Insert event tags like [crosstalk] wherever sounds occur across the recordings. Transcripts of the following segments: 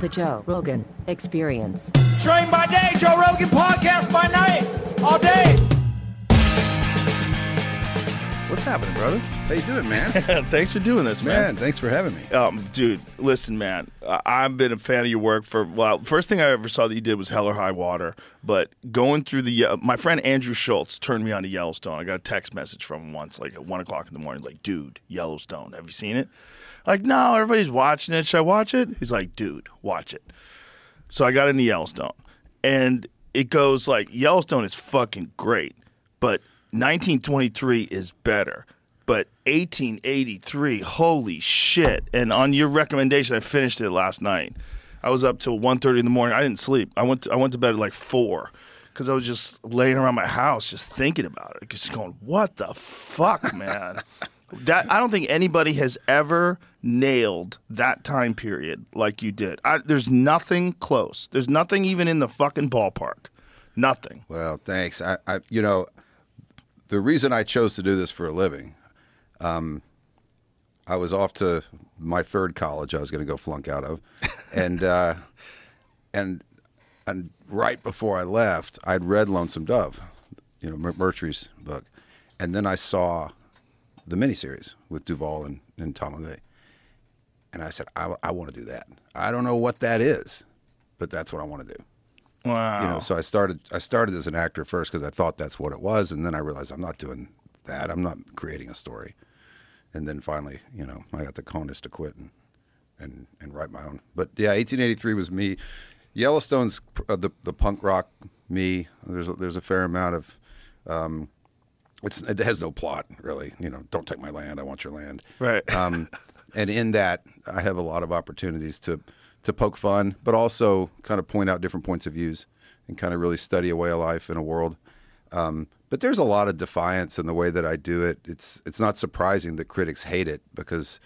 The Joe Rogan Experience. Train by day, Joe Rogan podcast by night, all day. What's happening, brother? How you doing, man? [laughs] Thanks for doing this, man. man, thanks for having me. Um, dude, listen, man. I- I've been a fan of your work for well. First thing I ever saw that you did was Hell or High Water. But going through the, uh, my friend Andrew Schulz turned me on to Yellowstone. I got a text message from him once, like at one o'clock in the morning. Like, dude, Yellowstone. Have you seen it? Like, no, everybody's watching it. Should I watch it? He's like, dude, watch it. So I got into Yellowstone, and it goes like Yellowstone is fucking great, but 1923 is better. But 1883, holy shit! And on your recommendation, I finished it last night. I was up till 1.30 in the morning. I didn't sleep. I went to, I went to bed at like four because I was just laying around my house just thinking about it, just going, "What the fuck, man." [laughs] That I don't think anybody has ever nailed that time period like you did. I, there's nothing close. There's nothing even in the fucking ballpark. Nothing. Well, thanks. I, I, you know, the reason I chose to do this for a living, um, I was off to my third college. I was going to go flunk out of, [laughs] and uh, and and right before I left, I'd read Lonesome Dove, you know, Mer- McMurtry's book, and then I saw the miniseries with Duvall and, and Tom LaVey. And I said, I, I want to do that. I don't know what that is, but that's what I want to do. Wow. You know, so I started. I started as an actor first because I thought that's what it was, and then I realized I'm not doing that. I'm not creating a story. And then finally, you know, I got the cojones to quit and and and write my own. But yeah, 1883 was me. Yellowstone's uh, the the punk rock me. There's a, there's a fair amount of. Um, it's it has no plot really. You know, don't take my land. I want your land. Right. Um, and in that, I have a lot of opportunities to to poke fun, but also kind of point out different points of views and kind of really study a way of life in a world. Um, but there's a lot of defiance in the way that I do it. It's it's not surprising that critics hate it because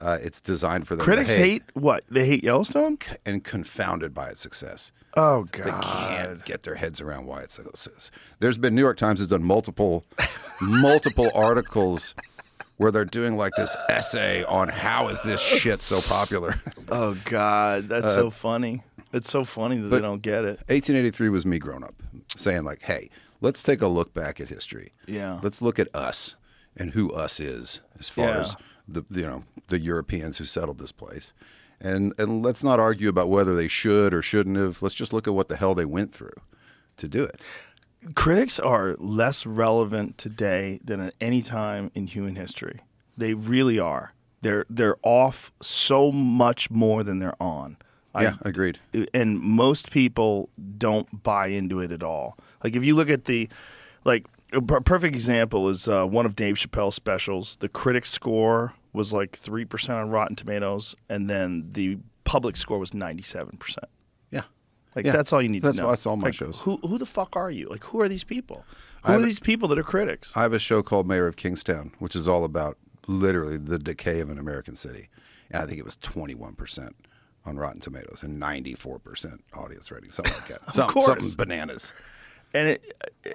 uh, it's designed for them. Critics hate what? They hate Yellowstone? and confounded by its success. Oh god, They can't get their heads around why it's so- There's been New York Times has done multiple, multiple articles where they're doing like this essay on how is this shit so popular. [laughs] Oh god, that's so funny. It's so funny that they Uh, don't get it. 1883 was me grown up saying like, hey, let's take a look back at history. Yeah. Let's look at us and who us is as far Yeah. as the you know the Europeans who settled this place. And and let's not argue about whether they should or shouldn't have. Let's just look at what the hell they went through to do it. Critics are less relevant today than at any time in human history. They really are. They're they're off so much more than they're on. I- yeah, agreed. and most people don't buy into it at all. Like if you look at the, like a perfect example is uh, one of Dave Chappelle's specials. The critic score was like three percent on Rotten Tomatoes, and then the public score was ninety seven percent. Like Yeah. that's all you need That's- to know. that's all my Like, shows. Who who the fuck are you? Like who are these people? Who are these people that are critics? I have a show called Mayor of Kingstown, which is all about literally the decay of an American city. And I think it was 21% on Rotten Tomatoes and 94% audience rating, something like that. [laughs] Some-. Something bananas. and it,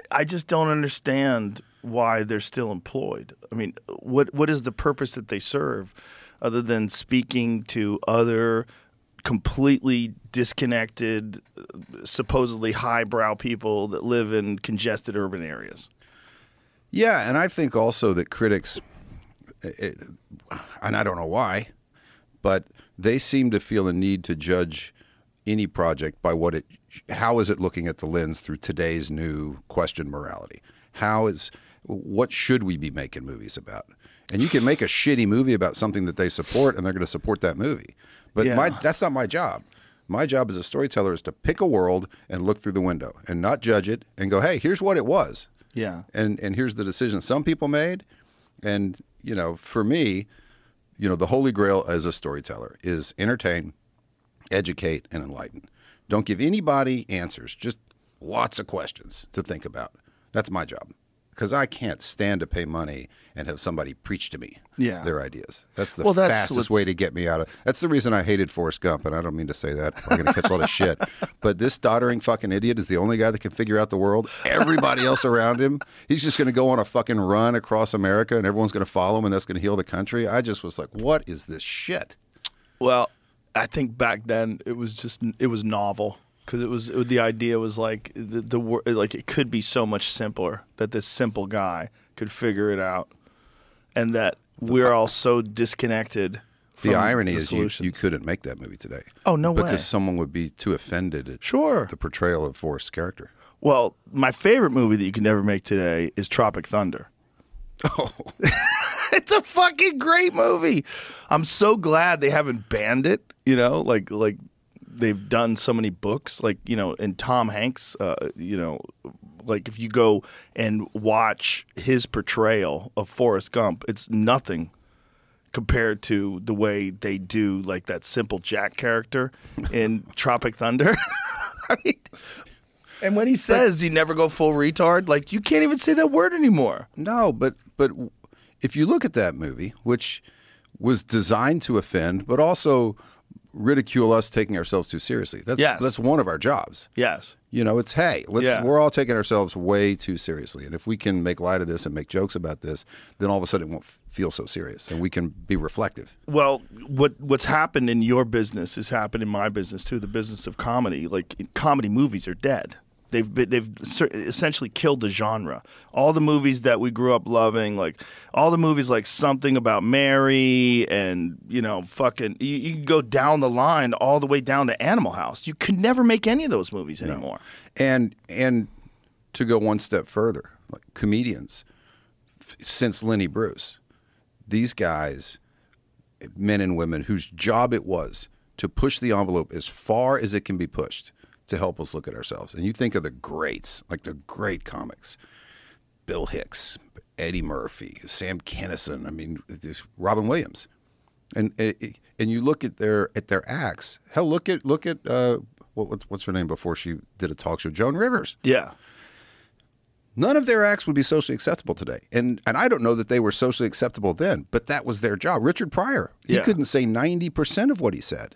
I just don't understand why they're still employed. I mean, what what is the purpose that they serve, other than speaking to other completely disconnected, supposedly highbrow people that live in congested urban areas? Yeah, and I think also that critics, it, and I don't know why, but they seem to feel a need to judge any project by what it, how is it looking at the lens through today's new question morality? How is, what should we be making movies about? And you can make a shitty movie about something that they support, and they're going to support that movie. But Yeah. my, that's not my job. My job as a storyteller is to pick a world and look through the window and not judge it and go, hey, here's what it was. Yeah, and and here's the decision some people made. And you know for me you know the holy grail as a storyteller is entertain educate and enlighten. Don't give anybody answers just lots of questions to think about. That's my job because I can't stand to pay money and have somebody preach to me Yeah. their ideas. That's the Well, that's fastest way to get me out of. That's the reason I hated Forrest Gump, and I don't mean to say that. I'm going to catch a lot of shit. [laughs] But this doddering fucking idiot is the only guy that can figure out the world. Everybody else around him, he's just going to go on a fucking run across America, and everyone's going to follow him, and that's going to heal the country. I just was like, what is this shit? Well, I think back then it was just it was novel because it was it, the idea was like the, the like it could be so much simpler that this simple guy could figure it out, and that we're all so disconnected. The irony the is you, you couldn't make that movie today. Oh, no because way. someone would be too offended at Sure. the portrayal of Forrest's character. Well, my favorite movie that you can never make today is Tropic Thunder. Oh, [laughs] it's a fucking great movie. I'm so glad they haven't banned it. You know, like like they've done so many books, like you know, and Tom Hanks. Uh, you know, like if you go and watch his portrayal of Forrest Gump, it's nothing compared to the way they do like that simple Jack character in [laughs] Tropic Thunder. [laughs] I mean, and when he says you never go full retard, like you can't even say that word anymore. No, but but if you look at that movie, which was designed to offend, but also ridicule us taking ourselves too seriously. That's Yes. that's one of our jobs. Yes. You know, it's hey, let's Yeah. we're all taking ourselves way too seriously, and if we can make light of this and make jokes about this, then all of a sudden it won't f- feel so serious, and we can be reflective. Well, what what's happened in your business has happened in my business too. The business of comedy, like comedy movies, are dead. They've been, they've essentially killed the genre. All the movies that we grew up loving, like all the movies like Something About Mary, and you know, fucking, you, you can go down the line all the way down to Animal House. You could never make any of those movies anymore. And and to go one step further, like comedians f- since Lenny Bruce, these guys, men and women whose job it was to push the envelope as far as it can be pushed to help us look at ourselves. And you think of the greats, like the great comics, Bill Hicks, Eddie Murphy, Sam Kinison, I mean, Robin Williams. And and you look at their at their acts. Hell, look at look at uh, what, what's what's her name before she did a talk show, Joan Rivers. Yeah. None of their acts would be socially acceptable today. And and I don't know that they were socially acceptable then, but that was their job. Richard Pryor, he Yeah. couldn't say 90% of what he said.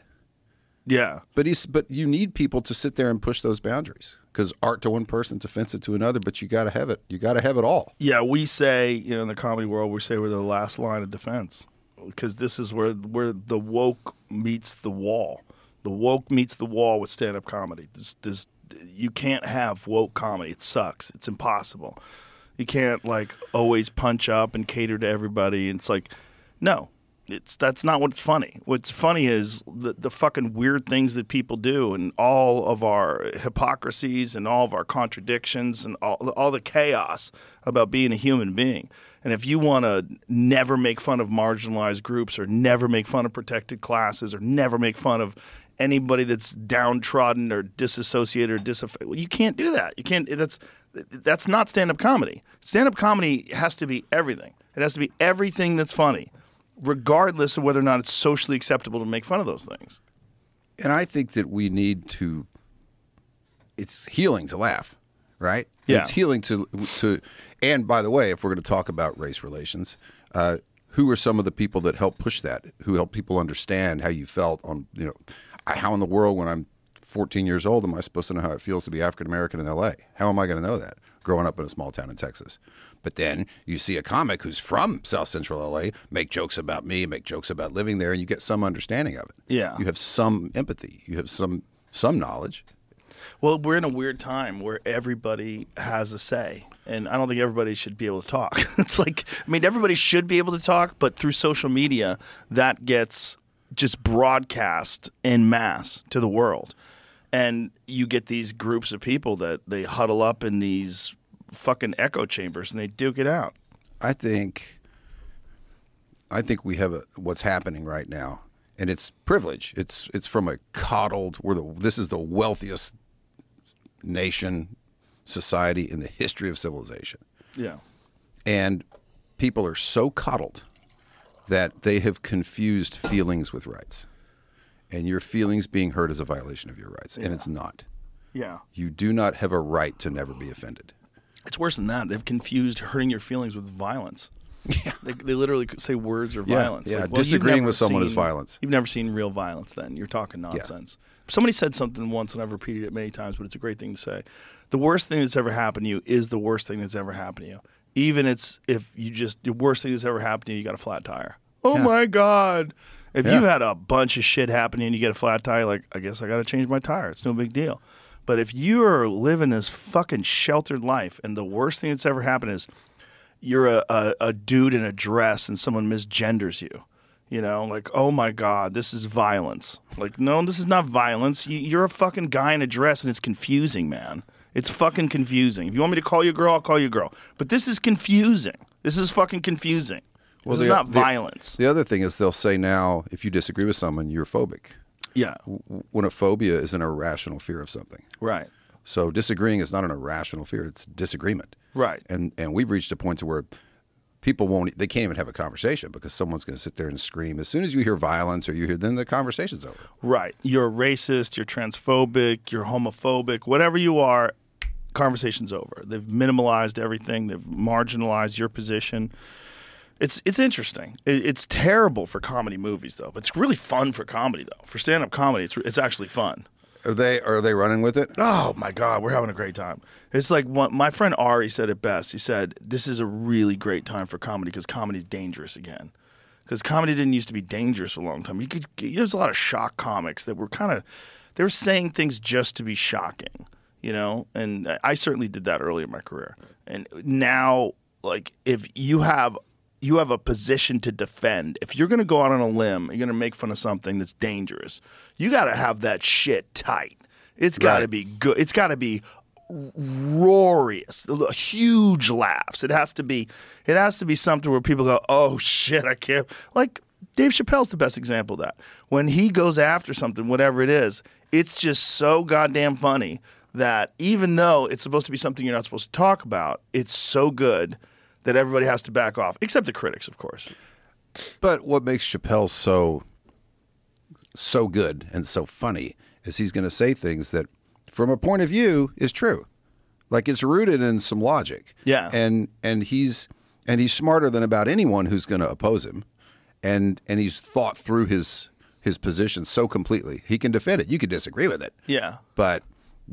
Yeah. But he's but you need people to sit there and push those boundaries because art to one person, it's offensive to another, but you got to have it. You got to have it all. Yeah, we say, you know, in the comedy world, we say we're the last line of defense because this is where where the woke meets the wall. The woke meets the wall with stand-up comedy. This, this, you can't have woke comedy. It sucks. It's impossible. You can't like always punch up and cater to everybody. It's like, no, it's that's not what's funny. What's funny is the the fucking weird things that people do and all of our hypocrisies and all of our contradictions and all all the chaos about being a human being. And if you want to never make fun of marginalized groups or never make fun of protected classes or never make fun of anybody that's downtrodden or disassociated or disaffected, well, you can't do that. You can't. That's that's not stand-up comedy. Stand-up comedy has to be everything. It has to be everything that's funny regardless of whether or not it's socially acceptable to make fun of those things. And I think that we need to it's healing to laugh, right? Yeah. It's healing to to and by the way, if we're going to talk about race relations, uh, who are some of the people that help push that? Who help people understand how you felt on, you know, how in the world when I'm 14 years old am I supposed to know how it feels to be African American in LA? How am I going to know that growing up in a small town in Texas? But then you see a comic who's from South Central LA make jokes about me, make jokes about living there, and you get some understanding of it. Yeah. You have some empathy. You have some some knowledge. Well, we're in a weird time where everybody has a say, and I don't think everybody should be able to talk. [laughs] it's like, I mean, everybody should be able to talk, but through social media, that gets just broadcast en masse to the world. And you get these groups of people that they huddle up in these fucking echo chambers and they duke it out. I think I think we have a, what's happening right now, and it's privilege. It's it's from a coddled. We're the this is the wealthiest nation, society in the history of civilization, Yeah. and people are so coddled that they have confused feelings with rights, and your feelings being hurt is a violation of your rights, and it's not. Yeah. You do not have a right to never be offended. It's worse than that. They've confused hurting your feelings with violence. Yeah. They, they literally say words or Yeah, violence. yeah. Like, well, Disagreeing with someone is violence. You've never seen real violence then. You're talking nonsense. Somebody said something once, and I've repeated it many times, but it's a great thing to say. The worst thing that's ever happened to you is the worst thing that's ever happened to you. Even it's if you just the worst thing that's ever happened to you, you got a flat tire. Oh Yeah. my God. If Yeah. you had a bunch of shit happening and you get a flat tire, like I guess I got to change my tire. It's no big deal. But if you're living this fucking sheltered life, and the worst thing that's ever happened is you're a, a, a dude in a dress and someone misgenders you. You know, like, oh my God, this is violence. Like, no, this is not violence. You, you're a fucking guy in a dress and it's confusing, man. It's fucking confusing. If you want me to call you a girl, I'll call you a girl. But this is confusing. This is fucking confusing. This is not the- violence. The other thing is they'll say now, if you disagree with someone, you're phobic. Yeah, When a phobia is an irrational fear of something. right. So disagreeing is not an irrational fear; it's disagreement. Right. And and we've reached a point to where people won't they can't even have a conversation because someone's going to sit there and scream. As soon as you hear violence or you hear, then the conversation's over. Right. You're racist, you're transphobic, you're homophobic, whatever you are, conversation's over. They've minimalized everything, they've marginalized your position. It's it's interesting. It, it's terrible for comedy movies though, but it's really fun for comedy though. For stand up comedy, it's it's actually fun. Are they are they running with it? Oh my God, we're having a great time. It's like one, my friend Ari said it best. He said, This is a really great time for comedy because comedy's dangerous again. Because comedy didn't used to be dangerous a long time. You could, there's a lot of shock comics that were kind of, they were saying things just to be shocking, you know? And I certainly did that early in my career. And now, like, if you have, you have a position to defend. If you're going to go out on a limb, you're going to make fun of something that's dangerous. You got to have that shit tight. It's got to Right. be good. It's got to be roarious, huge laughs. It has to be. It has to be something where people go, "Oh shit, I can't." Like Dave Chappelle's the best example of that. When he goes after something, whatever it is, it's just so goddamn funny that even though it's supposed to be something you're not supposed to talk about, it's so good that everybody has to back off, except the critics, of course. But what makes Chappelle so so good and so funny is he's going to say things that, from a point of view, is true. Like it's rooted in some logic. Yeah. And and he's and he's smarter than about anyone who's going to oppose him, and and he's thought through his his position so completely. He can defend it. You could disagree with it. Yeah. But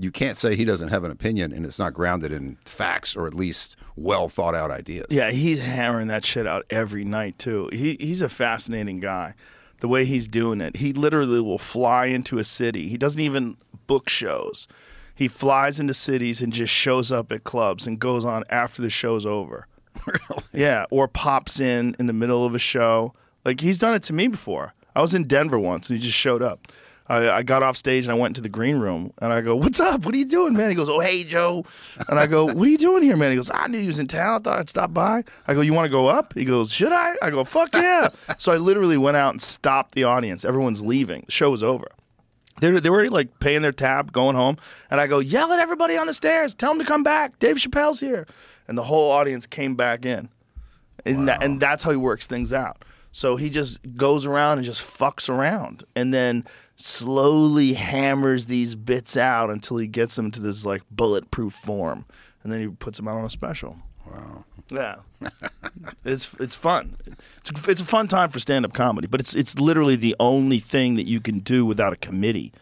you can't say he doesn't have an opinion and it's not grounded in facts or at least well thought out ideas. Yeah, he's hammering that shit out every night too. He he's a fascinating guy. The way he's doing it, he literally will fly into a city. He doesn't even book shows. He flies into cities and just shows up at clubs and goes on after the show's over. [laughs] Really? Yeah, or pops in in the middle of a show. Like he's done it to me before. I was in Denver once and he just showed up. I, I got off stage and I went into the green room and I go, "What's up? What are you doing, man?" He goes, "Oh, hey, Joe." And I go, "What are you doing here, man?" He goes, "I knew you was in town. I thought I'd stop by." I go, "You want to go up?" He goes, "Should I?" I go, "Fuck yeah!" [laughs] so I literally went out and stopped the audience. Everyone's leaving. The show was over. They they were like paying their tab, going home, and I go yell at everybody on the stairs, tell them to come back. Dave Chappelle's here, and the whole audience came back in, and that, and that's how he works things out. So he just goes around and just fucks around, and then slowly hammers these bits out until he gets them to this like bulletproof form, and then he puts them out on a special. Wow. Yeah, [laughs] it's it's fun. It's a, it's a fun time for stand up comedy, but it's it's literally the only thing that you can do without a committee.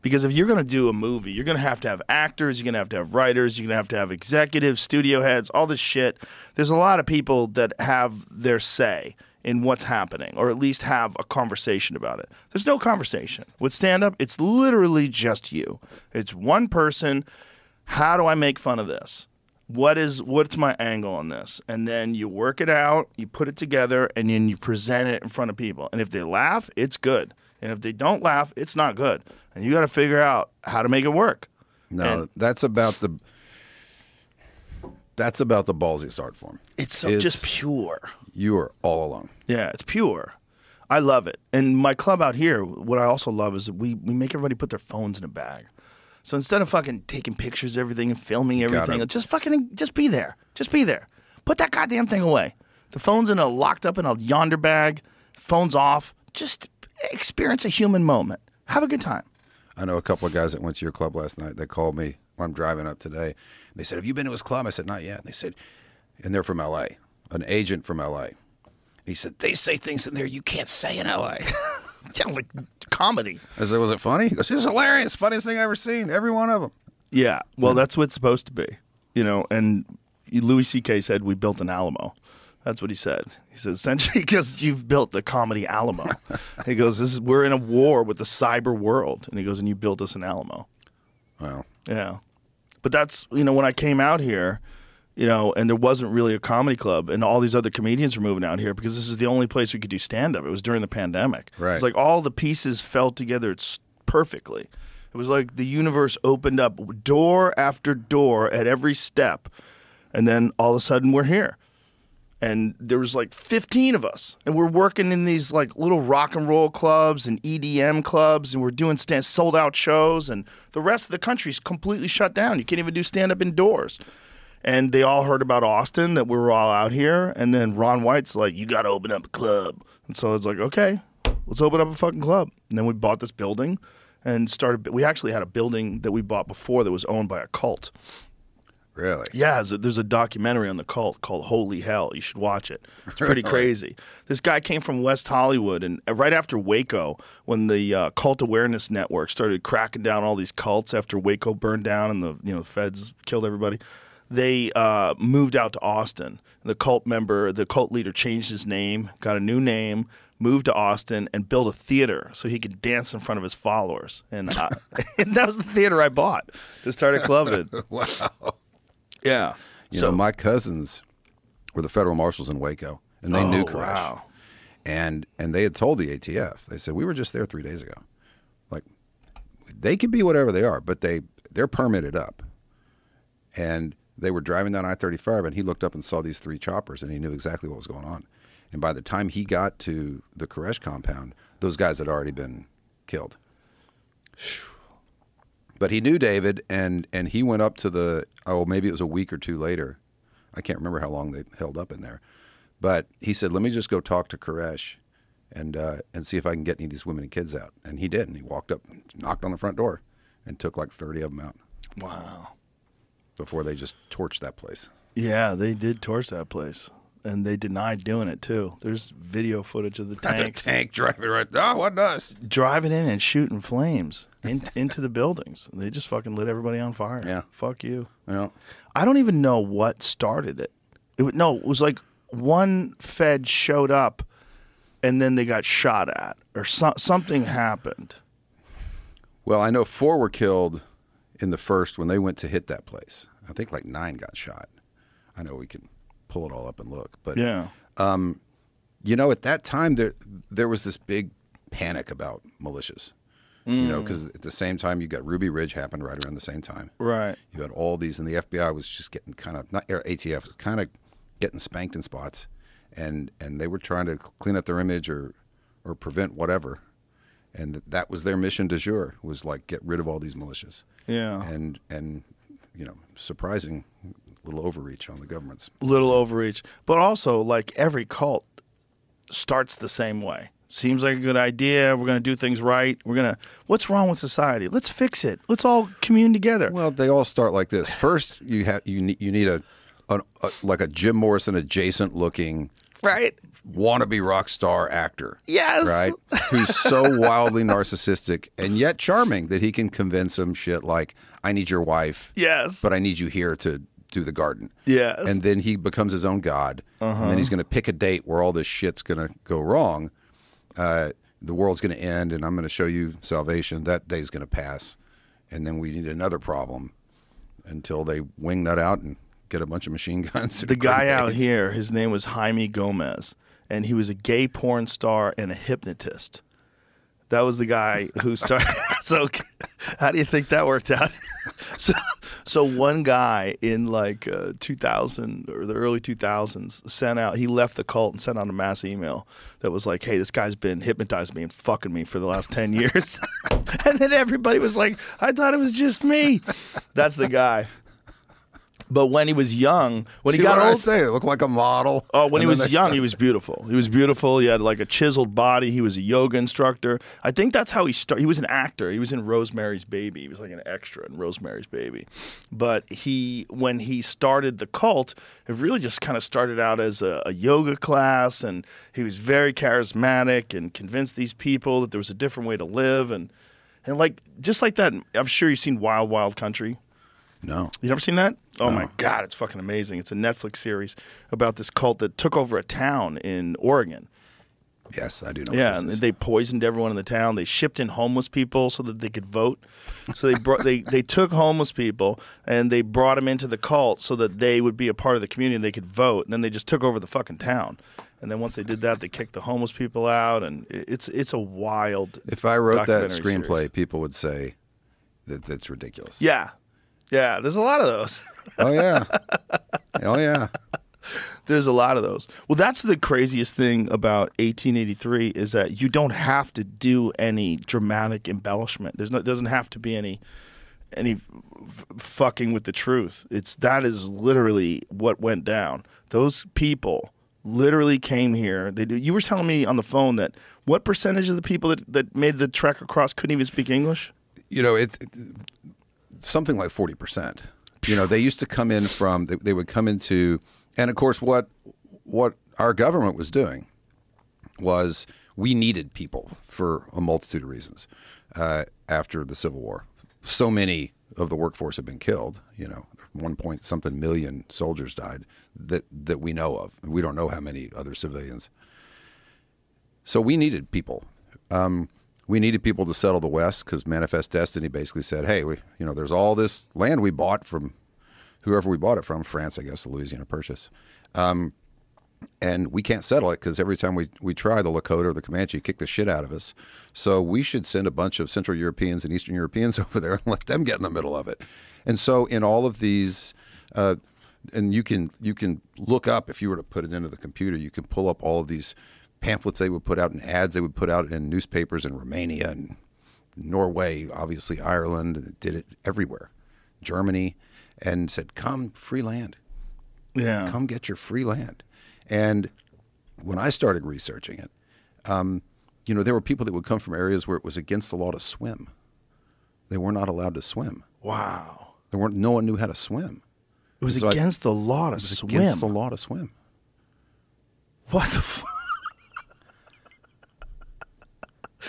Because if you're going to do a movie, you're going to have to have actors, you're going to have to have writers, you're going to have to have executives, studio heads, all this shit. There's a lot of people that have their say in what's happening, or at least have a conversation about it. There's no conversation. With stand up, it's literally just you. It's one person. How do I make fun of this? what is what's my angle on this and then you work it out you put it together and then you present it in front of people and if they laugh it's good and if they don't laugh it's not good and you got to figure out how to make it work No, And- that's about the that's about the ballsy start form. it's so just pure you are all alone. yeah it's pure i love it and my club out here what i also love is that we, we make everybody put their phones in a bag so instead of fucking taking pictures of everything and filming everything just fucking just be there just be there put that goddamn thing away the phone's in a locked up in a Yondr bag phone's off just experience a human moment have a good time I know a couple of guys that went to your club last night. They called me when I'm driving up today. They said, "Have you been to his club?" I said, "Not yet." They said, and they're from L.A. An agent from L.A. He said they say things in there you can't say in L.A. [laughs] yeah, like comedy I said, "Was it funny?" He goes, "It was hilarious. Funniest thing I've ever seen. Every one of them." yeah well that's what it's supposed to be you know and louis ck said we built an alamo that's what he said he said essentially [laughs] because you've built the comedy alamo [laughs] He goes, "This is we're in a war with the cyber world," and he goes, "And you built us an Alamo." Well, Yeah. But that's, you know, when I came out here, you know, and there wasn't really a comedy club, and all these other comedians were moving out here because this was the only place we could do stand up. It was during the pandemic. Right. It's like all the pieces fell together perfectly. It was like the universe opened up door after door at every step, and then all of a sudden we're here and there was like 15 of us and we're working in these like little rock and roll clubs and edm clubs and we're doing stand sold out shows and the rest of the country's completely shut down you can't even do stand up indoors and they all heard about austin that we were all out here and then ron white's like you got to open up a club and so it's like okay let's open up a fucking club and then we bought this building and started we actually had a building that we bought before that was owned by a cult really? yeah, there's a, there's a documentary on the cult called Holy Hell. You should watch it. It's pretty crazy. This guy came from West Hollywood, and right after Waco, when the uh, Cult Awareness Network started cracking down all these cults after Waco burned down and the you know feds killed everybody, they uh, moved out to Austin. The cult member, the cult leader, changed his name, got a new name. Moved to Austin and built a theater so he could dance in front of his followers, and, I, and [laughs] [laughs] that was the theater I bought to start a club in. [laughs] Wow. Yeah, You know, my cousins were the federal marshals in Waco, and they knew Oh, Koresh. wow. And and they had told the ATF. They said we were just there three days ago. Like they can be whatever they are, but they they're permitted up. And they were driving down I thirty five, and he looked up and saw these three choppers, and he knew exactly what was going on. And by the time he got to the Koresh compound, those guys had already been killed. [sighs] But he knew David, and and he went up to the oh maybe it was a week or two later. I can't remember how long they held up in there, but he said, "Let me just go talk to Koresh, and uh, and see if I can get any of these women and kids out." And he did, and he walked up, knocked on the front door, and took like thirty of them out Wow. Before they just torched that place. Yeah, they did torch that place, and they denied doing it too. There's video footage of the [laughs] tanks tank driving right. Oh, what us? driving in and shooting flames in, [laughs] into the buildings. They just fucking lit everybody on fire. Yeah. Fuck you. Know, I don't even know what started it. It wa- no, it was like one Fed showed up, and then they got shot at, or so, something happened. well, I know four were killed in the first when they went to hit that place. I think like nine got shot. I know we can pull it all up and look, but Yeah. Um, you know, at that time there there was this big panic about militias. You know, mm. because at the same time you got Ruby Ridge happened right around the same time. Right. You had all these, and the FBI was just getting kind of not ATF was kind of getting spanked in spots, and and they were trying to clean up their image or or prevent whatever, and that was their mission du jour was like get rid of all these militias. Yeah. and and you know, surprising little overreach on the government's. little overreach, but also like every cult starts the same way. Seems like a good idea. We're going to do things right. We're going to. What's wrong with society? Let's fix it. Let's all commune together. Well, they all start like this. First, you have you need you need a, an a like a Jim Morrison adjacent looking right? wannabe rock star actor. Yes. Right? Who's so wildly narcissistic and yet charming that he can convince him shit like, I need your wife, Yes. but I need you here to do the garden. Yes. Uh-huh. And then he becomes his own god. And then he's going to pick a date where all this shit's going to go wrong. Uh, the world's going to end, and I'm going to show you salvation. That day's going to pass. And then we need another problem until they wing that out and get a bunch of machine [laughs] guns. the guy out here, his name was Jaime Gomez, and he was a gay porn star and a hypnotist. That was the guy who [laughs] started. [laughs] so, how do you think that worked out? so, so one guy in like uh, 2000 or the early 2000s sent out. He left the cult and sent out a mass email that was like, "Hey, this guy's been hypnotizing me and fucking me for the last 10 years," and then everybody was like, "I thought it was just me." That's the guy. But when he was young, when See he got what I old, say? It looked like a model. Oh, when he And was young, time- he was beautiful. He was beautiful. He had like a chiseled body. He was a yoga instructor. I think that's how he started. He was an actor. He was in Rosemary's Baby. He was like an extra in Rosemary's Baby. But he, when he started the cult, it really just kind of started out as a, a yoga class, and he was very charismatic and convinced these people that there was a different way to live, and and like just like that. I'm sure you've seen Wild Wild Country. No. You never seen that? Oh my god, it's fucking amazing. It's a Netflix series about this cult that took over a town in Oregon. Yes, I do know. Yeah, what this is. they poisoned everyone in the town. They shipped in homeless people so that they could vote. So they brought they they took homeless people and they brought them into the cult so that they would be a part of the community and they could vote. And then they just took over the fucking town. And then once they did that, they kicked the homeless people out. And it's it's a wild. if I wrote that screenplay, series. people would say that that's ridiculous. Yeah, yeah. There's a lot of those. Oh yeah. [laughs] oh yeah. There's a lot of those. Well, that's the craziest thing about 1883 is that you don't have to do any dramatic embellishment. There's no doesn't have to be any any f- fucking with the truth. It's that is literally what went down. Those people literally came here. They do. You were telling me on the phone that what percentage of the people that, that made the trek across couldn't even speak English? you know, it, it something like forty percent. You know, they used to come in from they, they would come into, and of course, what what our government was doing was we needed people for a multitude of reasons uh, after the Civil War. So many of the workforce had been killed. You know, one point something million soldiers died that that we know of. We don't know how many other civilians. So we needed people. Um, we needed people to settle the West because Manifest Destiny basically said, "Hey, we, you know, there's all this land we bought from whoever we bought it from, France, I guess, the Louisiana Purchase, um, and we can't settle it because every time we we try, the Lakota or the Comanche kick the shit out of us. So we should send a bunch of Central Europeans and Eastern Europeans [laughs] over there and let them get in the middle of it. And so in all of these." Uh, and you can you can look up if you were to put it into the computer, you can pull up all of these pamphlets they would put out and ads they would put out in newspapers in Romania and Norway, obviously Ireland, did it everywhere, Germany, and said, "Come, free land, Yeah. come get your free land." And when I started researching it, um, you know, there were people that would come from areas where it was against the law to swim. They were not allowed to swim. Wow. There weren't. No one knew how to swim. It was So I- against the law to It was swim. against the law to swim. What the fuck?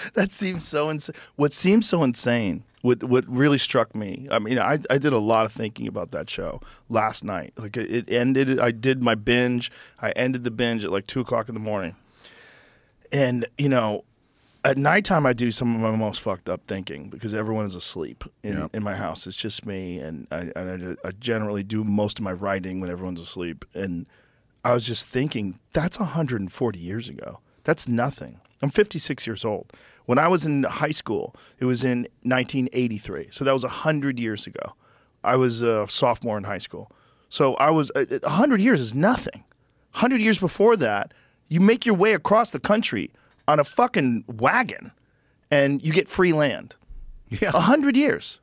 [laughs] that seems so insane. What seems so insane, what what really struck me, I mean, I, I did a lot of thinking about that show last night. Like it, it ended, I did my binge. I ended the binge at like 2 o'clock in the morning. And, you know, at nighttime, I do some of my most fucked up thinking because everyone is asleep in, Yeah. in my house. It's just me, and I, and I, I generally do most of my writing when everyone's asleep. And I was just thinking, that's 140 years ago. That's nothing. I'm 56 years old. When I was in high school, it was in 1983. So that was 100 years ago. I was a sophomore in high school. So I was, uh, 100 years is nothing. 100 years before that, you make your way across the country on a fucking wagon and you get free land. Yeah. A hundred years.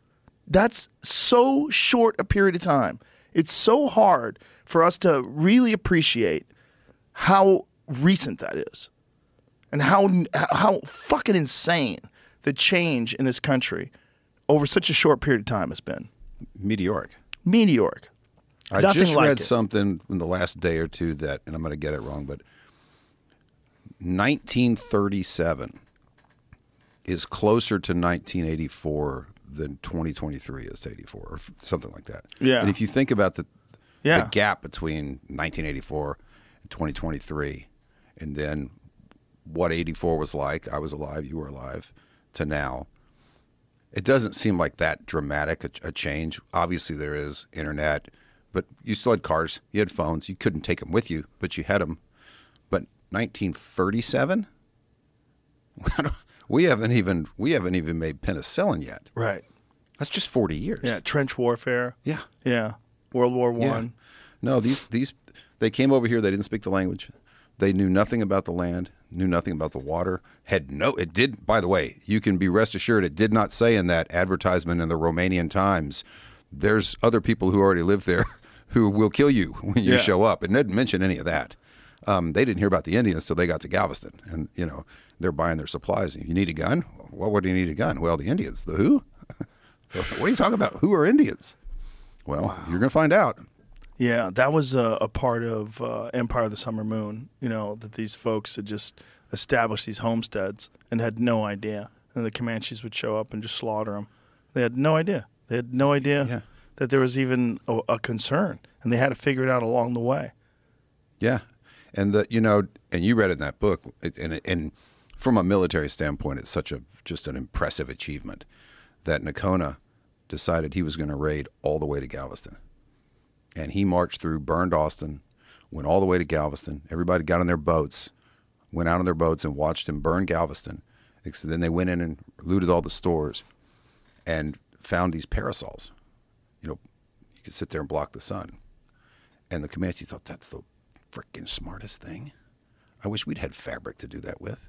That's so short a period of time. It's so hard for us to really appreciate how recent that is, and how how fucking insane the change in this country over such a short period of time has been. Meteoric. Meteoric. I Nothing just like read it. something in the last day or two that, and I'm going to get it wrong, but 1937 is closer to 1984 than 2023 is to 84, or something like that. Yeah. And if you think about the Yeah. the gap between 1984 and 2023, and then what 84 was like, I was alive, you were alive, to now. It doesn't seem like that dramatic a, a change. Obviously, there is internet, but you still had cars, you had phones. You couldn't take them with you, but you had them. But 1937, [laughs] we haven't even we haven't even made penicillin yet. Right. That's just 40 years. Yeah. Trench warfare. Yeah. Yeah. World War Yeah. One. No, these these they came over here. They didn't speak the language. They knew nothing about the land. Knew nothing about the water. Had no. It did. By the way, you can be rest assured. It did not say in that advertisement in the Romanian Times. There's other people who already live there [laughs] who will kill you when you Yeah. show up. And it didn't mention any of that. Um, they didn't hear about the Indians till they got to Galveston, and you know they're buying their supplies. You need a gun? What would you need a gun? Well, the Indians. The who? [laughs] what are you talking about? Who are Indians? Well, you're going to find out. Yeah, that was a, a part of uh, Empire of the Summer Moon. You know that these folks had just established these homesteads and had no idea, and the Comanches would show up and just slaughter them. They had no idea. They had no idea Yeah. that there was even a, a concern, and they had to figure it out along the way. Yeah, And the you know, and you read in that book, and and from a military standpoint, it's such a just an impressive achievement that Nocona decided he was going to raid all the way to Galveston, and he marched through, burned Austin, went all the way to Galveston. Everybody got on their boats, went out on their boats, and watched him burn Galveston. Then they went in and looted all the stores, and found these parasols. You know, you could sit there and block the sun. And the Comanche thought that's the freaking smartest thing. I wish we'd had fabric to do that with.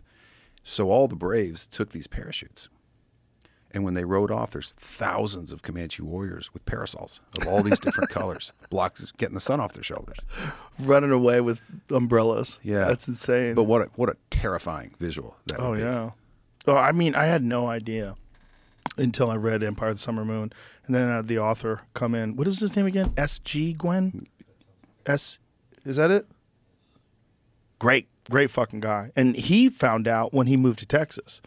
So all the Braves took these parachutes. And when they rode off, there's thousands of Comanche warriors with parasols of all these different [laughs] colors, blocks getting the sun off their shoulders. Running away with umbrellas. Yeah, That's insane. But what a, what a terrifying visual that Oh would be. yeah. Well, I mean, I had no idea until I read Empire of the Summer Moon, and then I had the author come in. What is his name again? S. C. Gwynne. S. Is that it? Great, great fucking guy. And he found out when he moved to Texas.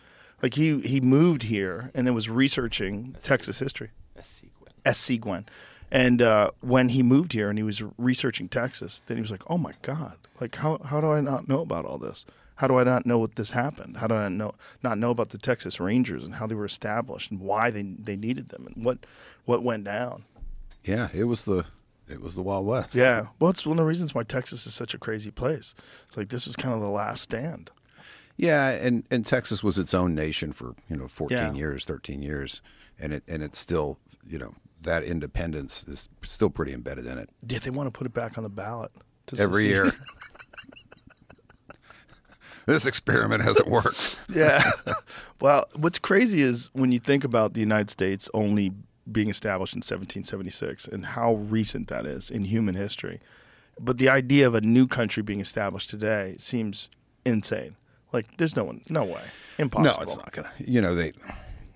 Like he he moved here and then was researching Texas history. SC Gwynne. And uh, when he moved here and he was researching Texas, then he was like, "Oh my God! Like how how do I not know about all this? How do I not know what this happened? How do I know not know about the Texas Rangers and how they were established and why they they needed them and what what went down?" Yeah, it was the it was the Wild West. Yeah, well, it's one of the reasons why Texas is such a crazy place. It's like this was kind of the last stand. Yeah, and, and Texas was its own nation for you know 14 Yeah. years, 13 years, and it and it's still you know that independence is still pretty embedded in it. Did they want to put it back on the ballot to Every year, [laughs] this experiment hasn't worked. Yeah. [laughs] well, what's crazy is when you think about the United States only being established in 1776 and how recent that is in human history. But the idea of a new country being established today seems insane. Like, there's no one, no way, impossible. No, it's not gonna. You know they.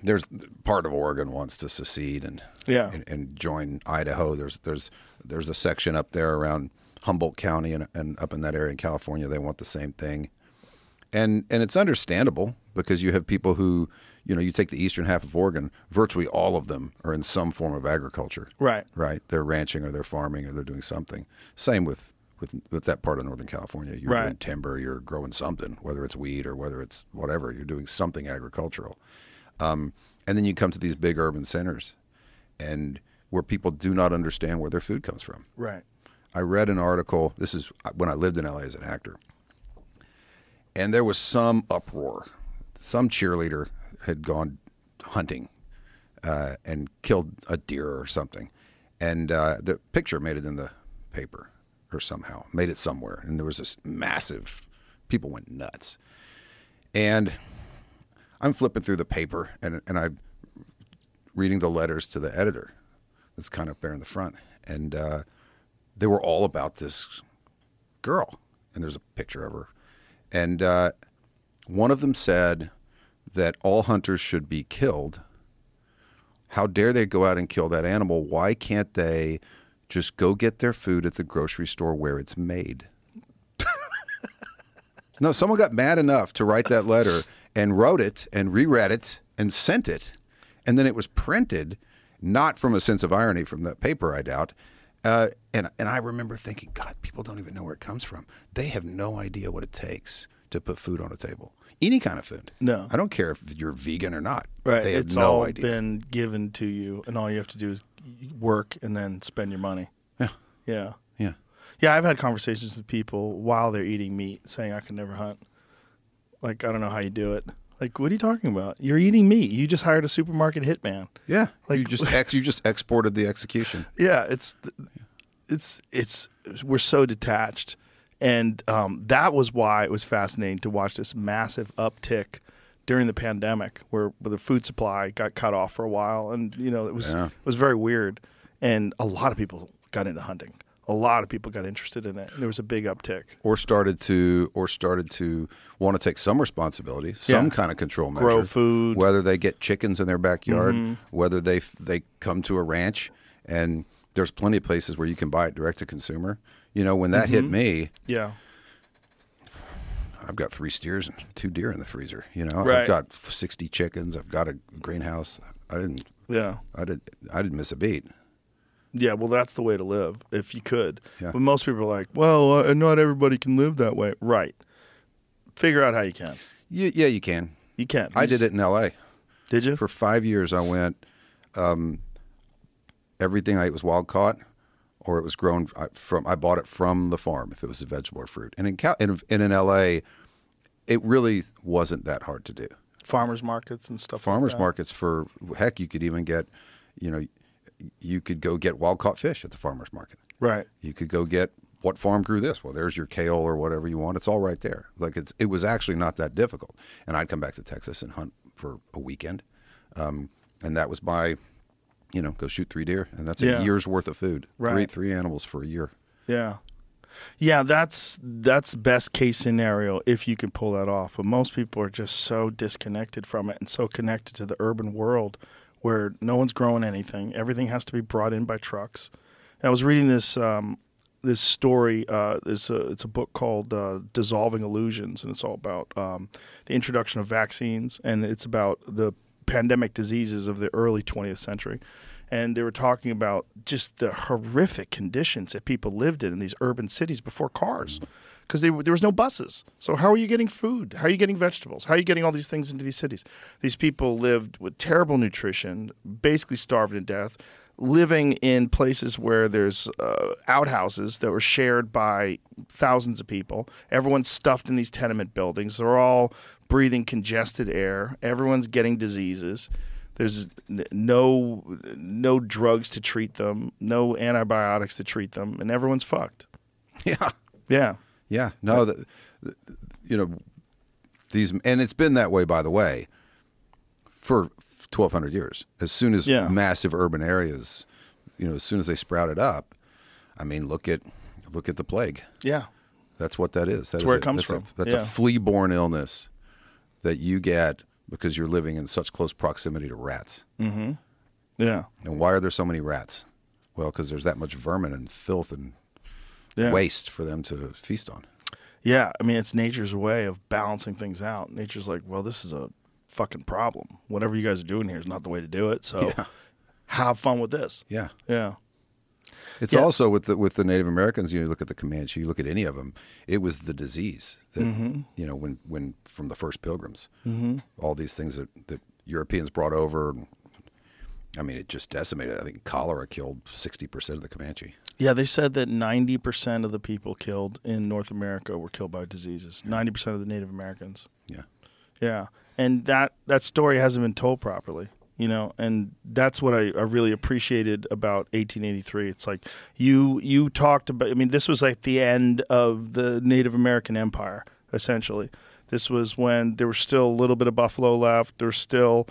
There's part of Oregon wants to secede and Yeah. and, and join Idaho. There's there's there's a section up there around Humboldt County and, and up in that area in California. They want the same thing, and and it's understandable because you have people who you know you take the eastern half of Oregon. Virtually all of them are in some form of agriculture. Right. Right. They're ranching or they're farming or they're doing something. Same with with with that part of Northern California. You're Right. doing timber. You're growing something, whether it's weed or whether it's whatever. You're doing something agricultural. Um, and then you come to these big urban centers, and where people do not understand where their food comes from. Right. I read an article. This is when I lived in LA as an actor, and there was some uproar. Some cheerleader had gone hunting uh, and killed a deer or something, and uh, the picture made it in the paper or somehow made it somewhere, and there was this massive. People went nuts, and I'm flipping through the paper, and and I'm reading the letters to the editor. That's kind of up there in the front, and uh, they were all about this girl, and there's a picture of her, and uh, one of them said that all hunters should be killed. How dare they go out and kill that animal? Why can't they just go get their food at the grocery store where it's made? [laughs] no, someone got mad enough to write that letter and wrote it and reread it and sent it, and then it was printed, not from a sense of irony from the paper, I doubt. Uh, and and I remember thinking, God, people don't even know where it comes from. They have no idea what it takes to put food on a table, any kind of food. No. I don't care if you're vegan or not. Right. They have it's no all idea. been given to you, and all you have to do is work and then spend your money. Yeah. Yeah. Yeah. Yeah, I've had conversations with people while they're eating meat saying I could never hunt. Like, I don't know how you do it. Like, what are you talking about? You're eating meat. You just hired a supermarket hitman. Yeah. Like- you just [laughs] ex, you just exported the execution. Yeah, it's it's it's we're so detached, and um, that was why it was fascinating to watch this massive uptick during the pandemic, where, where the food supply got cut off for a while, and you know it was Yeah. it was very weird, and a lot of people got into hunting. A lot of people got interested in it. And there was a big uptick. Or started to or started to want to take some responsibility, some Yeah. kind of control measure. Grow food. Mm-hmm. Whether they get chickens in their backyard, whether they they come to a ranch and there's plenty of places where you can buy it direct to consumer. You know, when that hit Mm-hmm. me, Yeah, I've got three steers and two deer in the freezer. You know, Right. I've got 60 chickens. I've got a greenhouse. I didn't yeah. I did I didn't miss a beat. Yeah, well, that's the way to live if you could. Yeah. But most people are like, well, uh, not everybody can live that way. Right. Figure out how you can. You, yeah, you can. You can. I You did it in L.A. Did you? For five years, I went. Um, everything I ate was wild caught, or it was grown from. I bought it from the farm if it was a vegetable or fruit. And in Cal, in, and in L.A., it really wasn't that hard to do. Farmers markets and stuff. Farmers like markets for heck, you could even get, you know, you could go get wild caught fish at the farmers market. Right. You could go get what farm grew this. Well, there's your kale or whatever you want. It's all right there. Like it's it was actually not that difficult. And I'd come back to Texas and hunt for a weekend, um, and that was my, you know, go shoot three deer, and that's Yeah. a year's worth of food. Three Right. three animals for a year. Yeah. Yeah, that's that's best case scenario if you can pull that off. But most people are just so disconnected from it and so connected to the urban world where no one's growing anything. Everything has to be brought in by trucks. I was reading this um, this story. Uh, it's, a, it's a book called uh, Dissolving Illusions, and it's all about um, the introduction of vaccines, and it's about the pandemic diseases of the early 20th century. And they were talking about just the horrific conditions that people lived in in these urban cities before cars. Because there was no buses. So, how are you getting food? How are you getting vegetables? How are you getting all these things into these cities? These people lived with terrible nutrition, basically starved to death, living in places where there's uh, outhouses that were shared by thousands of people. Everyone's stuffed in these tenement buildings. They're all breathing congested air. Everyone's getting diseases. There's no no drugs to treat them, no antibiotics to treat them, and everyone's fucked. [laughs] Yeah. Yeah. Yeah, no, the, the, you know, these, and it's been that way, by the way, for twelve hundred years. As soon as Yeah. massive urban areas, you know, as soon as they sprouted up, I mean, look at look at the plague. Yeah. That's what that is. That's where it comes from. that's Yeah. a flea-borne illness that you get because you're living in such close proximity to rats. Mm-hmm. Yeah. And why are there so many rats? Well, because there's that much vermin and filth and Yeah. waste for them to feast on. Yeah. I mean, it's nature's way of balancing things out. Nature's like, well, this is a fucking problem. Whatever you guys are doing here is not the way to do it. So [laughs] Yeah. have fun with this. Yeah. Yeah. It's Yeah. also with the with the Native Americans. You look at the Comanche, you look at any of them. It was the disease that Mm-hmm. you know when when from the first Pilgrims, mm-hmm. all these things that that Europeans brought over. I mean, it just decimated. I think cholera killed sixty percent of the Comanche. Yeah, they said that 90% of the people killed in North America were killed by diseases. 90% of the Native Americans. Yeah, Yeah. And that, that story hasn't been told properly, you know, and that's what I, I really appreciated about 1883. It's like you you talked about I mean, this was like the end of the Native American Empire, essentially. This was when there was still a little bit of buffalo left. There was still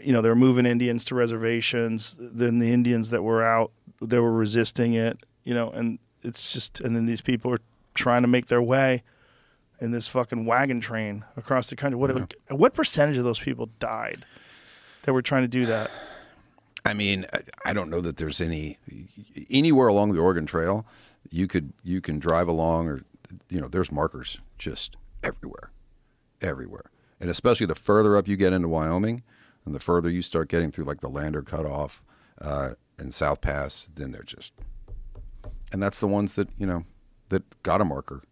you know, they were moving Indians to reservations. Then the Indians that were out, they were resisting it, you know, and it's just, and then these people are trying to make their way in this fucking wagon train across the country. What, what percentage of those people died that were trying to do that? I mean, I- don't know that there's any anywhere along the Oregon Trail. You could you can drive along, or you know, there's markers just everywhere, everywhere, and especially the further up you get into Wyoming, and the further you start getting through like the Lander Cutoff uh, and South Pass, then they're just, and that's the ones that you know that got a marker.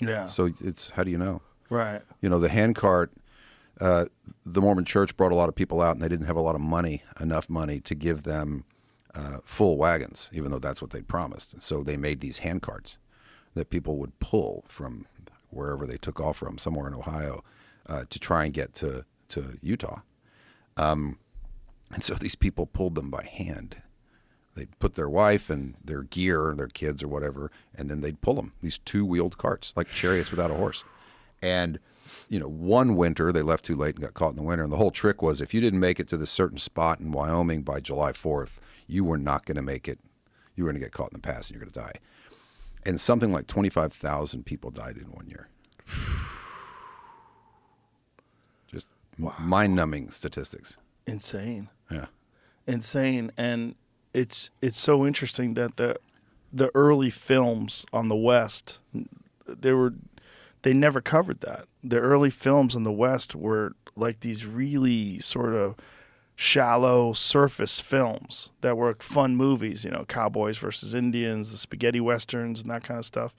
Yeah. So it's how do you know? right. you know the hand cart uh, the mormon church brought a lot of people out and they didn't have a lot of money enough money to give them uh, full wagons even though that's what they'd promised so they made these hand carts that people would pull from wherever they took off from somewhere in ohio uh, to try and get to, to utah um, and so these people pulled them by hand they'd put their wife and their gear, their kids or whatever, and then they'd pull them. These two-wheeled carts, like chariots without a horse. And you know, one winter they left too late and got caught in the winter. And the whole trick was if you didn't make it to this certain spot in Wyoming by July 4th, you were not going to make it. You were going to get caught in the pass and you're going to die. And something like 25,000 people died in one year. [sighs] Just mind-numbing statistics. Insane. Yeah. insane and it's it's so interesting that the the early films on the west they were they never covered that the early films in the west were like these really sort of shallow surface films that were fun movies, you know, cowboys versus Indians, the spaghetti westerns, and that kind of stuff.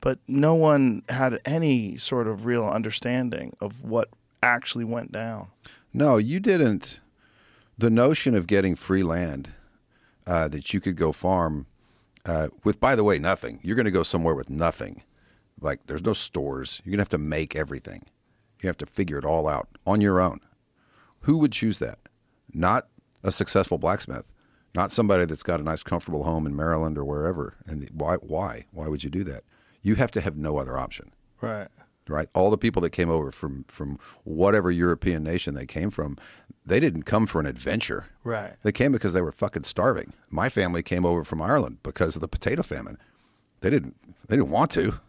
But no one had any sort of real understanding of what actually went down. No, you didn't. The notion of getting free land uh, that you could go farm uh, with, by the way, nothing. You're going to go somewhere with nothing. Like there's no stores. You're going to have to make everything. You have to figure it all out on your own. Who would choose that? Not a successful blacksmith, not somebody that's got a nice, comfortable home in Maryland or wherever. And why? Why? Why would you do that? You have to have no other option Right. right? All the people that came over from from whatever European nation they came from, they didn't come for an adventure. Right. They came because they were fucking starving. My family came over from Ireland because of the potato famine. They didn't they didn't want to.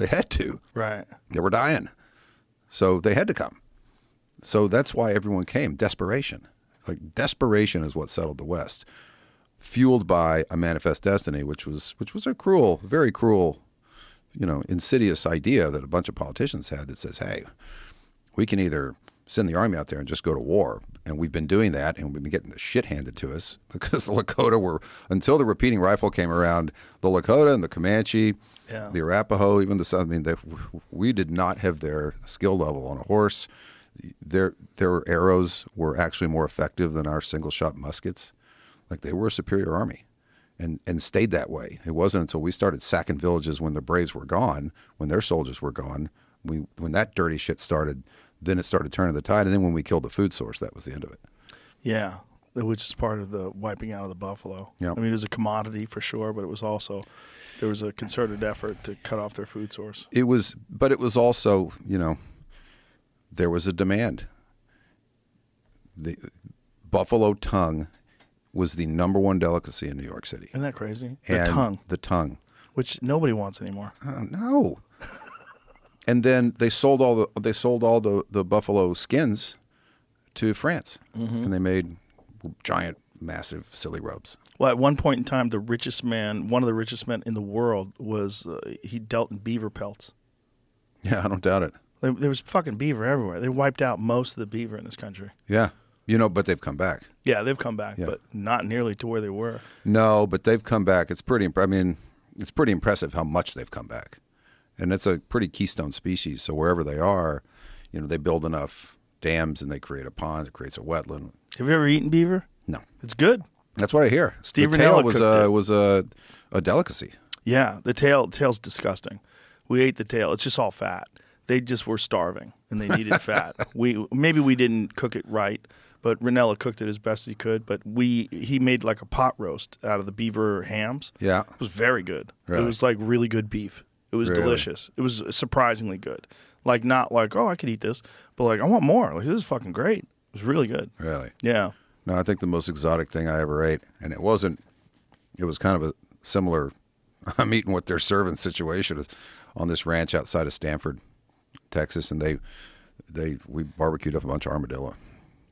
They had to. Right. They were dying. So they had to come. So that's why everyone came. Desperation. Like desperation is what settled the West. Fueled by a manifest destiny, which was which was a cruel, very cruel, you know, insidious idea that a bunch of politicians had that says, Hey, we can either send the army out there and just go to war. And we've been doing that and we've been getting the shit handed to us [laughs] because the Lakota were until the repeating rifle came around, the Lakota and the Comanche, Yeah. the Arapaho, even the South, I mean, they, we did not have their skill level on a horse. Their their arrows were actually more effective than our single shot muskets. Like they were a superior army, and and stayed that way. It wasn't until we started sacking villages when the Braves were gone, when their soldiers were gone, we when that dirty shit started. Then it started turning the tide, and then when we killed the food source, that was the end of it. Yeah. Which is part of the wiping out of the buffalo. Yep. I mean, it was a commodity for sure, but it was also there was a concerted effort to cut off their food source. It was, but it was also, you know, there was a demand. The buffalo tongue was the number one delicacy in New York City. Isn't that crazy? The And tongue, The tongue. which nobody wants anymore. Oh, no. And then they sold all the they sold all the, the buffalo skins to France, and they made giant, massive, silly robes. Well, at one point in time, the richest man, one of the richest men in the world, was uh, he dealt in beaver pelts. Yeah, I don't doubt it. There, there was fucking beaver everywhere. They wiped out most of the beaver in this country. Yeah, you know, but they've come back. Yeah, they've come back, Yeah. but not nearly to where they were. No, but they've come back. It's pretty. imp- I mean, it's pretty impressive how much they've come back, and it's a pretty keystone species. So wherever they are, you know, they build enough dams and they create a pond. It creates a wetland. Have you ever eaten beaver? No, It's good. that's what I hear. Steve the tail was a it. was a a delicacy. Yeah, the tail tail's disgusting. We ate the tail. It's just all fat. They just were starving and they needed [laughs] fat. We maybe we didn't cook it right, but Rinella cooked it as best he could. But we he made like a pot roast out of the beaver hams. Yeah. it was very good. Really? It was like really good beef. It was Really? delicious. It was surprisingly good. Like not like oh I could eat this, but like I want more. Like this is fucking great. It was really good. Really. Yeah. No, I think the most exotic thing I ever ate, and it wasn't. It was kind of a similar. [laughs] I'm eating what they're serving situation is on this ranch outside of Stamford, Texas, and they they we barbecued up a bunch of armadillo.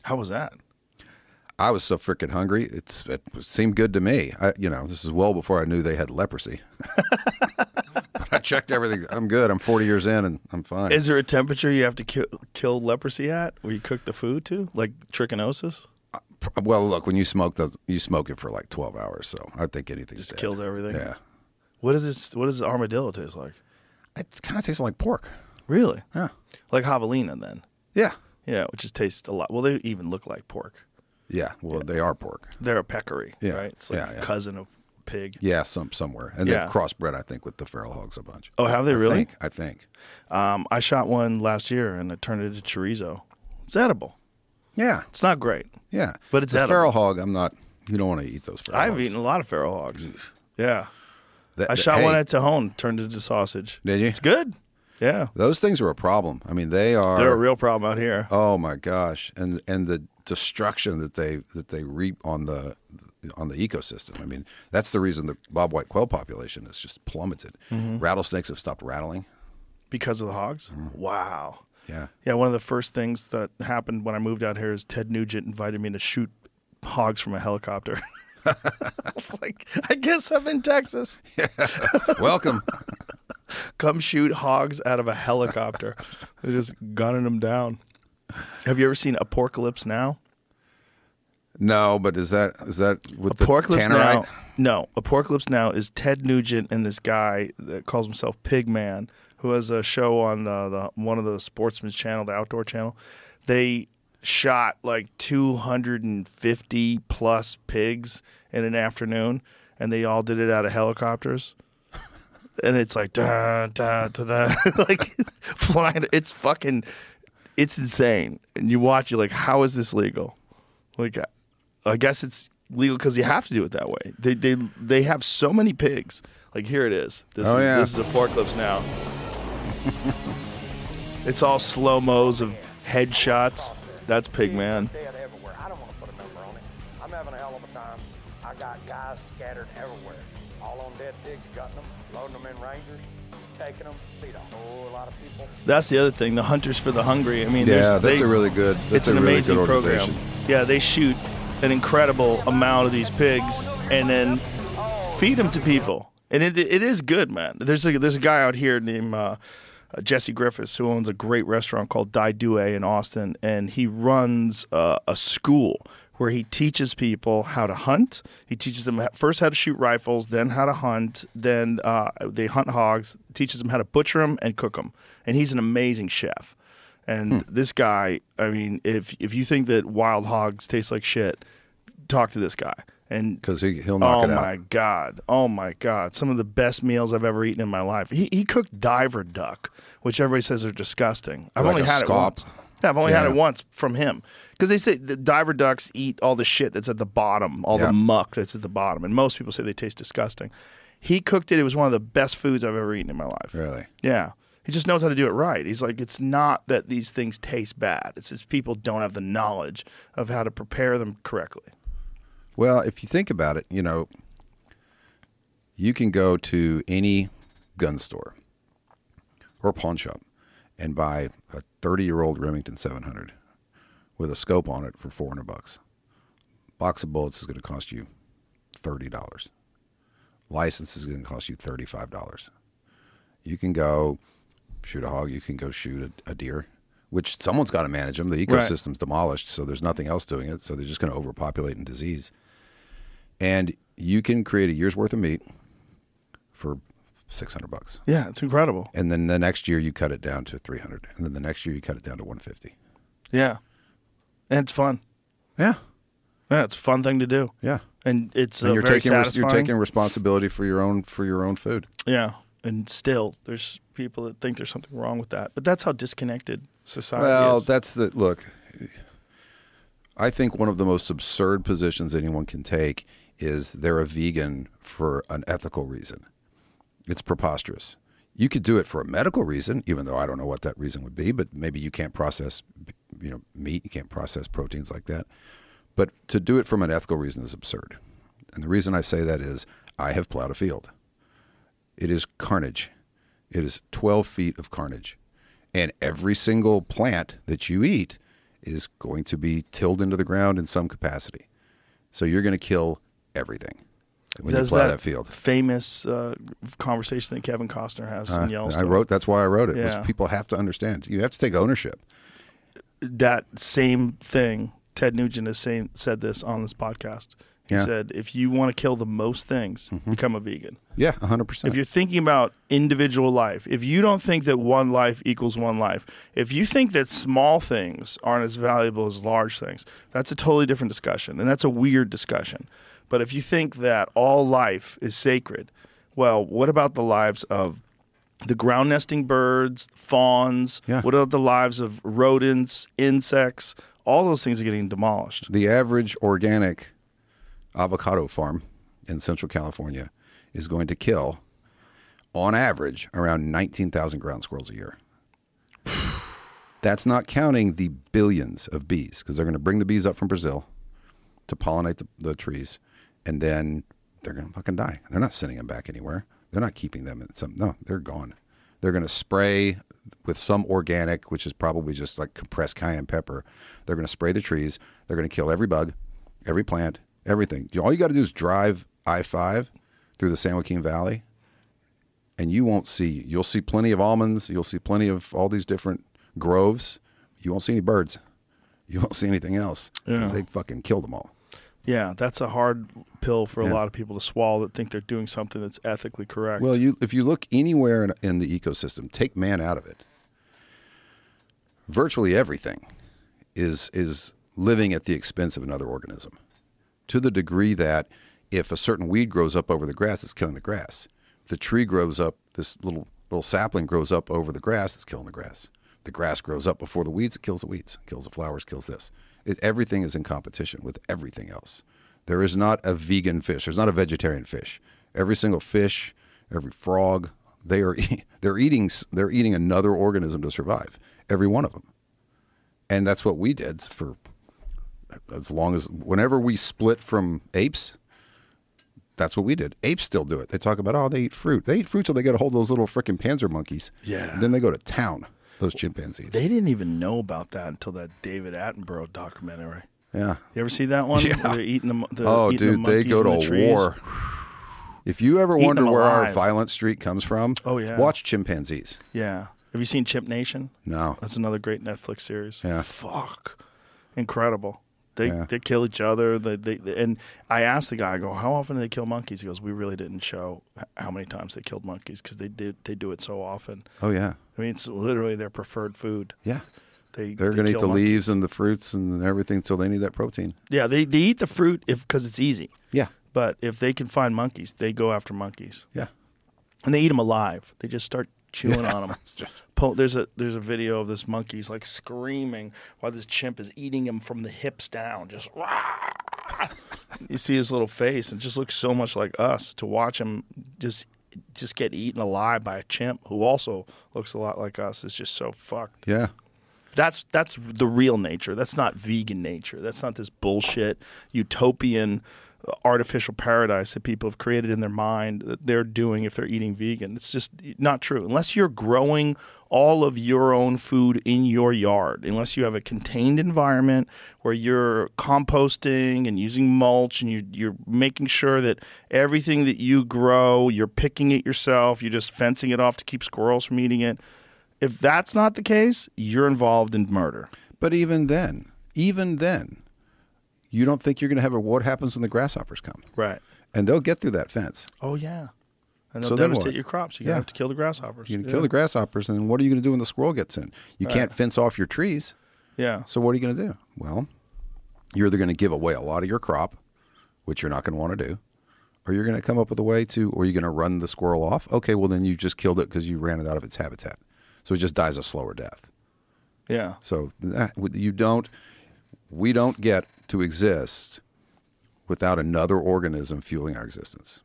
How was that? I was so freaking hungry. It's it seemed good to me. I, you know, this is well before I knew they had leprosy. [laughs] but I checked everything. I'm good. I'm 40 years in, and I'm fine. Is there a temperature you have to kill, kill leprosy at where you cook the food to, like trichinosis? Uh, well, look, when you smoke the, you smoke it for like 12 hours. So I think anything Just kills everything. Yeah, What does this? What does armadillo taste like? it kind of tastes like pork. Really? Yeah, Like javelina, then? yeah, Yeah, which just tastes a lot. Well, they even look like pork. Yeah. Well, they are pork. They're a peccary, Yeah, right? It's like yeah, yeah. cousin of pig. Yeah, some somewhere, and Yeah. they've crossbred, I think, with the feral hogs a bunch. Oh, have they I really? think- I think. Um, I shot one last year and I turned it into chorizo. It's edible. Yeah, It's not great. yeah. But it's the edible. feral hog. I'm not. You don't want to eat those feral I've hogs. eaten a lot of feral hogs. Yeah, That- I shot hey, one at Tejon, turned it into sausage. Did you? It's good. Yeah, Those things are a problem. I mean, they are. they're a real problem out here. Oh my gosh, and and the destruction that they that they reap on the on the ecosystem. I mean, that's the reason the bobwhite quail population is just plummeted. Mm-hmm. Rattlesnakes have stopped rattling. Because of the hogs? Mm-hmm. Wow. Yeah, Yeah, one of the first things that happened when I moved out here is Ted Nugent invited me to shoot hogs from a helicopter. [laughs] I was like, I guess I'm in Texas. Yeah. welcome. [laughs] Come shoot hogs out of a helicopter. They're just gunning them down. Have you ever seen Apocalypse Now? No, but is that is that with the Apocalypse tannerite? Now. No, Apocalypse Now is Ted Nugent and this guy that calls himself Pigman, who has a show on uh, the one of the Sportsman's Channel, the Outdoor Channel. They shot like 250 plus pigs in an afternoon, and they all did it out of helicopters. And it's like da da da da, like [laughs] flying. It's fucking, it's insane. And you watch, you're like, how is this legal? Like, I guess it's legal because you have to do it that way. They they they have so many pigs. Like here it is. This Oh, is yeah. this is Apocalypse now. [laughs] it's all slow mos of headshots. That's pig man. I don't want to put a number on it. I'm having a hell of a time. I got guys scattered everywhere, all on dead pigs, gutting them, loading them in Rangers, taking them, feed a whole lot of people. That's the other thing. The Hunters for the Hungry. I mean, Yeah, that's they- a really good. That's it's a an really amazing good program. Yeah, they shoot an incredible amount of these pigs and then feed them to people, and it it is good, man. There's a there's a guy out here named uh, uh, Jesse Griffiths who owns a great restaurant called Dai Due in Austin, and he runs uh, a school where he teaches people how to hunt. He teaches them first how to shoot rifles, then how to hunt, then uh, they hunt hogs. Teaches them how to butcher them and cook them, and he's an amazing chef. And this guy, I mean, if if you think that wild hogs taste like shit, talk to this guy. And because he- he'll knock oh it out. Oh my god, oh my god, some of the best meals I've ever eaten in my life. He he cooked diver duck, which everybody says are disgusting. I've Like only had it scallop? once. Yeah, I've only had it once from him because they say the diver ducks eat all the shit that's at the bottom, all Yeah. the muck that's at the bottom, and most people say they taste disgusting. He cooked it. It was one of the best foods I've ever eaten in my life. Really? Yeah. He just knows how to do it right. He's like, it's not that these things taste bad. It's just people don't have the knowledge of how to prepare them correctly. Well, if you think about it, you know, you can go to any gun store or pawn shop and buy a 30 year old Remington 700 with a scope on it for 400 bucks. Box of bullets is going to cost you $30. License is going to cost you $35. You can go shoot a hog, you can go shoot a, a deer, which someone's got to manage them. The Right. ecosystem's demolished, so there's nothing else doing it. So they're just going to overpopulate and disease. And you can create a year's worth of meat 600 bucks. Yeah, it's incredible. And then the next year you cut it down to 300. And then the next year you cut it down to 150. Yeah. And it's fun. Yeah. Yeah, it's a fun thing to do. Yeah. And it's And uh, you're very taking satisfying. you're taking responsibility for your own for your own food. yeah. And still, there's people that think there's something wrong with that. But that's how disconnected society is. Well, is. that's the look. I think one of the most absurd positions anyone can take is they're a vegan for an ethical reason. It's preposterous. You could do it for a medical reason, even though I don't know what that reason would be. But maybe you can't process, you know, meat. You can't process proteins like that. But to do it from an ethical reason is absurd. And the reason I say that is I have plowed a field. It is carnage. It is 12 feet of carnage. And every single plant that you eat is going to be tilled into the ground in some capacity. So you're going to kill everything when you plow that, that, field. famous uh, conversation that Kevin Costner has Uh, in I wrote. That's why I wrote it. Yeah. people have to understand. You have to take ownership. that same thing. Ted Nugent has saying, said this on this podcast. He Yeah. said, if you want to kill the most things, become a vegan. Yeah, 100. percent If you're thinking about individual life, if you don't think that one life equals one life, if you think that small things aren't as valuable as large things, that's a totally different discussion. And that's a weird discussion. But if you think that all life is sacred, well, what about the lives of the ground nesting birds, fawns? Yeah. What about the lives of rodents, insects? All those things are getting demolished. The average organic avocado farm in Central California is going to kill, on average, around 19,000 ground squirrels a year. [sighs] That's not counting the billions of bees, because they're going to bring the bees up from Brazil to pollinate the, the trees, and then they're going to fucking die. They're not sending them back anywhere. They're not keeping them in some. No, they're gone. They're going to spray with some organic, which is probably just like compressed cayenne pepper. They're going to spray the trees. They're going to kill every bug, every plant, everything. All you got to do is drive I five through the San Joaquin Valley, and you won't see. You'll see plenty of almonds. You'll see plenty of all these different groves. You won't see any birds. You won't see anything else. Yeah. They fucking killed them all. Yeah, that's a hard pill for a lot of people to swallow that think they're doing something that's ethically correct. Well, you if you look anywhere in, in the ecosystem, take man out of it. Virtually everything is is living at the expense of another organism, to the degree that if a certain weed grows up over the grass, it's killing the grass. If the tree grows up, this little little sapling grows up over the grass, it's killing the grass. The grass grows up before the weeds, it kills the weeds, kills the flowers, kills this. It, everything is in competition with everything else. There is not a vegan fish. There's not a vegetarian fish. Every single fish, every frog, they are [laughs] they're eating they're eating another organism to survive. Every one of them, and that's what we did for as long as whenever we split from apes. That's what we did. Apes still do it. They talk about oh they eat fruit. They eat fruit till they get a hold of those little freaking panzer monkeys. Yeah. And then they go to town. Those chimpanzees. they didn't even know about that until that David Attenborough documentary. yeah. You ever see that one? Yeah. Where They're eating the, the Oh, eating the dude, they go in the to war. If you ever Eating wonder where our violent streak comes from, Oh, yeah. watch chimpanzees. Yeah. Have you seen Chimp Nation? No. That's another great Netflix series. Yeah. Fuck. Incredible. They Yeah. they kill each other. They, they and I asked the guy, I go, how often do they kill monkeys? He goes, we really didn't show how many times they killed monkeys because they did they do it so often. Oh yeah, I mean, it's literally their preferred food. yeah. They They're they going to eat the monkeys. leaves and the fruits and everything until they need that protein. Yeah, they they eat the fruit if because it's easy. Yeah, But if they can find monkeys, they go after monkeys. yeah. and they eat them alive. They just start chewing on [laughs] them. Pull, there's a there's a video of this monkey's like screaming while this chimp is eating him from the hips down. Just "Rah!" [laughs] you see his little face, and it just looks so much like us to watch him just just get eaten alive by a chimp who also looks a lot like us is just so fucked. Yeah. That's that's the real nature. That's not vegan nature. That's not this bullshit utopian artificial paradise that people have created in their mind that they're doing if they're eating vegan. It's just not true. Unless you're growing all of your own food in your yard, unless you have a contained environment where you're composting and using mulch and you, you're making sure that everything that you grow, you're picking it yourself, you're just fencing it off to keep squirrels from eating it. If that's not the case, you're involved in murder. But even then, even then, you don't think you're going to have a what happens when the grasshoppers come? Right. And they'll get through that fence. Oh yeah. And they'll So devastate your crops. You Yeah. have to kill the grasshoppers. You're going to yeah. kill the grasshoppers, and then what are you going to do when the squirrel gets in? You can't fence off your trees. Yeah. So what are you going to do? Well, you're either going to give away a lot of your crop, which you're not going to want to do, or you're going to come up with a way to, or you're going to run the squirrel off. Okay, well then you just killed it because you ran it out of its habitat, so it just dies a slower death. Yeah. So that, you don't, we don't get to exist without another organism fueling our existence.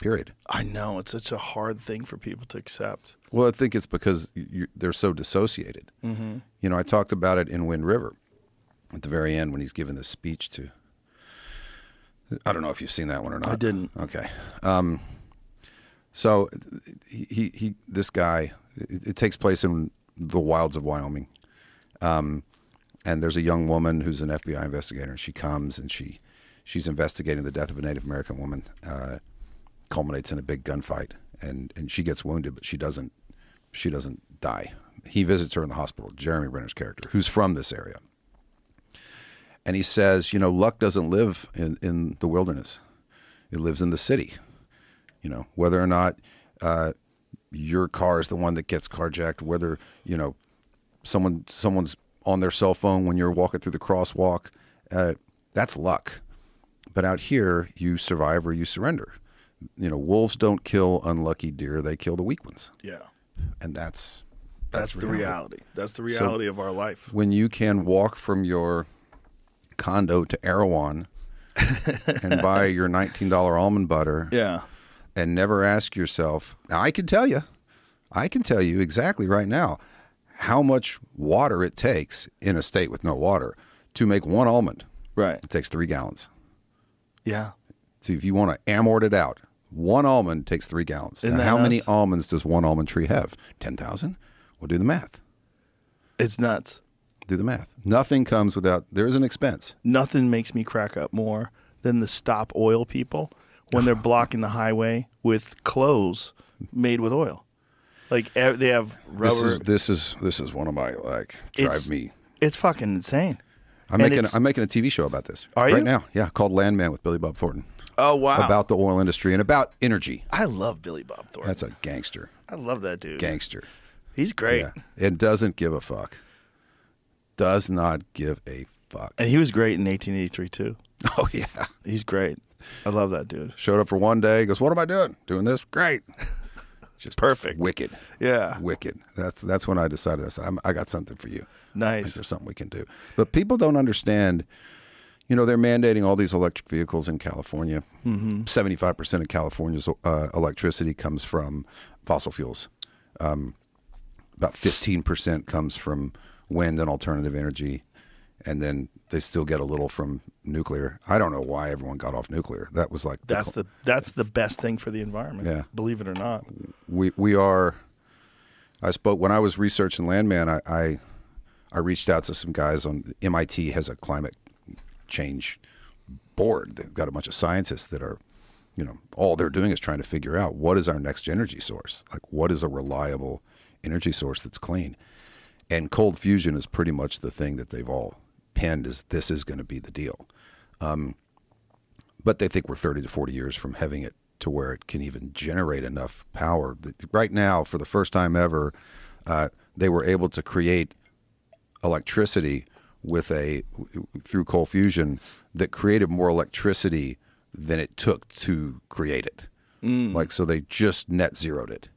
Period. I know it's such a hard thing for people to accept. Well, I think it's because you, they're so dissociated. Mm-hmm. You know, I talked about it in Wind River at the very end when he's giving this speech to. I don't know if you've seen that one or not. I didn't. Okay. Um, so he, he, he this guy, it, it takes place in the wilds of Wyoming. Um, and there's a young woman who's an FBI investigator, and she comes and she she's investigating the death of a Native American woman. Uh, culminates in a big gunfight, and and she gets wounded, but she doesn't she doesn't die. He visits her in the hospital. Jeremy Renner's character, who's from this area, and he says, you know, luck doesn't live in in the wilderness; it lives in the city. You know, whether or not uh, your car is the one that gets carjacked, whether you know someone someone's on their cell phone when you're walking through the crosswalk, uh, that's luck. But out here, you survive or you surrender. You know, wolves don't kill unlucky deer; they kill the weak ones, Yeah. and that's That's, the reality. That's the reality of our life. when you can walk from your condo to Erewhon [laughs] and buy your nineteen dollar almond butter, Yeah. and never ask yourself. Now, I can tell you, I can tell you exactly right now how much water it takes in a state with no water to make one almond. Right. It takes three gallons. Yeah. So if you want to amort it out, one almond takes three gallons. Now, how many almonds does one almond tree have? Ten thousand. We'll do the math. It's nuts. Do the math. Nothing comes without. There is an expense. Nothing makes me crack up more than the stop oil people when they're [laughs] blocking the highway with clothes made with oil. Like they have This rubber. is this is this is one of my like drive It's- me. it's fucking insane. I'm And making it's- I'm making a TV show about this Are right you? now. Yeah, called Landman with Billy Bob Thornton Oh wow! about the oil industry and about energy. I love Billy Bob Thornton. That's a gangster, I love that dude. gangster. He's great, Yeah, it doesn't give a fuck. Does not give a fuck. and he was great in 1883 too. [laughs] Oh yeah, He's great. I love that dude. showed up for one day. Goes, what am I doing? Doing this? Great. Just Perfect. Wicked. Yeah, Wicked. That's that's when I decided. I said, I'm, I got something for you. Nice. there's something we can do. But people don't understand. You know, they're mandating all these electric vehicles in California. Mm-hmm. 75% of California's uh, electricity comes from fossil fuels. Um, about 15% comes from wind and alternative energy. And then they still get a little from nuclear. I don't know why everyone got off nuclear. That was like That's the that's the best thing for the environment. Yeah. believe it or not. we we are. I spoke when I was researching Landman. I, I I reached out to some guys on MIT has a climate change board. They've got a bunch of scientists that are, you know, all they're doing is trying to figure out what is our next energy source. Like what is a reliable energy source that's clean. And cold fusion is pretty much the thing that they've all penned as this is going to be the deal but they think we're 30 to 40 years from having it to where it can even generate enough power. Right now, for the first time ever, uh, they were able to create electricity with a through cold fusion that created more electricity than it took to create it. Like so, they just net zeroed it.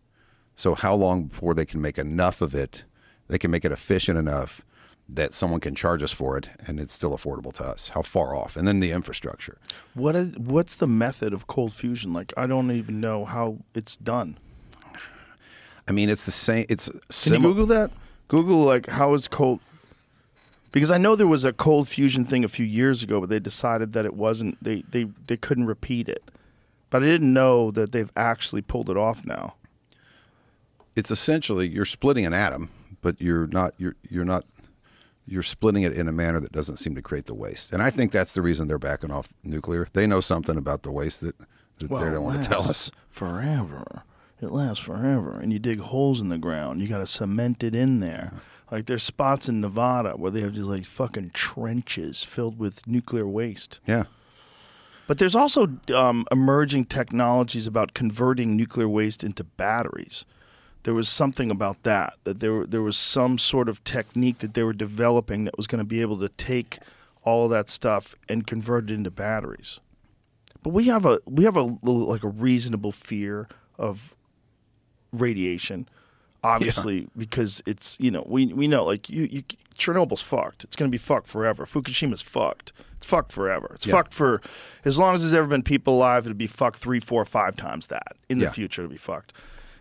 So how long before they can make enough of it? They can make it efficient enough that someone can charge us for it, and it's still affordable to us. How far off? And then the infrastructure. What is what's the method of cold fusion? Like I don't even know how it's done. I mean, it's the same. It's Can similar. you Google that? Google like how is cold? Because I know there was a cold fusion thing a few years ago, but they decided that it wasn't. They they they couldn't repeat it. But I didn't know that they've actually pulled it off now. It's essentially you're splitting an atom, but you're not. You're you're not. You're splitting it in a manner that doesn't seem to create the waste. And I think that's the reason they're backing off nuclear. They know something about the waste that, that they don't want to tell us. forever. It lasts forever, and you dig holes in the ground. You got to cement it in there. Like there's spots in Nevada where they have these like fucking trenches filled with nuclear waste. Yeah. But there's also um, emerging technologies about converting nuclear waste into batteries. There was something about that that there there was some sort of technique that they were developing that was going to be able to take all of that stuff and convert it into batteries. But we have a we have a little, like a reasonable fear of radiation, obviously because it's you know we we know like you, you Chernobyl's fucked. It's going to be fucked forever. Fukushima's fucked. It's fucked forever. It's Yeah. fucked for as long as there's ever been people alive. It'll be fucked three, four, five times that in the Yeah. future. It'll be fucked.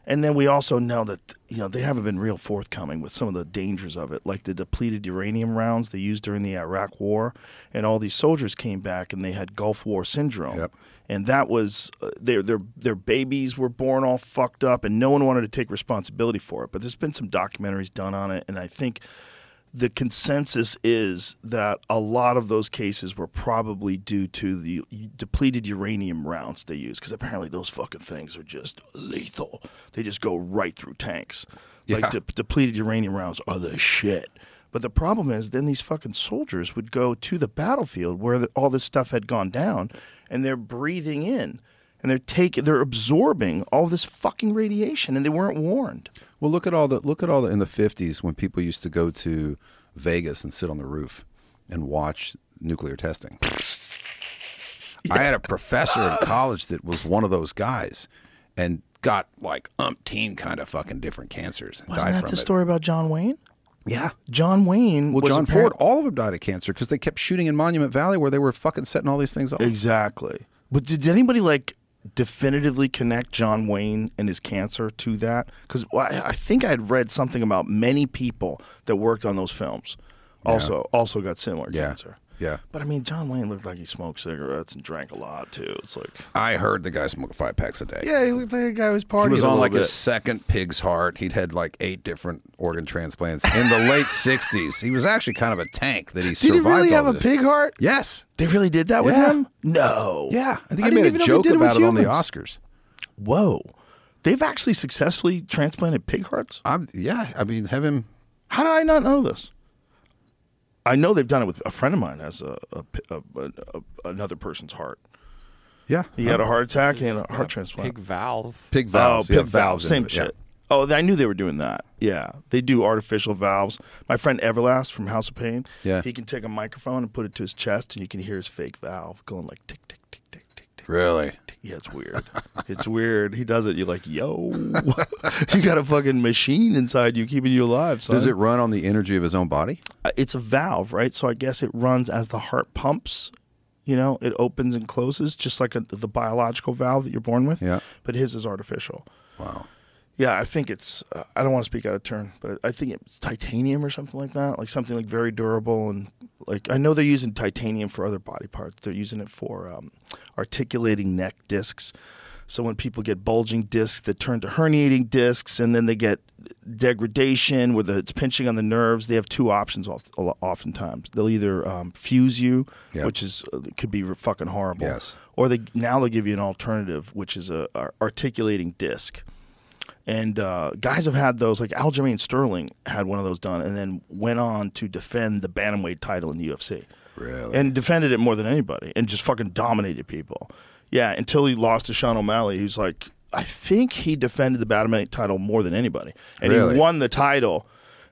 And then we also know that you know they haven't been real forthcoming with some of the dangers of it, like the depleted uranium rounds they used during the Iraq War, and all these soldiers came back and they had Gulf War syndrome, Yep. and that was uh, their their their babies were born all fucked up, and no one wanted to take responsibility for it. But there's been some documentaries done on it, and I think the consensus is that a lot of those cases were probably due to the depleted uranium rounds they use because apparently those fucking things are just lethal. They just go right through tanks. Yeah. Like de- depleted uranium rounds are the shit. But the problem is, then these fucking soldiers would go to the battlefield where the, all this stuff had gone down, and they're breathing in, and they're taking, they're absorbing all this fucking radiation, and they weren't warned. Well, look at all the look at all the in the fifties when people used to go to Vegas and sit on the roof and watch nuclear testing. I had a professor in college that was one of those guys, and got like umpteen kind of fucking different cancers and Wasn't died that from the it. story about John Wayne? Yeah. John Wayne. Well, was John apparent- Ford, all of them died of cancer because they kept shooting in Monument Valley where they were fucking setting all these things off. Exactly. But did anybody like definitively connect John Wayne and his cancer to that? Because I think I had read something about many people that worked on those films also also got similar Yeah. cancer. Yeah. But I mean, John Wayne looked like he smoked cigarettes and drank a lot too. It's like, I heard the guy smoked five packs a day. yeah, he looked like a guy who was partying. He was on like bit. his second pig's heart. He'd had like eight different organ transplants in the late [laughs] '60s. He was actually kind of a tank that he Did survived. Did he really all have a pig heart? Yes. They really did that with Yeah. him? No. Yeah, I think I he made a joke did it with about it on the. Oscars. Whoa. They've actually successfully transplanted pig hearts? I'm, yeah, I mean, have him. How did I not know this? I know they've done it with a friend of mine has a, a, a, a, a another person's heart. Yeah. He had a heart attack and a Yeah, heart transplant. Pig valve. Pig oh, valves. Oh, yeah, pig valves, same into it, yeah. shit. Oh, I knew they were doing that. Yeah, they do artificial valves. My friend Everlast from House of Pain. Yeah. he can take a microphone and put it to his chest, and you can hear his fake valve going like tick tick tick tick tick tick. Really? tick, tick. Yeah, it's weird. it's weird. He does it. You're like, yo, [laughs] you got a fucking machine inside you keeping you alive. Son. Does it run on the energy of his own body? Uh, It's a valve, right? So I guess it runs as the heart pumps. You know, it opens and closes just like a, the biological valve that you're born with. Yeah. But his is artificial. Wow. Yeah, I think it's. Uh, I don't want to speak out of turn, but I think it's titanium or something like that, like something like very durable and like I know they're using titanium for other body parts. They're using it for um, articulating neck discs. So when people get bulging discs that turn to herniating discs, and then they get degradation where the, it's pinching on the nerves, they have two options. Oftentimes, they'll either um, fuse you, Yeah. which is uh, could be fucking horrible, Yes. or they now they'll give you an alternative, which is a, a articulating disc. And uh, guys have had those, like Aljamain Sterling had one of those done, and then went on to defend the bantamweight title in the UFC, Really? and defended it more than anybody, and just fucking dominated people. Yeah, until he lost to Sean O'Malley, who's like, I think he defended the bantamweight title more than anybody, and Really? he won the title.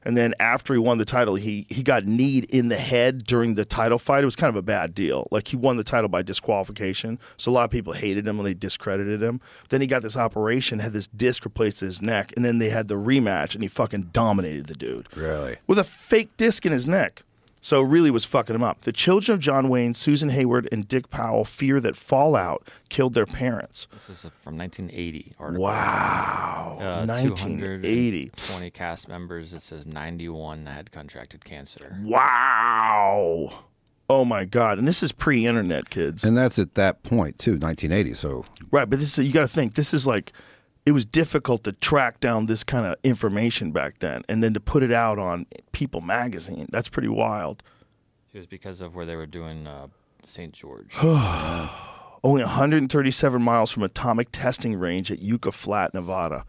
And then after he won the title, he he got kneed in the head during the title fight. It was kind of a bad deal. Like he won the title by disqualification, so a lot of people hated him and they discredited him. Then he got this operation, had this disc replaced in his neck, and then they had the rematch, and he fucking dominated the dude Really? with a fake disc in his neck. So really was fucking him up. The children of John Wayne, Susan Hayward, and Dick Powell fear that Fallout killed their parents. This is from 1980 article. Wow, Uh, 1980. 20 cast members. It says 91 had contracted cancer. Wow. Oh my god! And this is pre-internet, kids. And that's at that point too, 1980. So right, but this is you got to think. This is like it was difficult to track down this kind of information back then, and then to put it out on People magazine. That's pretty wild. It was because of where they were doing uh, St. George. [sighs] only 137 miles from atomic testing range at Yucca Flat, Nevada.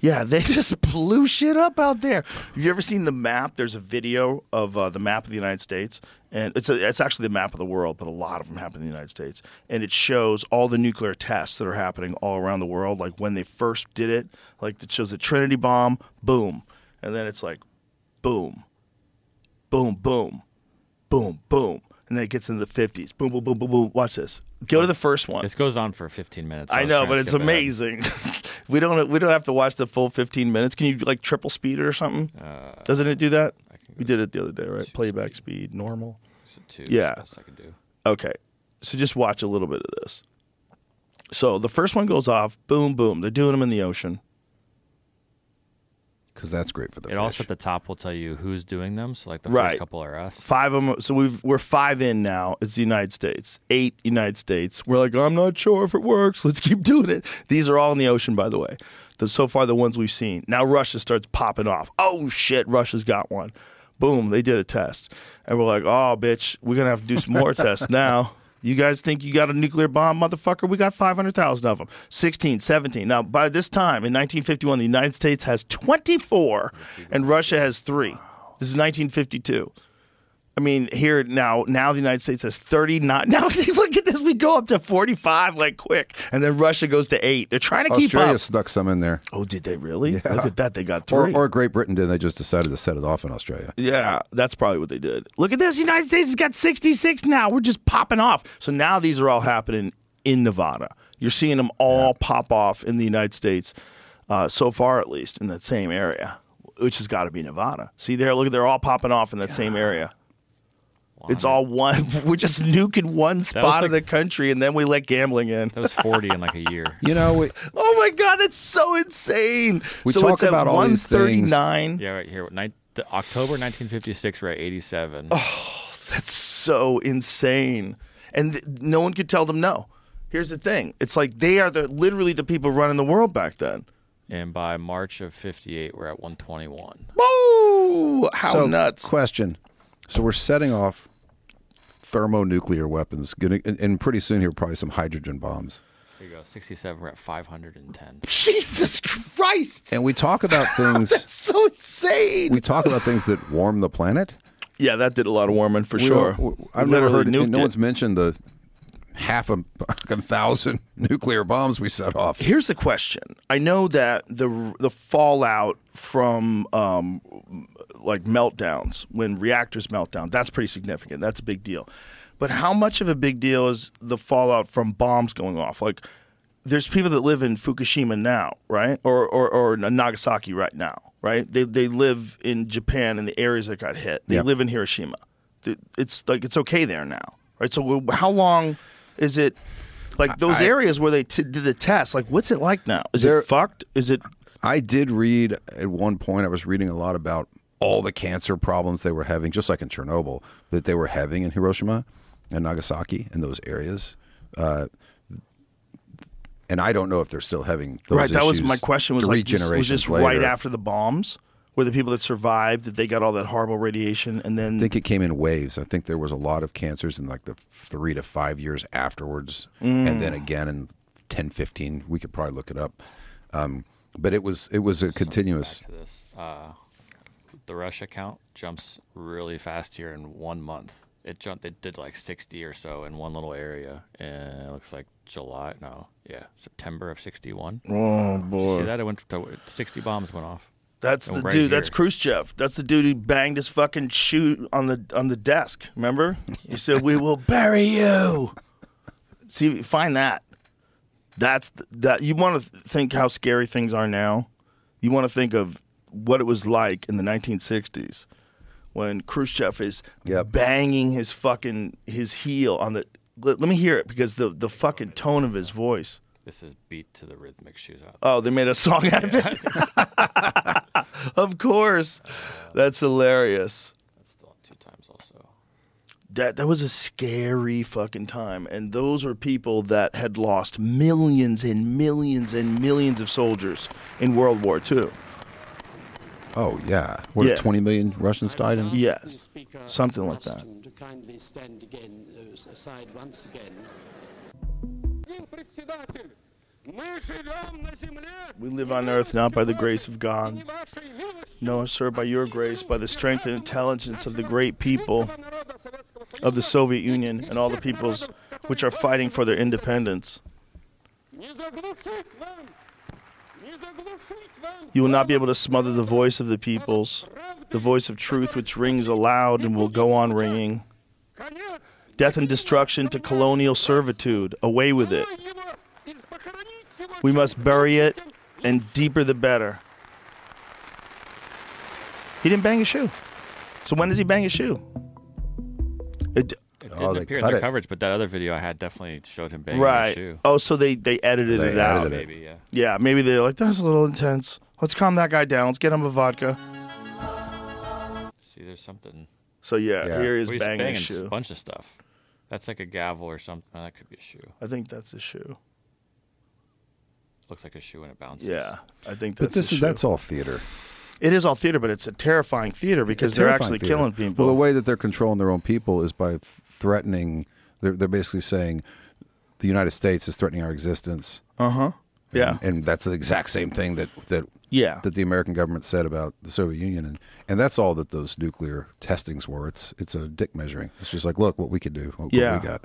Yeah, they [laughs] just blew shit up out there. Have you ever seen the map? There's a video of uh, the map of the United States, and it's a, it's actually the map of the world, but a lot of them happen in the United States. And it shows all the nuclear tests that are happening all around the world, like when they first did it. Like it shows the Trinity bomb, boom, and then it's like, boom, boom, boom, boom, boom, and then it gets into the 50s, boom, boom, boom, boom, boom. Watch this. Go to the first one. This goes on for 15 minutes. so I was know, trying but to it's skip ahead. amazing. [laughs] we don't we don't have to watch the full 15 minutes. Can you like triple speed it or something? Uh, Doesn't it do that? We did it the other day, right? Playback speed, normal. two. Yeah. The best I can do. Okay. So just watch a little bit of this. So the first one goes off, boom, boom. They're doing them in the ocean. Because that's great for the It fish. also at the top will tell you who's doing them. So like the Right. first couple are us. Five of them. So we've we're five in now. It's the United States. Eight United States. We're like, I'm not sure if it works. Let's keep [laughs] doing it. These are all in the ocean, by the way. The, so far, the ones we've seen. Now Russia starts popping off. Oh shit, Russia's got one. Boom, they did a test, and we're like, oh bitch, we're gonna have to do some more [laughs] tests now. You guys think you got a nuclear bomb, motherfucker? We got 500,000 of them. 16, 17. Now, by this time, in 1951, the United States has 24 and Russia has three. This is 1952. I mean, here now, now the United States has 39. [laughs] Now, look at this. We go up to 45 like quick. And then Russia goes to eight. They're trying to keep Australia up. snuck some in there, Oh, did they really? Yeah. Look at that. They got or, three. or Great Britain did. They just decided to set it off in Australia. Yeah, that's probably what they did. Look at this. The United States has got 66 now. We're just popping off. So now these are all happening in Nevada. You're seeing them all pop off in the United States, uh, so far at least, in that same area, which has got to be Nevada. See there? Look, at they're all popping off in that same area. It's all one. [laughs] We're just nuking one spot of the country, and then we let gambling in. That was 40 in like a year. You know, we, [laughs] Oh my God, that's so insane. We so talk it's about all these things. 139. Yeah, right here. Nin- the October 1956, we're at 87. Oh. That's so insane. And th- no one could tell them no. Here's the thing. It's like they are the literally the people running the world back then. And by March of 58, we're at 121. Whoa! How so, nuts. Question. So we're setting off thermonuclear weapons, gonna, and, and pretty soon here probably some hydrogen bombs. Here you go. 67, we're at 510. Jesus Christ. And we talk about [laughs] things. That's so insane. we talk about things that warm the planet. Yeah, that did a lot of warming for We sure. don't- I've We never heard. No it. one's mentioned the half a, [laughs] a thousand [laughs] nuclear bombs we set off. Here's the question. I know that the the fallout from um, like meltdowns when reactors melt down, that's pretty significant. That's a big deal. But how much of a big deal is the fallout from bombs going off? Like there's people that live in Fukushima now, right? Or or, or Nagasaki right now, right? They they live in Japan in the areas that got hit. They Yep. live in Hiroshima. It's like it's okay there now, right? So how long is it? Like those I- areas where they t- did the test, like what's it like now? Is There- it fucked? Is it? I did read at one point. I was reading a lot about all the cancer problems they were having, just like in Chernobyl, that they were having in Hiroshima and Nagasaki in those areas. Uh, and I don't know if they're still having those right. That was my question. Was three like, this- generations was this later. right after the bombs? Were the people that survived that they got all that horrible radiation and then I think it came in waves. I think there was a lot of cancers in like the three to five years afterwards, and Mm. then again in 10, 15. We could probably look it up. Um, but it was it was a continuous. Back to this. Uh, the Russia count jumps really fast here in one month. It jumped. It did like 60 or so in one little area, and it looks like July. No, yeah, September of 61. oh Did you boy, see that? It went to 60 bombs went off. that's the right dude. That's. Khrushchev. That's the dude who banged his fucking shoe on the on the desk. Remember? [laughs] He said, "We will bury you." See, find that. That's th- that. You want to think how scary things are now. You want to think of what it was like in the 1960s when Khrushchev is Yep. banging his fucking his heel on the. Let, let me hear it because the the fucking tone of his voice. This is beat to the rhythmic shoes out. Oh, they made a song out of it. [laughs] of course, uh, that's hilarious. That's still two times also. That that was a scary fucking time, and those were people that had lost millions and millions and millions of soldiers in World War II. Oh yeah, what Yeah. 20 million Russians died in? Yes, something like that. To kindly stand again, uh, aside once again. We live on earth not by the grace of God. No, sir, by your grace, by the strength and intelligence of the great people of the Soviet Union and all the peoples which are fighting for their independence. You will not be able to smother the voice of the peoples, the voice of truth which rings aloud and will go on ringing. Death and destruction to colonial servitude. Away with it. We must bury it, and deeper the better. He didn't bang a shoe. So when does he bang a shoe? It, It Oh, didn't they appear in cut their it. coverage, but that other video I had definitely showed him banging a right. shoe. Oh, so they, they edited They it out. edited it. Maybe, yeah. Yeah, maybe they're like, that's a little intense. Let's calm that guy down. Let's get him a vodka. See, there's something. So yeah, Yeah. here he is Well, banging, banging a a shoe. bunch of stuff. That's like a gavel or something. Oh, that could be a shoe. I think that's a shoe. Looks like a shoe and it bounces. Yeah, I think But that's this a is shoe. that's all theater. It is all theater, but it's a terrifying theater because It's they're actually theater. killing people. Well, the way that they're controlling their own people is by th- threatening. They're they're basically saying the United States is threatening our existence. uh huh. Yeah. and, and that's the exact same thing that that Yeah. that the American government said about the Soviet Union, and and that's all that those nuclear testings were. It's it's a dick measuring. It's just like, look what we could do. What, Yeah. what we got.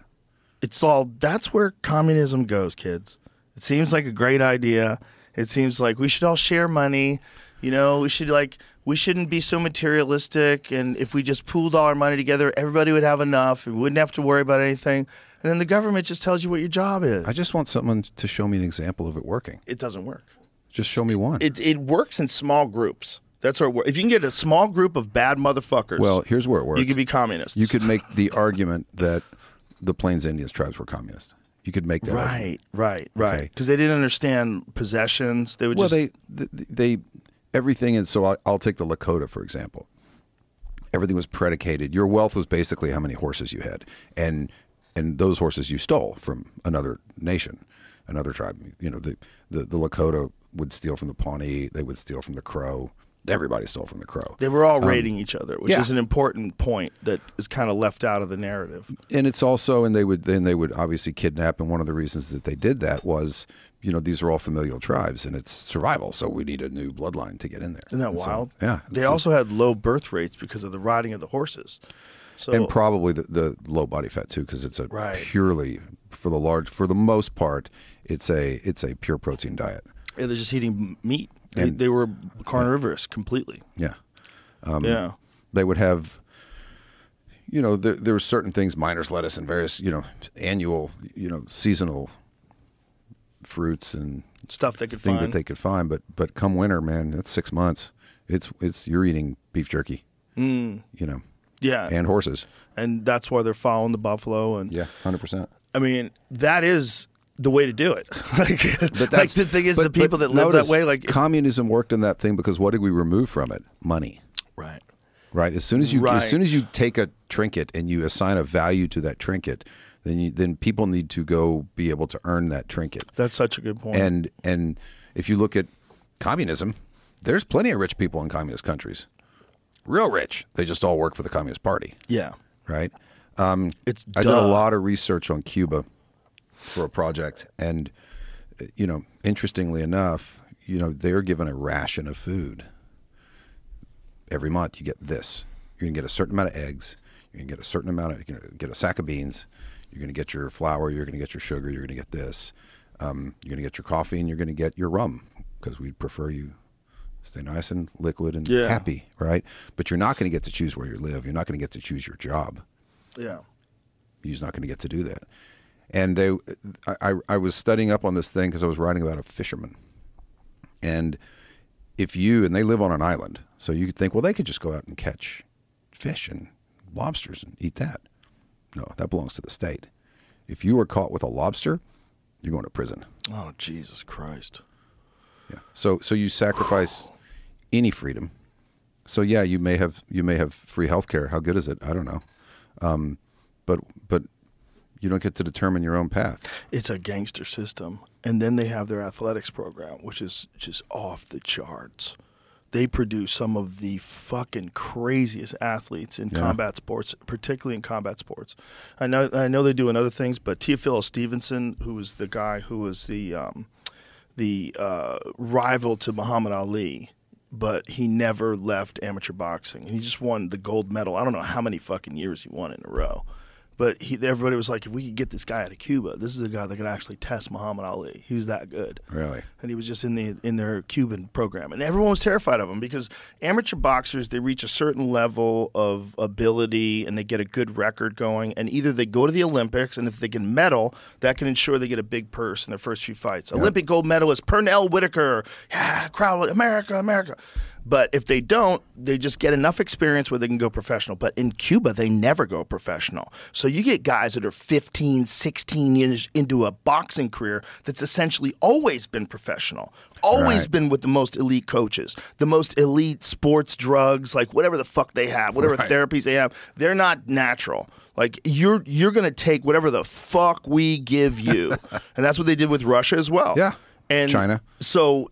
it's all that's where communism goes, kids. It seems like a great idea. It seems like we should all share money. You know, we should like we shouldn't be so materialistic and if we just pooled all our money together, everybody would have enough and we wouldn't have to worry about anything. And then the government just tells you what your job is. I just want someone to show me an example of it working. it doesn't work. Just show me one. It it works in small groups. That's where it works. If you can get a small group of bad motherfuckers, well, here's where it works. you could be communists. You could make the argument that the Plains Indians tribes were communist. You could make that argument. right, right, right. Okay. Because they didn't understand possessions. They would Well, just they, they, everything is. So I'll, I'll take the Lakota for example. Everything was predicated. Your wealth was basically how many horses you had, and and those horses you stole from another nation, another tribe. You know, the the, the Lakota would steal from the Pawnee. They would steal from the Crow. Everybody stole from the Crow. They were all rating each other, which Um, yeah. is an important point that is kind of left out of the narrative. and it's also and they would then they would obviously kidnap and one of the reasons that they did that was you know these are all familial tribes and it's survival so we need a new bloodline to get in there Isn't that And so- wild? yeah They also had low birth rates because of the riding of the horses. So and probably the, the low body fat too because it's a Right. purely for the large for the most part it's a it's a pure protein diet Yeah, they're just eating meat. They, And- they were carnivorous completely. yeah Um, yeah. they would have you know there, there were certain things miners lettuce and various you know annual you know seasonal fruits and Stuff they could thing find. that they could find but but come winter man that's six months it's it's you're eating beef jerky Mm. you know yeah. and horses and that's why they're following the buffalo. And yeah 100% I mean, that is the way to do it. [laughs] like, But like that's the thing is, but- the people that live notice, that way, like communism worked in that thing because what did we remove from it? Money, right. right? As soon as you Right. as soon as you take a trinket and you assign a value to that trinket, then you, then people need to go be able to earn that trinket. That's such a good point. And and if you look at communism, there's plenty of rich people in communist countries, real rich. They just all work for the Communist Party, yeah, right? Um, it's I did a lot of research on Cuba for a project, and uh, you know, interestingly enough, you know, they're given a ration of food every month. You get this. You're gonna get a certain amount of eggs. You're gonna get a certain amount of. You're gonna get a sack of beans. You're gonna get your flour. You're gonna get your sugar. You're gonna get this. Um, you're gonna get your coffee, and you're gonna get your rum because we'd prefer you stay nice and liquid and Yeah. happy, right? But you're not gonna get to choose where you live. You're not gonna get to choose your job. yeah. He's not going to get to do that. And they, I, I, was studying up on this thing because I was writing about a fisherman. And if you, and they live on an island, so you could think, well, they could just go out and catch fish and lobsters and eat that. No, that belongs to the state. If you are caught with a lobster, you're going to prison. Oh Jesus Christ. Yeah. So, so you sacrifice any freedom. So yeah, you may have you may have free health care. How good is it? I don't know. Um, but but you don't get to determine your own path. It's a gangster system, and then they have their athletics program, which is just off the charts. They produce some of the fucking craziest athletes in Yeah. combat sports, particularly in combat sports. I know, I know they do in other things, but Teofilo Stevenson, who was the guy who was the um, the uh, rival to Muhammad Ali, but he never left amateur boxing. He just won the gold medal. I don't know how many fucking years he won in a row. But he, everybody was like, if we could get this guy out of Cuba, this is a guy that could actually test Muhammad Ali. He was that good. Really? And he was just in the in their Cuban program, and everyone was terrified of him because amateur boxers they reach a certain level of ability and they get a good record going, and either they go to the Olympics, and if they can medal, that can ensure they get a big purse in their first few fights. Olympic gold medalist Pernell Whitaker, yeah, crowd, America, America. But if they don't, they just get enough experience where they can go professional. But in Cuba, they never go professional. So you get guys that are 15, 16 years into a boxing career that's essentially always been professional, always Right. been with the most elite coaches, the most elite sports drugs, like whatever the fuck they have, whatever Right. therapies they have. They're not natural. Like you're you're gonna take whatever the fuck we give you, [laughs] and that's what they did with Russia as well. Yeah. and China. So,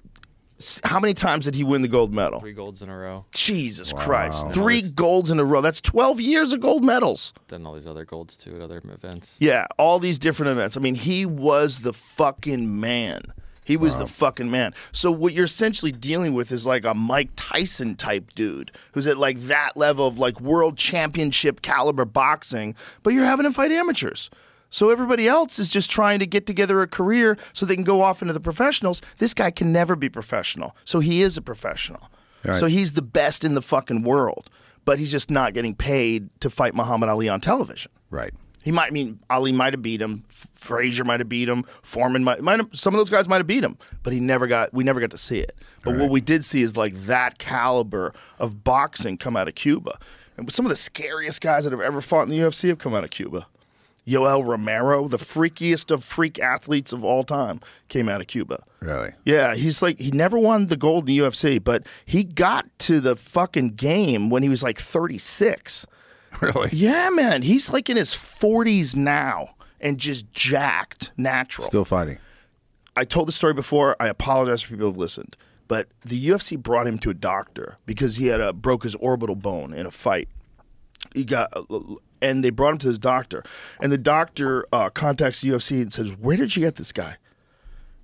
how many times did he win the gold medal? Three golds in a row. Jesus Christ. Wow. Three golds in a row. That's 12 years of gold medals. Then all these other golds too at other events. Yeah, all these different events. I mean, he was the fucking man. He was the fucking man. So what you're essentially dealing with is like a Mike Tyson type dude who's at like that level of like world championship caliber boxing, but you're having him fight amateurs. So everybody else is just trying to get together a career so they can go off into the professionals. This guy can never be professional. So he is a professional. Right. So he's the best in the fucking world, but he's just not getting paid to fight Muhammad Ali on television. Right. He might I mean Ali might have beat him, Frazier might have beat him, Foreman might, might have, some of those guys might have beat him, but he never got we never got to see it. But what we did see is like that caliber of boxing come out of Cuba. And some of the scariest guys that have ever fought in the UFC have come out of Cuba. Yoel Romero, the freakiest of freak athletes of all time, came out of Cuba. Really. Yeah, he's like he never won the gold in the UFC, but he got to the fucking game when he was like 36. [laughs] Really. Yeah, man. He's like in his 40s now and just jacked natural. Still fighting. I told the story before. I apologize for people who've listened. but the UFC brought him to a doctor because he had a broke his orbital bone in a fight. He got, uh, and they brought him to his doctor, and the doctor uh, contacts the UFC and says, "Where did you get this guy?"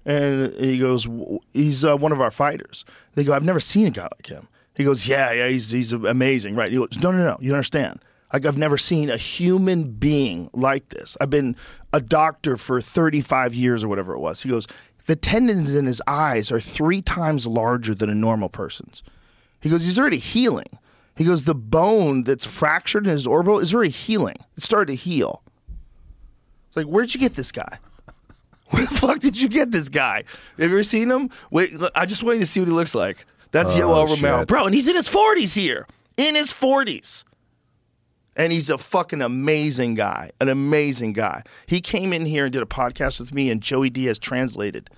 And he goes, "He's uh, one of our fighters." They go, "I've never seen a guy like him." He goes, "Yeah, yeah, he's he's amazing, right?" He goes, "No, no, no, you don't understand. Like I've never seen a human being like this. I've been a doctor for 35 years or whatever it was." He goes, "The tendons in his eyes are three times larger than a normal person's." He goes, "He's already healing." He goes, "The bone that's fractured in his orbital is already healing. It started to heal." It's like, where'd you get this guy? [laughs] Where the fuck did you get this guy? Have you ever seen him? Wait, look, I just want you to see what he looks like. That's oh, Yoel Romero, bro, and he's in his forties here, in his forties, and he's a fucking amazing guy, an amazing guy. He came in here and did a podcast with me, and Joey Diaz translated,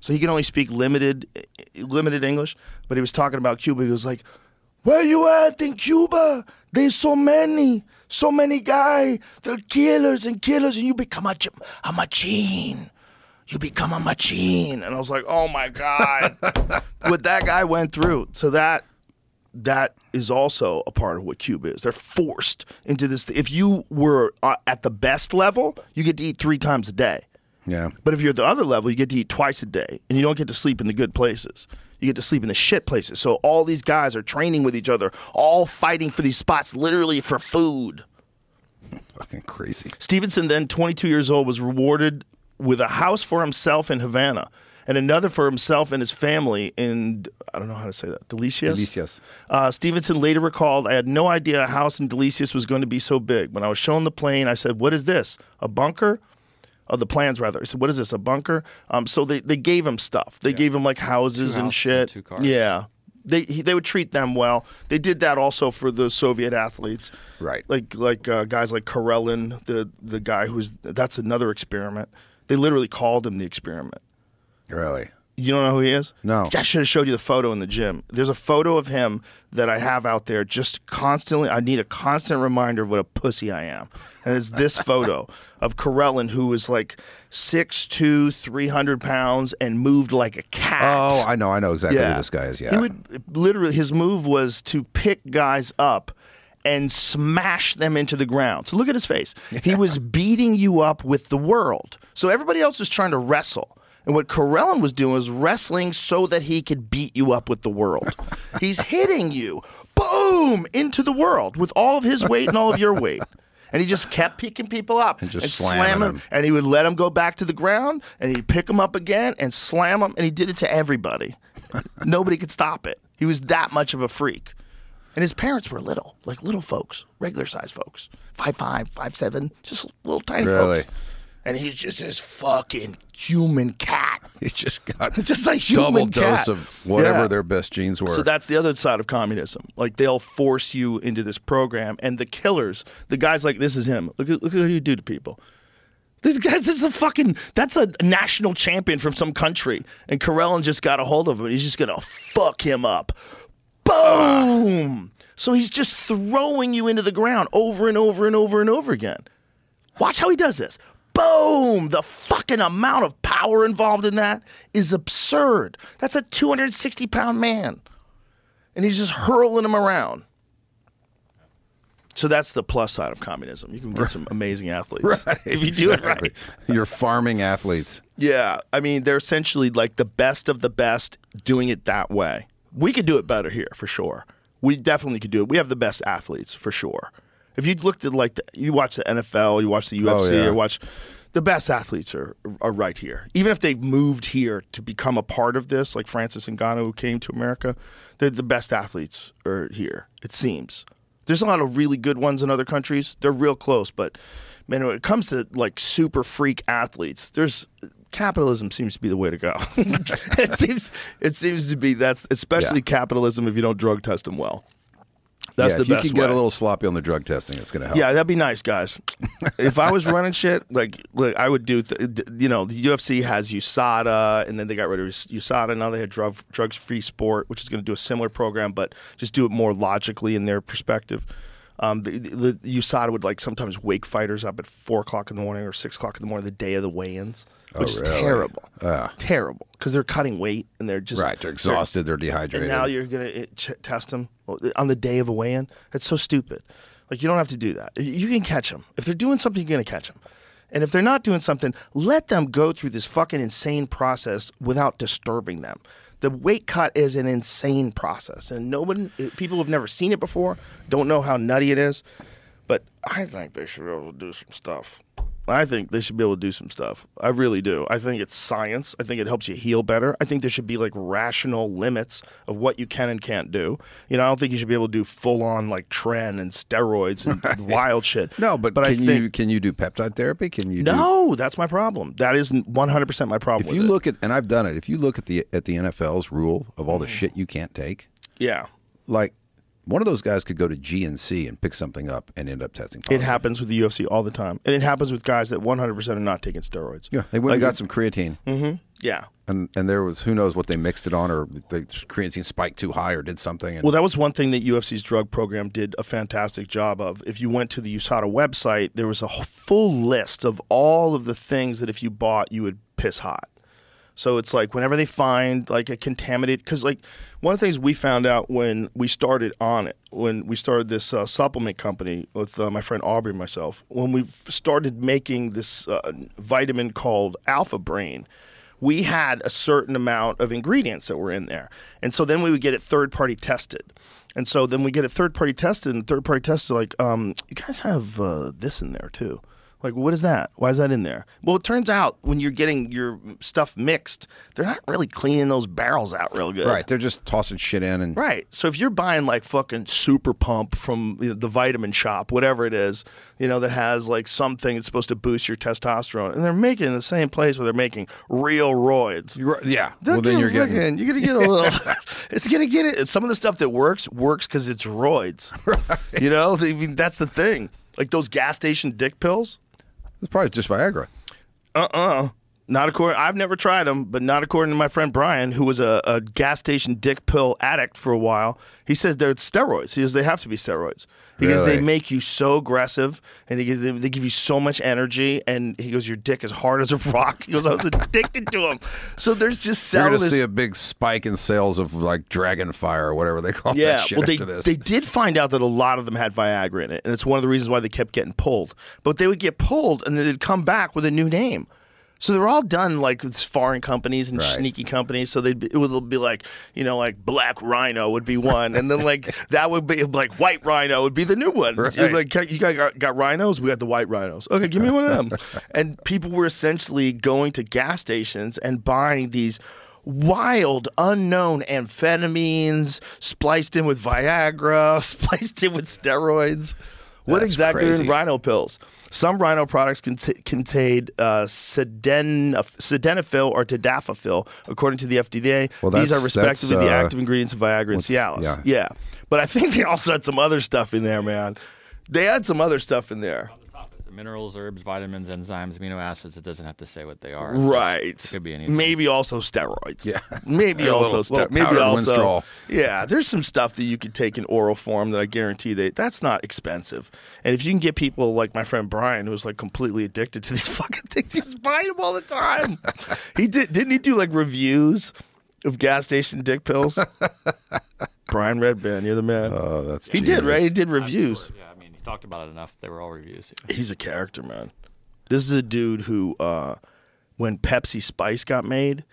so he can only speak limited, limited English. But he was talking about Cuba. He was like, "Where you at in Cuba? There's so many, so many guys. They're killers and killers, and you become a, a machine." you become a machine. And I was like, oh my God. [laughs] what that guy went through. So that that is also a part of what Cuba is. They're forced into this. If you were uh, at the best level, you get to eat three times a day. Yeah. But if you're at the other level, you get to eat twice a day, and you don't get to sleep in the good places. You get to sleep in the shit places. So all these guys are training with each other, all fighting for these spots, literally for food. [laughs] Fucking crazy. Stevenson, then 22 years old, was rewarded with a house for himself in Havana and another for himself and his family in, I don't know how to say that, Delicias? Delicias. Uh, Stevenson later recalled, I had no idea a house in Delicias was going to be so big. When I was shown the plane, I said, What is this? A bunker? Oh, the plans rather. I said, "What is this? A bunker?" Um, so they, they gave him stuff. They gave him like houses Two and shit. and two cars. Yeah, they he, they would treat them well. They did that also for the Soviet athletes, Right. Like like uh, guys like Karelin, the the guy who's that's another experiment. They literally called him the experiment. Really? You don't know who he is? No. I should have showed you the photo in the gym. There's a photo of him that I have out there just constantly. I need a constant reminder of what a pussy I am. And it's this [laughs] photo of Karelin, who was like 6'2, 300 pounds and moved like a cat. Oh, I know. I know exactly who this guy is. Yeah. He would literally, his move was to pick guys up and smash them into the ground. So look at his face. He [laughs] was beating you up with the world. So everybody else was trying to wrestle. And what Karelin was doing was wrestling so that he could beat you up with the world. [laughs] He's hitting you, boom, into the world with all of his weight and all of your weight. And he just kept picking people up And just slamming slam them. And he would let them go back to the ground and he'd pick them up again and slam them. And he did it to everybody. [laughs] Nobody could stop it. He was that much of a freak. And his parents were little, like little folks, regular sized folks, five five, five seven, just little tiny Really? folks. And he's just this fucking human cat, [laughs] he just got [laughs] just a human double cat. dose of whatever Yeah. their best genes were. So that's the other side of communism. Like they'll force you into this program, and the killers, the guys like this is him. Look at look at what you do to people. This guy's this is a fucking that's a national champion from some country, and Karelin just got a hold of him. He's just gonna fuck him up. Boom! So he's just throwing you into the ground over and over and over and over again. Watch how he does this. Boom! The fucking amount of power involved in that is absurd. That's a 260 pound man. And he's just hurling him around. So that's the plus side of communism. You can get some amazing athletes [laughs] if you do it right. You're farming athletes. Yeah, I mean they're essentially like the best of the best doing it that way. We could do it better here for sure. We definitely could do it. We have the best athletes for sure. If you looked at like the, you watch the NFL, you watch the oh, UFC, yeah. or watch the best athletes are are right here. Even if they've moved here to become a part of this, like Francis Ngannou who came to America, they're the best athletes are here. It seems. There's a lot of really good ones in other countries. They're real close, but man, when it comes to like super freak athletes, there's capitalism seems to be the way to go. [laughs] it seems it seems to be that's especially Yeah. capitalism if you don't drug test them well. That's yeah, the if you best can get way. a little sloppy on the drug testing, it's going to help. Yeah, that'd be nice, guys. [laughs] if I was running shit, like, like I would do. Th- d- you know, the UFC has USADA, and then they got rid of USADA. Now they have drug drugs free sport, which is going to do a similar program, but just do it more logically in their perspective. Um, the, the, the USADA would like sometimes wake fighters up at four o'clock in the morning or six o'clock in the morning the day of the weigh-ins, which Oh, is really? terrible, Ah. terrible because they're cutting weight and they're just right. They're exhausted. They're dehydrated. and now you're gonna uh, ch- test them on the day of a weigh-in. That's so stupid. Like you don't have to do that. You can catch them if they're doing something. You're gonna catch them, and if they're not doing something, let them go through this fucking insane process without disturbing them. The weight cut is an insane process, and nobody, people have never seen it before, don't know how nutty it is. But I think they should be able to do some stuff. I think they should be able to do some stuff. I really do. I think it's science. I think it helps you heal better. I think there should be like rational limits of what you can and can't do. You know, I don't think you should be able to do full on like tren and steroids and [laughs] wild shit. no, but, but can I think you can you do peptide therapy? Can you? do- no, that's my problem. That is 100% my problem. If you look at and I've done it. If you look at the at the NFL's rule of all the mm. shit you can't take, yeah, like one of those guys could go to GNC and pick something up and end up testing positive. it happens with the UFC all the time, and it happens with guys that 100% are not taking steroids. Yeah, they went and got some creatine, mm-hmm. Yeah, and and there was who knows what they mixed it on, or the creatine spiked too high, or did something. And Well, that was one thing that UFC's drug program did a fantastic job of. If you went to the USADA website, there was a full list of all of the things that if you bought, you would piss hot. So it's like whenever they find like a contaminated, because like one of the things we found out when we started on it, when we started this uh, supplement company with uh, my friend Aubrey and myself, when we started making this uh, vitamin called Alpha Brain, we had a certain amount of ingredients that were in there. And so then we would get it third party tested. And so then we get it third party tested, and third party tested like, um, you guys have uh, this in there too. Like, what is that? Why is that in there? Well, it turns out when you're getting your stuff mixed, they're not really cleaning those barrels out real good. right, they're just tossing shit in, and Right. So if you're buying like fucking super pump from you know, the vitamin shop, whatever it is, you know, that has like something that's supposed to boost your testosterone, and they're making it in the same place where they're making real roids. You're- yeah. They're well, then you're fucking- getting you're gonna get a little. [laughs] [laughs] it's gonna get it. Some of the stuff that works works because it's roids. [laughs] You know, I mean, that's the thing. Like those gas station dick pills. It's probably just Viagra. Uh-uh. Not according. I've never tried them, but not according to my friend Brian, who was a, a gas station dick pill addict for a while. He says they're steroids. He says they have to be steroids because they make you so aggressive, and he gives, they, they give you so much energy. And he goes, "Your dick is hard as a rock." [laughs] He goes, "I was addicted to them." So there's just You're going to see a big spike in sales of like Dragon Fire or whatever they call yeah, that shit well, they after this. they did find out that a lot of them had Viagra in it, and it's one of the reasons why they kept getting pulled. But they would get pulled, and then they'd come back with a new name. So they're all done like with foreign companies and Right. sneaky companies. So they'd be, it would be like you know like Black Rhino would be one, and then like [laughs] that would be like White Rhino would be the new one. Right. Like you guys got, got rhinos, we got the white rhinos. Okay, give me one of them. [laughs] and people were essentially going to gas stations and buying these wild, unknown amphetamines spliced in with Viagra, [laughs] spliced in with steroids. What That's exactly are crazy. in rhino pills? Some rhino products cont- contain uh, sildenafil or tadalafil, according to the FDA. Well, These are respectively that's, the uh, active ingredients of Viagra and Cialis. yeah. yeah, but I think they also had some other stuff in there, man. They had some other stuff in there. Minerals, herbs, vitamins, enzymes, amino acids. It doesn't have to say what they are. Right. It could be anything. Maybe also steroids. Yeah. [laughs] Maybe also steroids. Maybe also. Yeah. There's some stuff that you could take in oral form that I guarantee that that's not expensive. And if you can get people like my friend Brian, who's like completely addicted to these [laughs] fucking things, he's buying them all the time. he did. Didn't he do like reviews of gas station dick pills? [laughs] Brian Redband, you're the man. oh, that's he did, right? He did reviews. Yeah, I mean, he talked about it enough. They were all reviews. He's a character, man. This is a dude who, uh, when Pepsi Spice got made,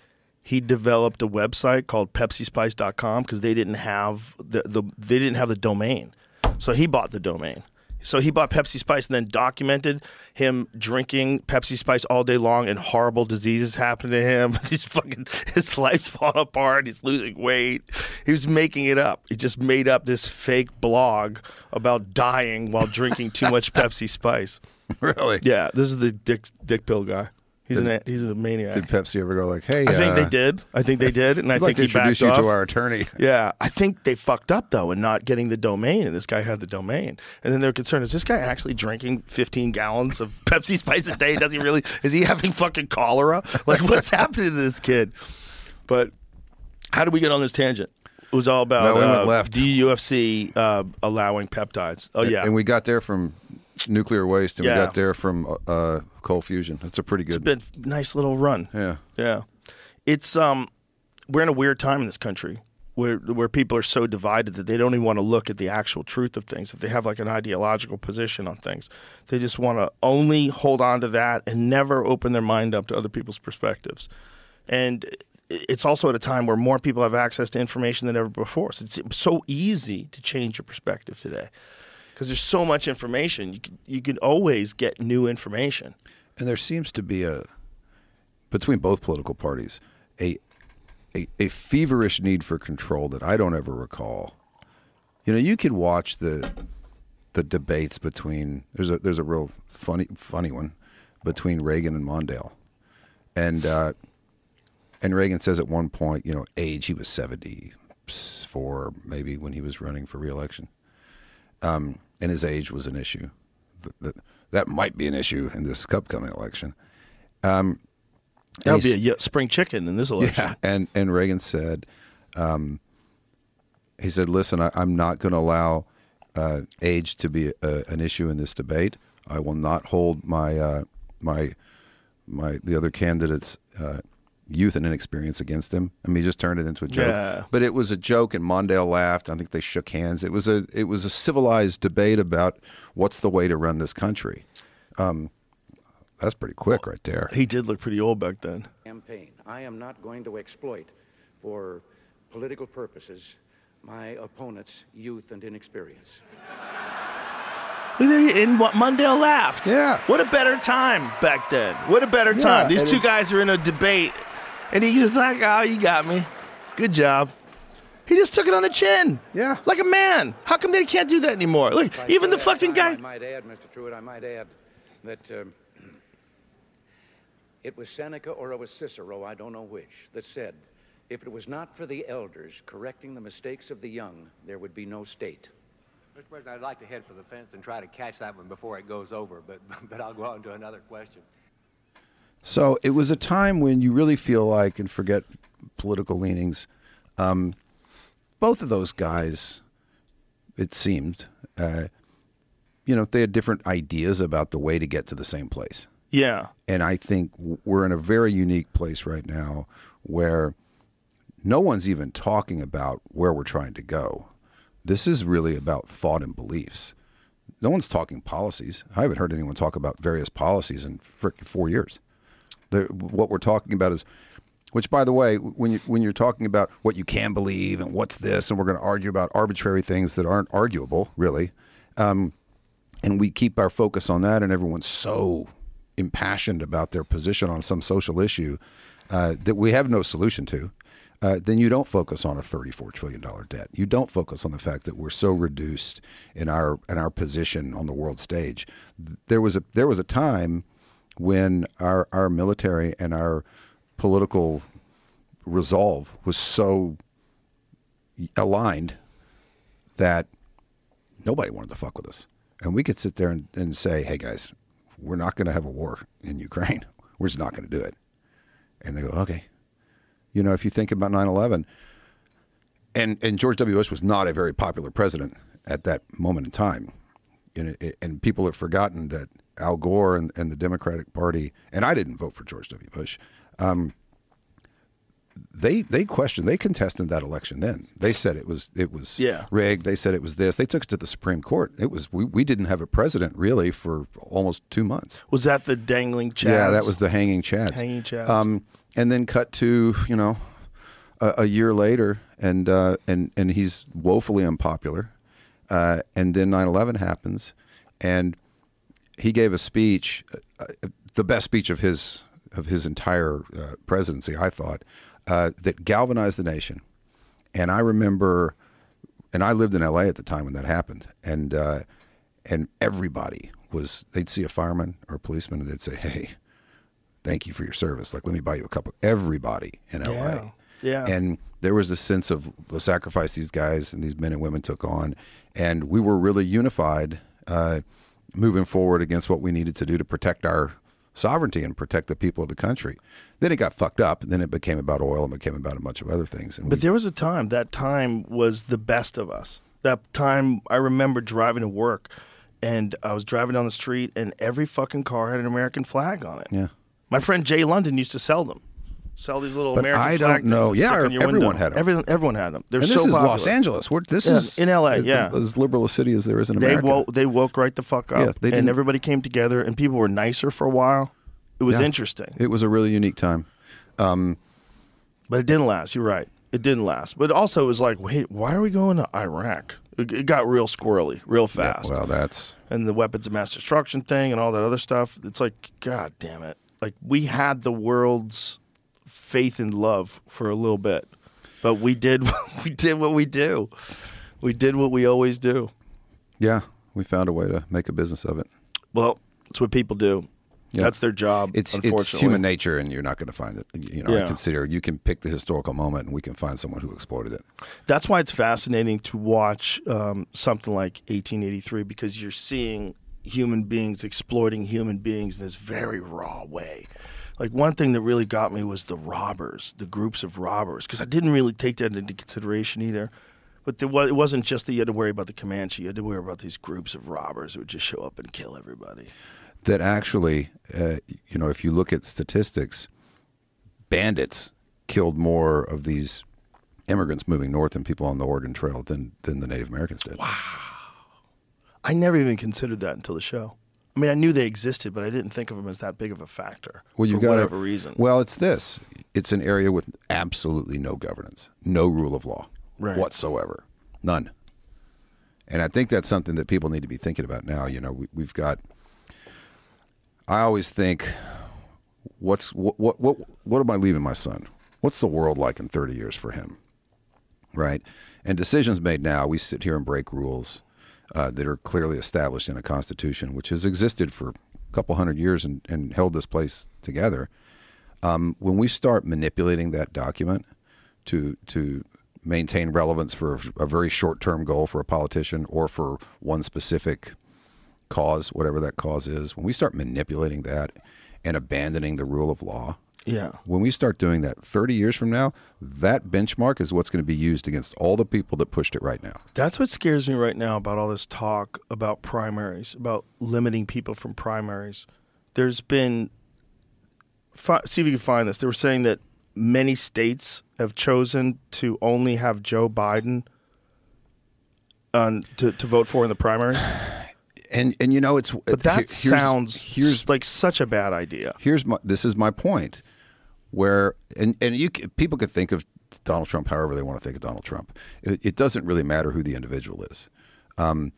he developed a website called PepsiSpice.com because they didn't have the, the they didn't have the domain, so he bought the domain. So he bought Pepsi Spice and then documented him drinking Pepsi Spice all day long and horrible diseases happening to him. [laughs] He's fucking his life's falling apart. He's losing weight. He was making it up. He just made up this fake blog about dying while drinking too much [laughs] Pepsi Spice. really. Yeah, this is the dick dick pill guy. He's an he's a maniac. Did Pepsi ever go like, "Hey, I think uh, they did. I think they did, and I [laughs] think like he backed you off. to our attorney." [laughs] Yeah, I think they fucked up though in not getting the domain, and this guy had the domain. And then they're concerned: is this guy actually drinking 15 gallons of [laughs] Pepsi Spice a day? Does he really? Is he having fucking cholera? Like, what's happening to this kid? But how did we get on this tangent? It was all about No, we uh. the UFC uh, allowing peptides. Oh yeah, And we got there from nuclear waste, and Yeah. we got there from uh, cold fusion. That's a pretty it's good. been a nice little run. yeah. Yeah, it's um, we're in a weird time in this country where where people are so divided that they don't even want to look at the actual truth of things. If they have like an ideological position on things, they just want to only hold on to that and never open their mind up to other people's perspectives. And it's also at a time where more people have access to information than ever before. So it's so easy to change your perspective today because there's so much information. You can, you can always get new information. And there seems to be a between both political parties a, a a feverish need for control that I don't ever recall. You know, you could watch the the debates between there's a there's a real funny funny one between Reagan and Mondale, and uh, and Reagan says at one point, you know, age he was seventy four maybe when he was running for reelection, um, and his age was an issue. Th- th- that might be an issue in this upcoming election. Um, That and be a spring chicken in this election. yeah, and and Reagan said, um, he said, "Listen, I, I'm not going to allow uh, age to be a, an issue in this debate. I will not hold my uh, my my the other candidates." Uh, Youth and inexperience against him. I mean, he just turned it into a joke. Yeah. But it was a joke, and Mondale laughed. I think they shook hands. It was a it was a civilized debate about what's the way to run this country. Um, that's pretty quick, right there. He did look pretty old back then. campaign. I am not going to exploit for political purposes my opponent's youth and inexperience. And what Mondale laughed. Yeah. What a better time back then. What a better time. These two guys are in a debate, and he's just like, "Oh, you got me. Good job." He just took it on the chin. Yeah. Like a man. How come they can't do that anymore? Look, If even the still fucking time, I guy. might add, Mr. Trewhitt, I might add that um, [clears throat] it was Seneca or it was Cicero, I don't know which, that said, if it was not for the elders correcting the mistakes of the young, there would be no state. Mr. President, I'd like to head for the fence and try to catch that one before it goes over, but, [laughs] but I'll go on to another question. So it was a time when you really feel like, and forget political leanings, um, both of those guys, it seemed, uh, you know, they had different ideas about the way to get to the same place. Yeah. And I think we're in a very unique place right now where no one's even talking about where we're trying to go. This is really about thought and beliefs. No one's talking policies. I haven't heard anyone talk about various policies in four years. The, what we're talking about is, which by the way, when you when you're talking about what you can believe and what's this, and we're going to argue about arbitrary things that aren't arguable, really, um, and we keep our focus on that, and everyone's so impassioned about their position on some social issue uh, that we have no solution to. Uh, then you don't focus on a $34 trillion debt. You don't focus on the fact that we're so reduced in our in our position on the world stage. There was a there was a time when our our military and our political resolve was so aligned that nobody wanted to fuck with us. And we could sit there and, and say, hey guys, we're not going to have a war in Ukraine. [laughs] We're just not going to do it. And they go, okay. You know, if you think about 9 11, and, and George W. Bush was not a very popular president at that moment in time. And, and people have forgotten that Al Gore and, and the Democratic Party, and I didn't vote for George W. Bush. Um, they they questioned, they contested that election. Then they said it was it was Yeah. rigged. They said it was this. They took it to the Supreme Court. It was we, we didn't have a president really for almost two months. Was that the dangling chads? Yeah, that was the hanging chads. Hanging chads. Um, and then cut to you know a, a year later, and uh, and and he's woefully unpopular. Uh, and then 9/11 happens, and he gave a speech, uh, the best speech of his of his entire uh, presidency, I thought, uh, that galvanized the nation. And I remember, and I lived in L.A. at the time when that happened, and uh, and everybody was they'd see a fireman or a policeman and they'd say, "Hey, thank you for your service. Like, let me buy you a cup of." Everybody in L.A. Yeah. Yeah. And there was a sense of the sacrifice these guys and these men and women took on, and we were really unified, uh, moving forward against what we needed to do to protect our sovereignty and protect the people of the country. Then it got fucked up. And then it became about oil and became about a bunch of other things. But we- there was a time. That time was the best of us. That time, I remember driving to work, and I was driving down the street, and every fucking car had an American flag on it. yeah. My friend Jay London used to sell them. Sell these little But American I flag don't know. Yeah, stick on your everyone window. them. Everyone, everyone had them. They're and so this is popular. Los Angeles. We're, this Yeah, is in LA, as- yeah. as liberal a city as there is in They America. woke, they woke right the fuck up, Yeah, they and didn't- everybody came together, and people were nicer for a while. It was Yeah. interesting, It was a really unique time. Um, but it didn't last. You're right. It didn't last. But also, it was like, wait, why are we going to Iraq? It, it got real squirrely, real fast. Well, that's and the weapons of mass destruction thing and all that other stuff. It's like, God damn it. Like we had the world's faith and love for a little bit. But we did [laughs] we did what we do. We did what we always do. yeah. We found a way to make a business of it. Well, it's what people do. Yeah. That's their job. It's unfortunately. it's human nature, and you're not going to find it. You know, I consider you can pick the historical moment, and we can find someone who exploited it. That's why it's fascinating to watch um, something like 1883 because you're seeing human beings exploiting human beings in this very raw way. Like one thing that really got me was the robbers, the groups of robbers, because I didn't really take that into consideration either. But there was, it wasn't just that you had to worry about the Comanche; you had to worry about these groups of robbers who would just show up and kill everybody. That actually, uh, you know, if you look at statistics, bandits killed more of these immigrants moving north and people on the Oregon Trail than than the Native Americans did. Wow, I never even considered that until the show. I mean, I knew they existed, but I didn't think of them as that big of a factor Well, you for got whatever reason. Well, it's this. It's an area with absolutely no governance, no rule of law Right. whatsoever, none. And I think that's something that people need to be thinking about now. You know, we, we've got. I always think, what's what what what what am I leaving my son? What's the world like in thirty years for him? Right, and decisions made now. We sit here and break rules uh, that are clearly established in a constitution, which has existed for a couple hundred years and, and held this place together. Um, when we start manipulating that document to to maintain relevance for a very short term goal for a politician or for one specific cause, whatever that cause is, when we start manipulating that and abandoning the rule of law, yeah. when we start doing that 30 years from now, that benchmark is what's going to be used against all the people that pushed it right now. That's what scares me right now about all this talk about primaries, about limiting people from primaries. There's been, fi- see if you can find this. They were saying that many states have chosen to only have Joe Biden on to, to vote for in the primaries. [sighs] And and you know it's But that here- sounds here's like such a bad idea. here's my this is my point where and and you people could think of Donald Trump however they want to think of Donald Trump it, it doesn't really matter who the individual is um,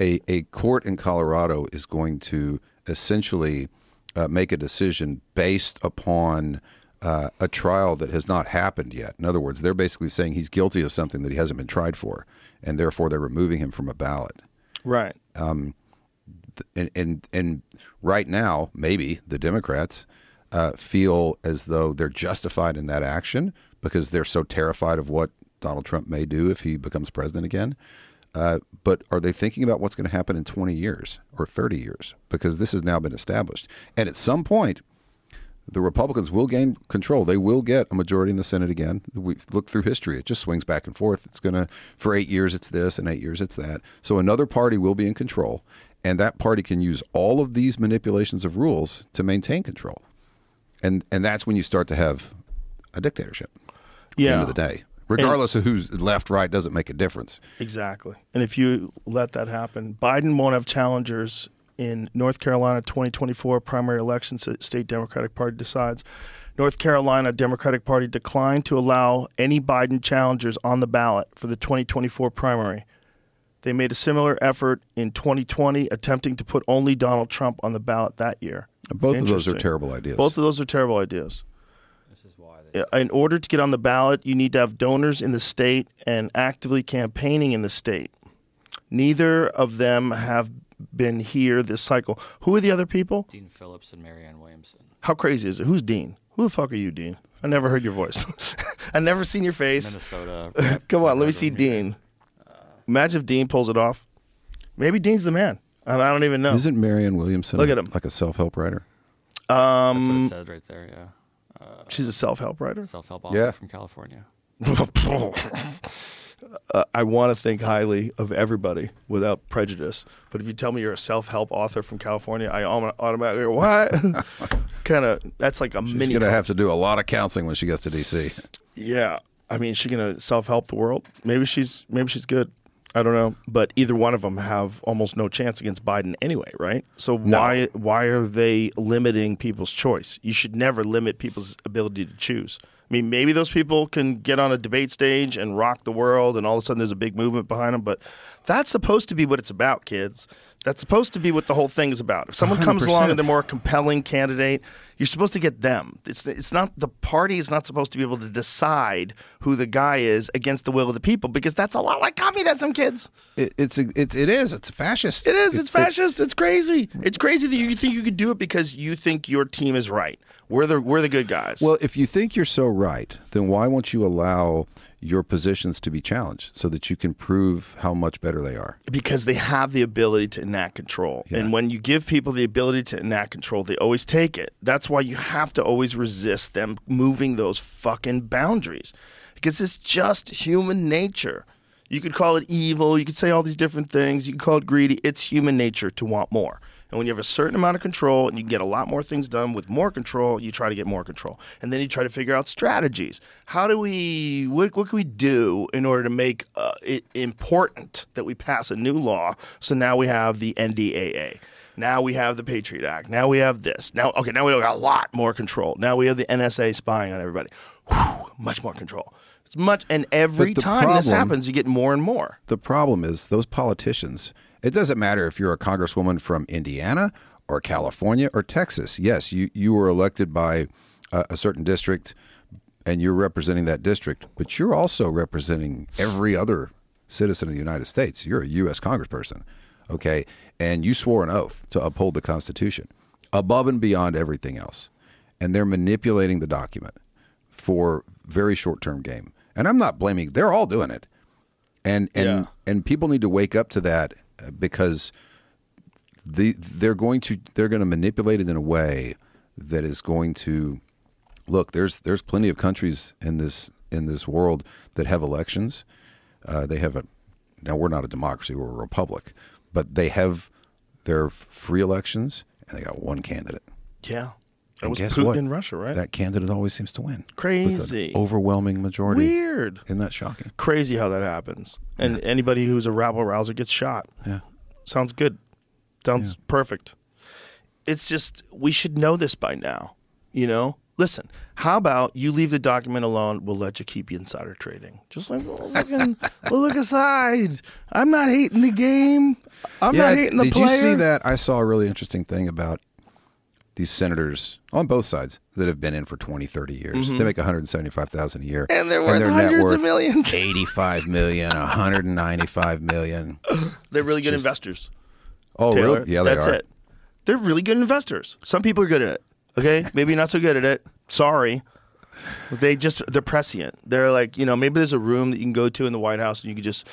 a, a court in Colorado is going to essentially uh, make a decision based upon uh, a trial that has not happened yet. In other words, they're basically saying he's guilty of something that he hasn't been tried for, and therefore they're removing him from a ballot Right. Um, and and and right now, maybe the Democrats uh, feel as though they're justified in that action because they're so terrified of what Donald Trump may do if he becomes president again. Uh, but are they thinking about what's going to happen in 20 years or 30 years? Because this has now been established, and at some point, the Republicans will gain control. They will get a majority in the Senate again. We look through history; it just swings back and forth. It's gonna for eight years it's this, and eight years it's that. So another party will be in control, and that party can use all of these manipulations of rules to maintain control. And and that's when you start to have a dictatorship. At the Yeah. end of the day, regardless of who's left, right, doesn't make a difference. Exactly. And if you let that happen, Biden won't have challengers in North Carolina 2024 primary elections. State Democratic Party decides. North Carolina Democratic Party declined to allow any Biden challengers on the ballot for the 2024 primary. They made a similar effort in 2020, attempting to put only Donald Trump on the ballot that year. Both of those are terrible ideas. Both of those are terrible ideas. This is why. In order to get on the ballot, you need to have donors in the state and actively campaigning in the state. Neither of them have been here this cycle. Who are the other people? Dean Phillips and Marianne Williamson. How crazy is it? Who's Dean? Who the fuck are you, Dean? I never heard your voice. [laughs] I never seen your face. Minnesota. [laughs] Come on, let me see heard of. Dean. Imagine if Dean pulls it off. Maybe Dean's the man. I I don't even know. Isn't Marianne Williamson Look at him. like a self-help writer? That's Um, what it said right there. Yeah. she's a self-help writer. Self-help author Yeah. from California. [laughs] uh, I want to think highly of everybody without prejudice. But if you tell me you're a self-help author from California, I autom- automatically go, what? [laughs] kind of. That's like a mini She's mini. going to have to do a lot of counseling when she gets to DC. Yeah, I mean, she gonna self-help the world? Maybe she's maybe she's good. I don't know, but either one of them have almost no chance against Biden anyway, right? So No. why why are they limiting people's choice? You should never limit people's ability to choose. I mean, maybe those people can get on a debate stage and rock the world, and all of a sudden there's a big movement behind them. But that's supposed to be what it's about, kids. That's supposed to be what the whole thing is about. If someone comes along and they're more compelling candidate, you're supposed to get them. It's it's not the party is not supposed to be able to decide who the guy is against the will of the people because that's a lot like communism, kids. It, it's a, it's it is it's fascist. It is. It's fascist. It's crazy. It's crazy that you think you could do it because you think your team is right. We're the we're the good guys. Well, if you think you're so right, then why won't you allow your positions to be challenged so that you can prove how much better they are? because they have the ability to enact control. And when you give people the ability to enact control, they always take it. That's why you have to always resist them moving those fucking boundaries because it's just human nature. You could call it evil, you could say all these different things, you could call it greedy. It's human nature to want more. And when you have a certain amount of control and you can get a lot more things done with more control, you try to get more control. And then you try to figure out strategies. How do we, what, what can we do in order to make uh, it important that we pass a new law? So now we have the NDAA. Now we have the Patriot Act. Now we have this. Now, okay, now we got a lot more control. Now we have the NSA spying on everybody. Whew, much more control. It's much, and every time this happens, you get more and more. The problem is those politicians. It doesn't matter if you're a congresswoman from Indiana or California or Texas. Yes, you you were elected by a, a certain district, and you're representing that district, but you're also representing every other citizen of the United States. You're a U.S. congressperson, okay, and you swore an oath to uphold the Constitution above and beyond everything else, and they're manipulating the document for very short term game. And I'm not blaming. They're all doing it and and Yeah. and people need to wake up to that because the they're going to they're going to manipulate it in a way that is going to look there's there's plenty of countries in this in this world that have elections uh, they have a now we're not a democracy we're a republic but they have their free elections and they got one candidate Yeah. That and was guess Putin what? in Russia, right? that candidate always seems to win Crazy. overwhelming majority Weird. isn't that shocking Crazy how that happens. And anybody who's a rabble rouser gets shot. yeah Sounds good. Sounds perfect. It's just we should know this by now. You know? Listen, how about you leave the document alone? We'll let you keep you insider trading. Just like we'll look, in, [laughs] we'll look aside. I'm not hating the game. I'm not hating the did player. you see that? I saw a really interesting thing about these senators on both sides that have been in for 20, 30 years. They make 175,000 a year. Mm-hmm. And they're worth their hundreds net of worth millions. [laughs] 85 million, 195 million. They're really good just- investors. Oh, Taylor. really? Yeah, they That's are. it. They're really good investors. Some people are good at it. Okay, maybe not so good at it. Sorry. They just they're prescient. They're like you know maybe there's a room that you can go to in the White House and you can just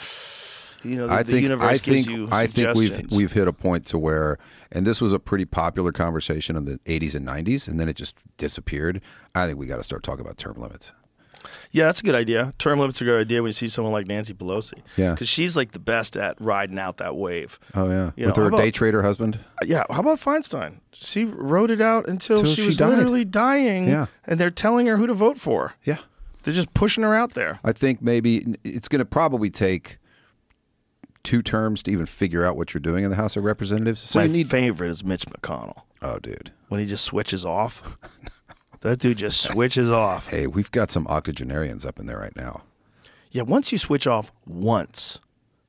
you know the, I think universe I gives think I think we've we've hit a point to where, and this was a pretty popular conversation in the 80s and 90s, and then it just disappeared. I think we got to start talking about term limits. yeah, that's a good idea. Term limits are a good idea when you see someone like Nancy Pelosi. Yeah. because she's like the best at riding out that wave. Oh yeah, You with know, her how day trader husband. Uh, yeah, how about Feinstein? She wrote it out until Till she she was died. literally dying. Yeah. and they're telling her who to vote for. Yeah, They're just pushing her out there. I think maybe it's going to probably take two terms to even figure out what you're doing in the House of Representatives. So My you need. favorite is Mitch McConnell oh, dude. when he just switches off. [laughs] that dude just switches off. Hey, we've got some octogenarians up in there right now. Yeah, once you switch off once,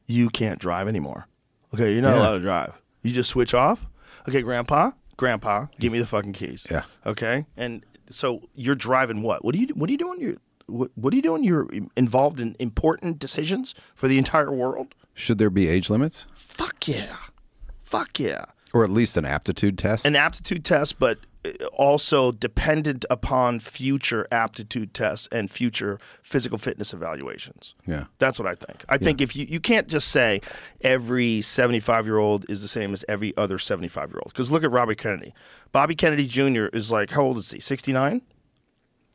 you can't drive anymore. Okay, you're not Yeah. allowed to drive. You just switch off. Okay, grandpa, grandpa, give me the fucking keys. Yeah. Okay, and so you're driving what? What are you? What are you doing? You're what, what are you doing? You're involved in important decisions for the entire world. Should there be age limits, Fuck yeah, fuck yeah. or at least an aptitude test? An aptitude test, but uh, also dependent upon future aptitude tests and future physical fitness evaluations. Yeah. That's what I think. I think if you, you can't just say every 75 year old is the same as every other 75 year old. Because look at Robbie Kennedy. Bobby Kennedy Jr. is like, how old is he? 69?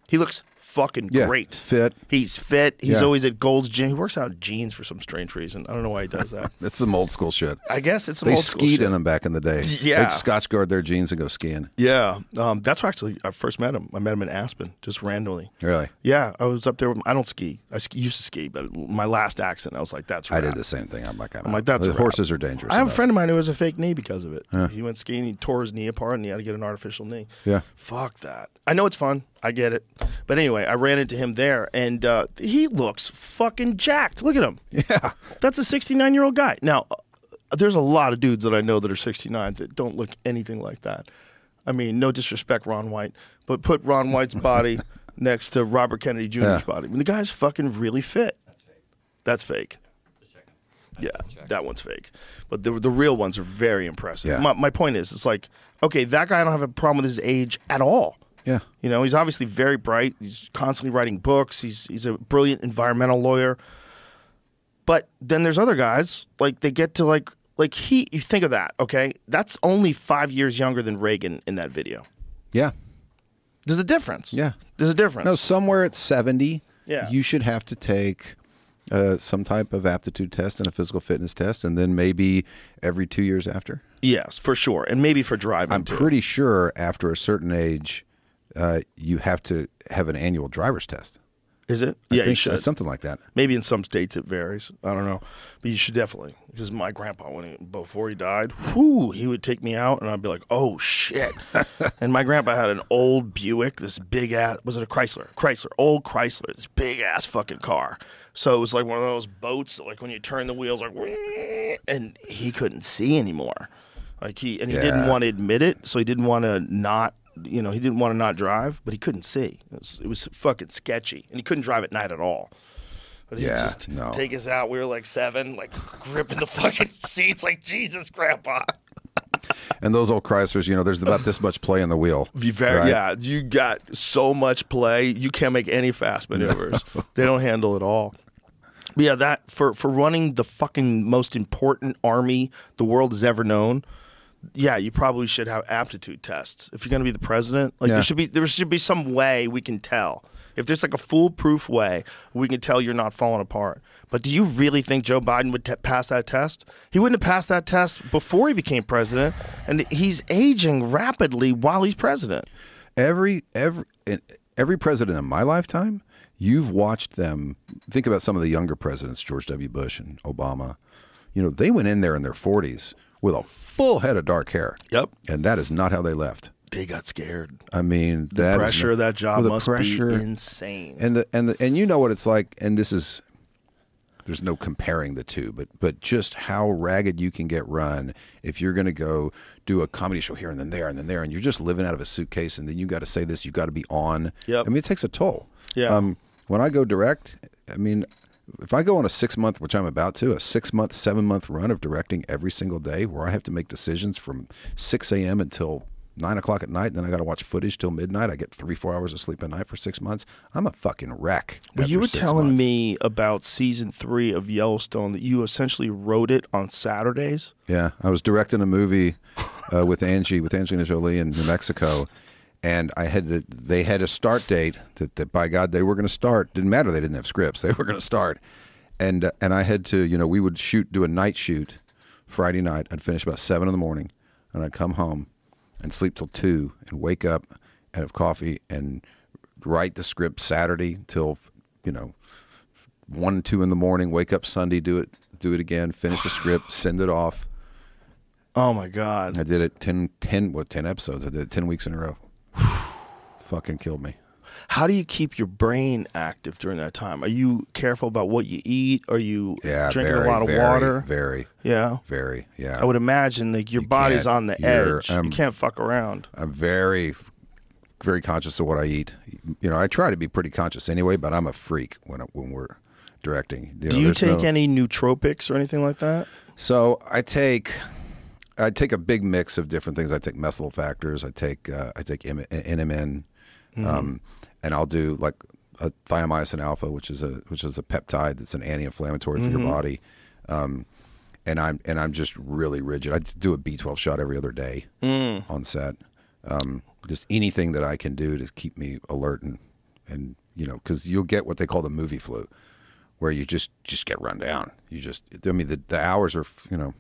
He looks fucking Yeah, great. fit. He's fit. He's Yeah. always at Gold's Gym. He works out in jeans for some strange reason. I don't know why he does that. [laughs] That's some old school shit. I guess it's some They old school skied shit. in them back in the day. [laughs] Yeah. They'd scotch guard their jeans and go skiing. Yeah, um, that's where actually I first met him. I met him in Aspen, just randomly. Really? Yeah, I was up there. With, I don't ski. I ski, used to ski, but my last accident, I was like, "That's." Right. I did the same thing. I'm like, I'm, I'm like, "That's horses are dangerous. I have a friend of mine who has a fake knee because of it. Huh. He went skiing, he tore his knee apart, and he had to get an artificial knee. Yeah. Fuck that. I know it's fun. I get it. But anyway, I ran into him there, and uh, he looks fucking jacked. Look at him. [laughs] Yeah. That's a 69 year old guy. Now, uh, there's a lot of dudes that I know that are 69 that don't look anything like that. I mean, no disrespect, Ron White, but put Ron White's [laughs] body next to Robert Kennedy Jr.'s Yeah. body. I mean, the guy's fucking really fit. That's fake. Yeah, that one's fake. But the the real ones are very impressive. Yeah. My, my point is, it's like, okay, that guy I don't have a problem with his age at all. Yeah. You know, he's obviously very bright. He's constantly writing books. He's he's a brilliant environmental lawyer. But then there's other guys like they get to like like he. You think of that, okay? That's only five years younger than Reagan in that video. Yeah. There's a difference. Yeah. There's a difference. No, somewhere at 70, Yeah. you should have to take uh, some type of aptitude test and a physical fitness test, and then maybe every two years after. yes, for sure, and maybe for driving. I'm too. pretty sure after a certain age, uh, you have to have an annual driver's test. Is it? I yeah, you should. something like that. Maybe in some states it varies. I don't know, but you should definitely because my grandpa when he, before he died, whoo, he would take me out and I'd be like, oh shit. [laughs] and my grandpa had an old Buick, this big ass was it a Chrysler? Chrysler, old Chrysler, this big ass fucking car. So it was like one of those boats, that, like when you turn the wheels, like, and he couldn't see anymore. Like he and he didn't want to admit it, so he didn't want to not. You know, he didn't want to not drive, but he couldn't see. It was, it was fucking sketchy, and he couldn't drive at night at all. But he'd Yeah, just no. take us out. We were like seven, like gripping the fucking [laughs] seats, like Jesus, Grandpa. And those old Chryslers, you know, there's about this much play in the wheel. [laughs] You very, right? yeah, you got so much play, you can't make any fast [laughs] maneuvers. they don't handle it all. But yeah, that for for running the fucking most important army the world has ever known. Yeah, you probably should have aptitude tests if you're going to be the president. Like Yeah. there should be there should be some way we can tell. If there's like a foolproof way, we can tell you're not falling apart. But do you really think Joe Biden would t- pass that test? He wouldn't have passed that test before he became president, and he's aging rapidly while he's president. every every every president in my lifetime, you've watched them. Think about some of the younger presidents, George W. Bush and Obama. You know, they went in there in their 40s with a full head of dark hair. Yep. And that is not how they left. They got scared. I mean, The that pressure of that job well, must pressure- be insane. And the and the and you know what it's like. And this is there's no comparing the two, but but just how ragged you can get run if you're going to go do a comedy show here and then there and then there, and you're just living out of a suitcase, and then you got to say this, you got to be on. Yep. I mean, it takes a toll. Yeah. Um, when I go direct, I mean, if I go on a six month, which I'm about to, a six month, seven month run of directing every single day, where I have to make decisions from six a.m. until nine o'clock at night, and then I got to watch footage till midnight. I get three, four hours of sleep a night for six months. I'm a fucking wreck. Well, you were telling months. me about season three of Yellowstone that you essentially wrote it on Saturdays. Yeah, I was directing a movie uh, with Angie, with Angelina Jolie in New Mexico, and I had to, they had a start date that, that by God they were going to start. Didn't matter they didn't have scripts; [laughs] they were going to start, and uh, and I had to, you know, we would shoot, do a night shoot, Friday night. I'd finish about seven in the morning, and I'd come home and sleep till two, and wake up and have coffee and write the script Saturday till you know one, two in the morning. Wake up Sunday, do it, do it again, finish the script, [sighs] send it off. Oh my god! I did it 10, 10 what, 10 episodes. I did it 10 weeks in a row. [sighs] Fucking killed me. How do you keep your brain active during that time? Are you careful about what you eat? Are you Yeah, drinking very, a lot of very, water? Very, Yeah. very, yeah. I would imagine like your You body's on the edge. you um, can't fuck around. I'm very, very conscious of what I eat. You know, I try to be pretty conscious anyway, but I'm a freak when when we're directing. Do know, you take no- any nootropics or anything like that? So I take I take a big mix of different things. I take methyl factors. I take uh, I take NMN, um, and I'll do like a thymosin alpha, which is a which is a peptide that's an anti-inflammatory for your body. Um, and I'm and I'm just really rigid. I do a B12 shot every other day on set. Um, just anything that I can do to keep me alert and and you know because you'll get what they call the movie flu, where you just just get run down. You just I mean the the hours are you know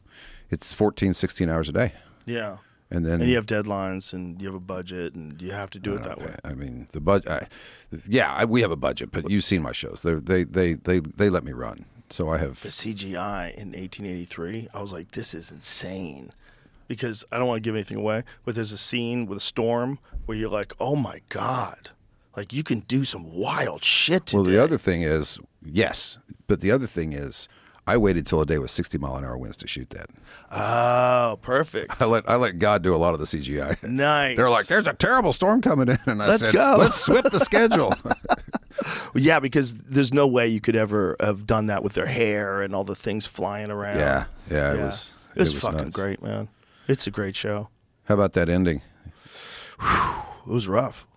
it's 14, 16 hours a day, Yeah. and then And you have deadlines and you have a budget and you have to do it that way. I mean the budget. Yeah, I, we have a budget, but you've seen my shows. They're, they they they they let me run, so I have The CGI in 1883, I was like, this is insane. Because I don't want to give anything away, but there's a scene with a storm where you're like, oh my God. Like you can do some wild shit today. Well, the other thing is, yes, but the other thing is, I waited till a day with 60 mile an hour winds to shoot that. Oh, perfect. I let I let God do a lot of the CGI. Nice. [laughs] They're like, "There's a terrible storm coming in," and I Let's said, go. "Let's swip the schedule." [laughs] [laughs] Yeah, because there's no way you could ever have done that with their hair and all the things flying around. yeah, yeah, it was. It was, fucking nuts. great, man. It's a great show. How about that ending? It was rough.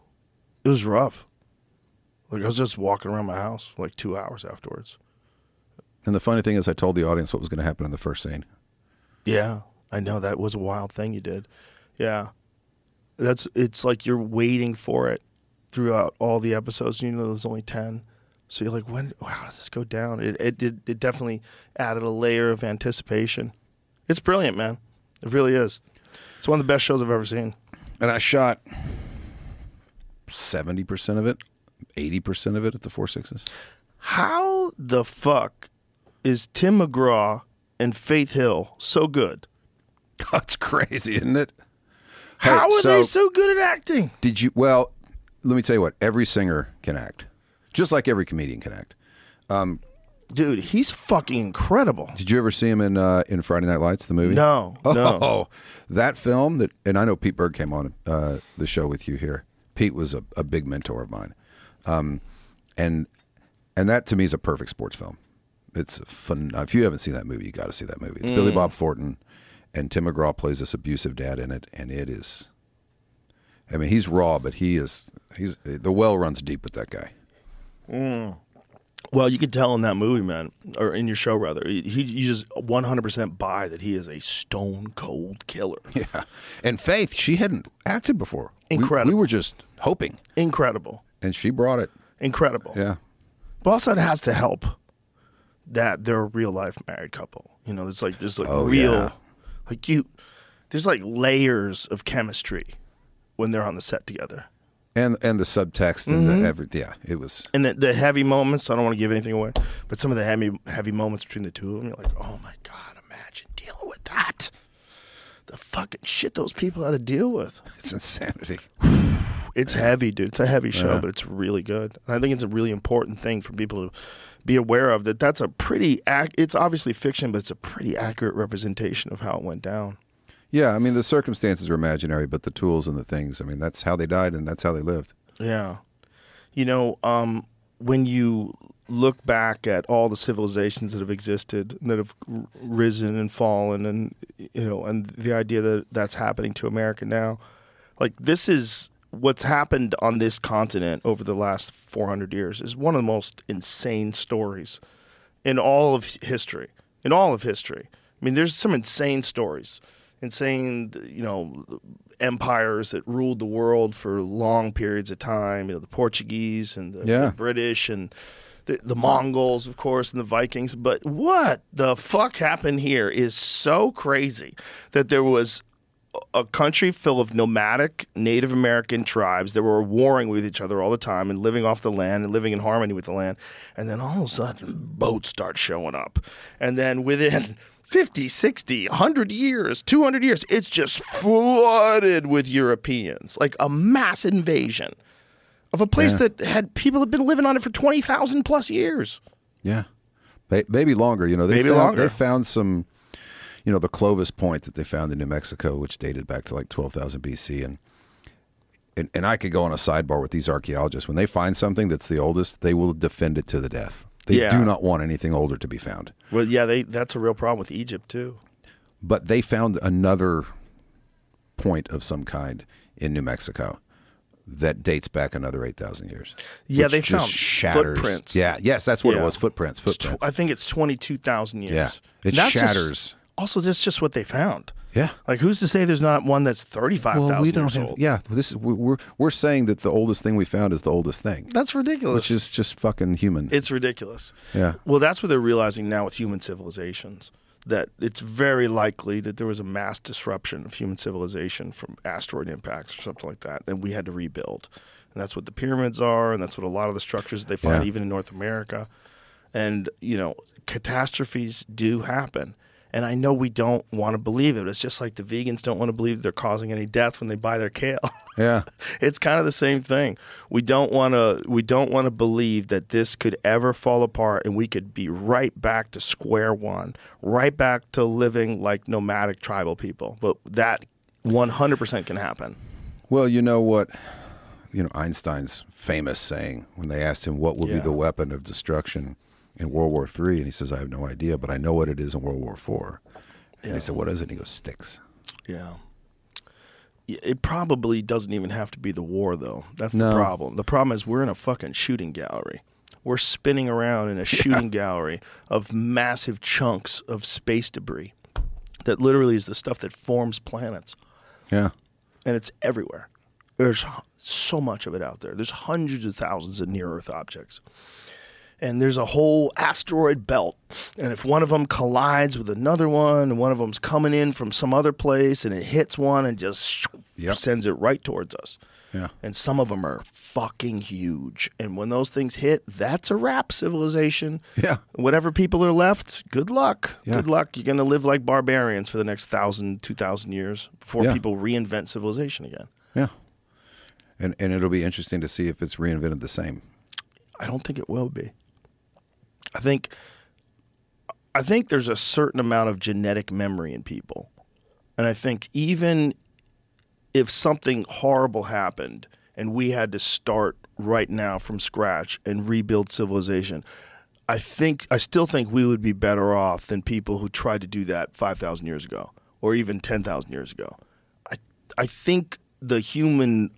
It was rough. Like I was just walking around my house like two hours afterwards. And the funny thing is, I told the audience what was going to happen in the first scene. Yeah, I know that was a wild thing you did. Yeah, that's it's like you're waiting for it throughout all the episodes. You know, there's only ten, so you're like, when? How does this go down? It it did it definitely added a layer of anticipation. It's brilliant, man. It really is. It's one of the best shows I've ever seen. And I shot seventy percent of it, eighty percent of it at the Four Sixes. How the fuck is Tim McGraw and Faith Hill so good? [laughs] That's crazy, isn't it? Hey, How are they so good at acting? Did you? Well, let me tell you what. Every singer can act, just like every comedian can act. Dude, he's fucking incredible. Did you ever see him in uh, in Friday Night Lights, the movie? No, [laughs] Oh, no. that film that, and I know Pete Berg came on uh, the show with you here. Pete was a, a big mentor of mine, um, and and that to me is a perfect sports film. It's fun. If you haven't seen that movie, you got to see that movie. It's Billy mm. Bob Thornton, and Tim McGraw plays this abusive dad in it, and it is. I mean, he's raw, but he is. He's the well runs deep with that guy. Mm. Well, you can tell in that movie, man, or in your show rather. He, he you just 100% buy that he is a stone cold killer. [laughs] Yeah, and Faith, she hadn't acted before. We- Incredible. we were just hoping, Incredible. and she brought it. Incredible. Yeah. But also it has to help that they're a real life married couple. You know, there's like there's like Oh, real yeah. like you there's like layers of chemistry when they're on the set together. and and the subtext and Mm-hmm. the every yeah it was And the, the heavy moments, I don't want to give anything away, but some of the heavy heavy moments between the two of them, you're like, oh my god, imagine dealing with that. The fucking shit those people had to deal with. it's insanity It's heavy, dude. It's a heavy show, but it's really good. And I think it's a really important thing for people to be aware of. That that's a pretty. Ac- it's obviously fiction, but it's a pretty accurate representation of how it went down. yeah i mean the circumstances are imaginary but the tools and the things i mean that's how they died and that's how they lived Yeah. You know, um, when you look back at all the civilizations that have existed, that have risen and fallen, and you know, and the idea that that's happening to America now, like this is what's happened on this continent over the last 400 years is one of the most insane stories in all of history. In all of history, I mean, there's some insane stories, insane, you know, empires that ruled the world for long periods of time. You know, the Portuguese and the, Yeah. the British and the, the Mongols, of course, and the Vikings. But what the fuck happened here is so crazy that there was a country full of nomadic Native American tribes that were warring with each other all the time and living off the land and living in harmony with the land. And then all of a sudden, boats start showing up. And then within [laughs] 50, 60, 100 years, 200 years, it's just flooded with Europeans, like a mass invasion of a place Yeah. that had people had been living on it for 20,000 plus years. yeah maybe longer you know they Maybe found, longer. they found some you know the clovis point that they found in new mexico which dated back to like 12000 bc and and, and i could go on a sidebar with these archaeologists when they find something that's the oldest they will defend it to the death they Yeah. do not want anything older to be found Well, yeah, they that's a real problem with Egypt too. but they found another point of some kind in New Mexico that dates back another 8,000 years. Yeah, they just found shatters. footprints. Yeah, yes, that's what it was. Footprints. It's tw- Footprints. I think it's 22,000 years. Yeah. It that's just- shatters. Also, that's just what they found. Yeah. Like, who's to say there's not one that's 35,000 well, we don't have. old? Yeah, this is we're we're- we're saying that the oldest thing we found is the oldest thing, That's ridiculous. which is just fucking human. It's ridiculous. Yeah. Well, that's what they're realizing now with human civilizations. That it's very likely that there was a mass disruption of human civilization from asteroid impacts or something like that, and we had to rebuild. And that's what the pyramids are, and that's what a lot of the structures they find Yeah. even in North America. And you know, catastrophes do happen. And I know we don't want to believe it. It's just like the vegans don't want to believe they're causing any deaths when they buy their kale. [laughs] yeah, it's kind of the same thing. We don't want to we don't want to believe that this could ever fall apart and we could be right back to square one, right back to living like nomadic tribal people. But that 100% can happen. Well, you know what? You know Einstein's famous saying when they asked him what would be the weapon of destruction in World War III, and he says, "I have no idea, but I know what it is in World War IV." And they said, "What is it?" And he goes, "Sticks." Yeah. It probably doesn't even have to be the war, though. That's No. the problem. The problem is we're in a fucking shooting gallery. We're spinning around in a [laughs] shooting gallery of massive chunks of space debris that literally is the stuff that forms planets. Yeah, and it's everywhere. There's so much of it out there. There's hundreds of thousands of near Earth objects. And there's a whole asteroid belt. And if one of them collides with another one, and one of them's coming in from some other place, and it hits one and just Yep. sends it right towards us. yeah. And some of them are fucking huge. And when those things hit, that's a wrap, civilization. Yeah. Whatever people are left, good luck. Yeah. Good luck. You're going to live like barbarians for the next thousand, two thousand years before Yeah. people reinvent civilization again. Yeah. And and it'll be interesting to see if it's reinvented the same. I don't think it will be. I think I think there's a certain amount of genetic memory in people. And I think even if something horrible happened and we had to start right now from scratch and rebuild civilization, I think I still think we would be better off than people who tried to do that 5,000 years ago or even 10,000 years ago. I I think the human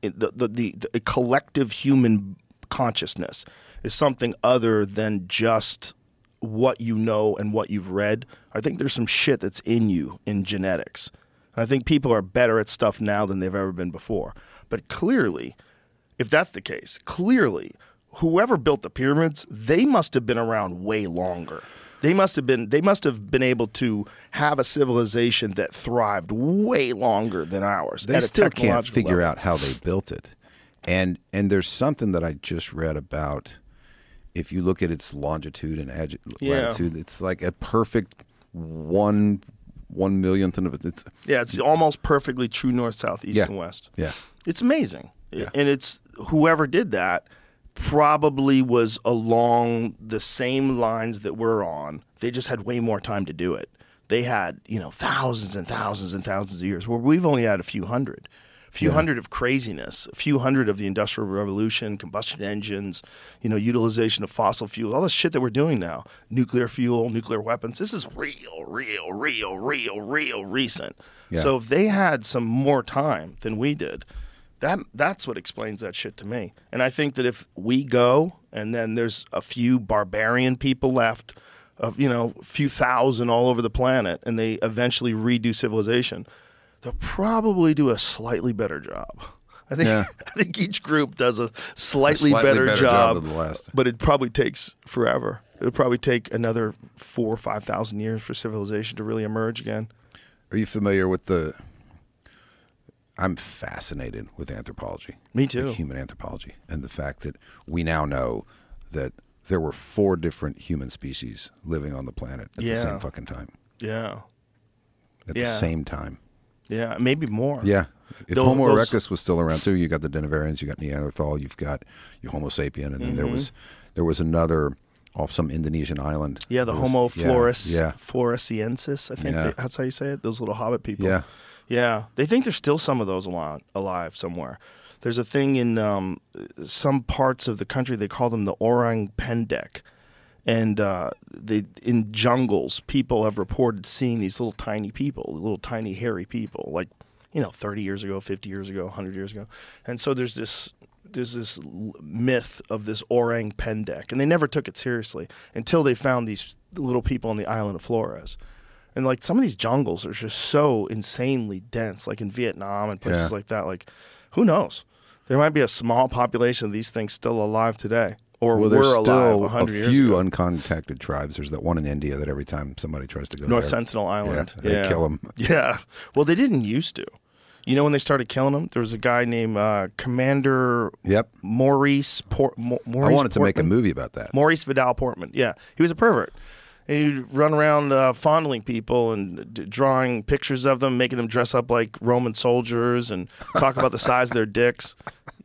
the, the, the, the collective human consciousness is something other than just what you know and what you've read. I think there's some shit that's in you in genetics. And I think people are better at stuff now than they've ever been before. But clearly, if that's the case, clearly, whoever built the pyramids, they must have been around way longer. They must have been they must have been able to have a civilization that thrived way longer than ours. They still can't figure level. out how they built it. And and there's something that I just read about if you look at its longitude and agi- Yeah. latitude, it's like a perfect one one millionth of it. It's Yeah, it's almost perfectly true north, south, east, Yeah. and west. yeah. It's amazing. Yeah. And it's whoever did that probably was along the same lines that we're on. They just had way more time to do it. They had, you know, thousands and thousands and thousands of years where we've only had a few hundred. A few hundred of craziness, a few hundred of the industrial revolution, combustion engines, you know, utilization of fossil fuels, all the shit that we're doing now, nuclear fuel, nuclear weapons. This is real, real, real, real, real recent. Yeah. So if they had some more time than we did, that that's what explains that shit to me. And I think that if we go and then there's a few barbarian people left, of you know, a few thousand all over the planet, and they eventually redo civilization, they'll probably do a slightly better job. I think Yeah. [laughs] I think each group does a slightly, slightly better, better job job, than the last. but it probably takes forever. It'll probably take another four or five thousand years for civilization to really emerge again. Are you familiar with the I'm fascinated with anthropology. Me too. like human anthropology and the fact that we now know that there were four different human species living on the planet at Yeah. the same fucking time. Yeah, At the same time. Yeah, maybe more. Yeah. If Tho- Homo those- erectus was still around too, you got the Denisovans, you got Neanderthal, you've got your Homo sapien, and then there was Mm-hmm. there was another off some Indonesian island. Yeah, the was- Homo yeah, flores, Yeah. floresiensis. I think Yeah. they- that's how you say it. Those little hobbit people. Yeah. yeah. They think there's still some of those alive, alive somewhere. There's a thing in um, some parts of the country they call them the orang pendek, And uh, they in jungles, people have reported seeing these little tiny people, little tiny hairy people, like you know, 30 years ago, 50 years ago, 100 years ago. And so there's this there's this myth of this orang pendek, and they never took it seriously until they found these little people on the island of Flores. And like some of these jungles are just so insanely dense, like in Vietnam and places Yeah. like that. Like, who knows? There might be a small population of these things still alive today, or well, there's still a few uncontacted tribes. There's that one in India that every time somebody tries to go North there, Sentinel Island. yeah, they kill them. [laughs] Yeah. Well, they didn't used to. You know when they started killing them? There was a guy named uh, Commander Yep. Maurice Port. Mo- I Maurice wanted to make a movie about that. Maurice Vidal Portman. Yeah, he was a pervert. And he'd run around uh, fondling people and d- drawing pictures of them, making them dress up like Roman soldiers and talk about the size of their dicks.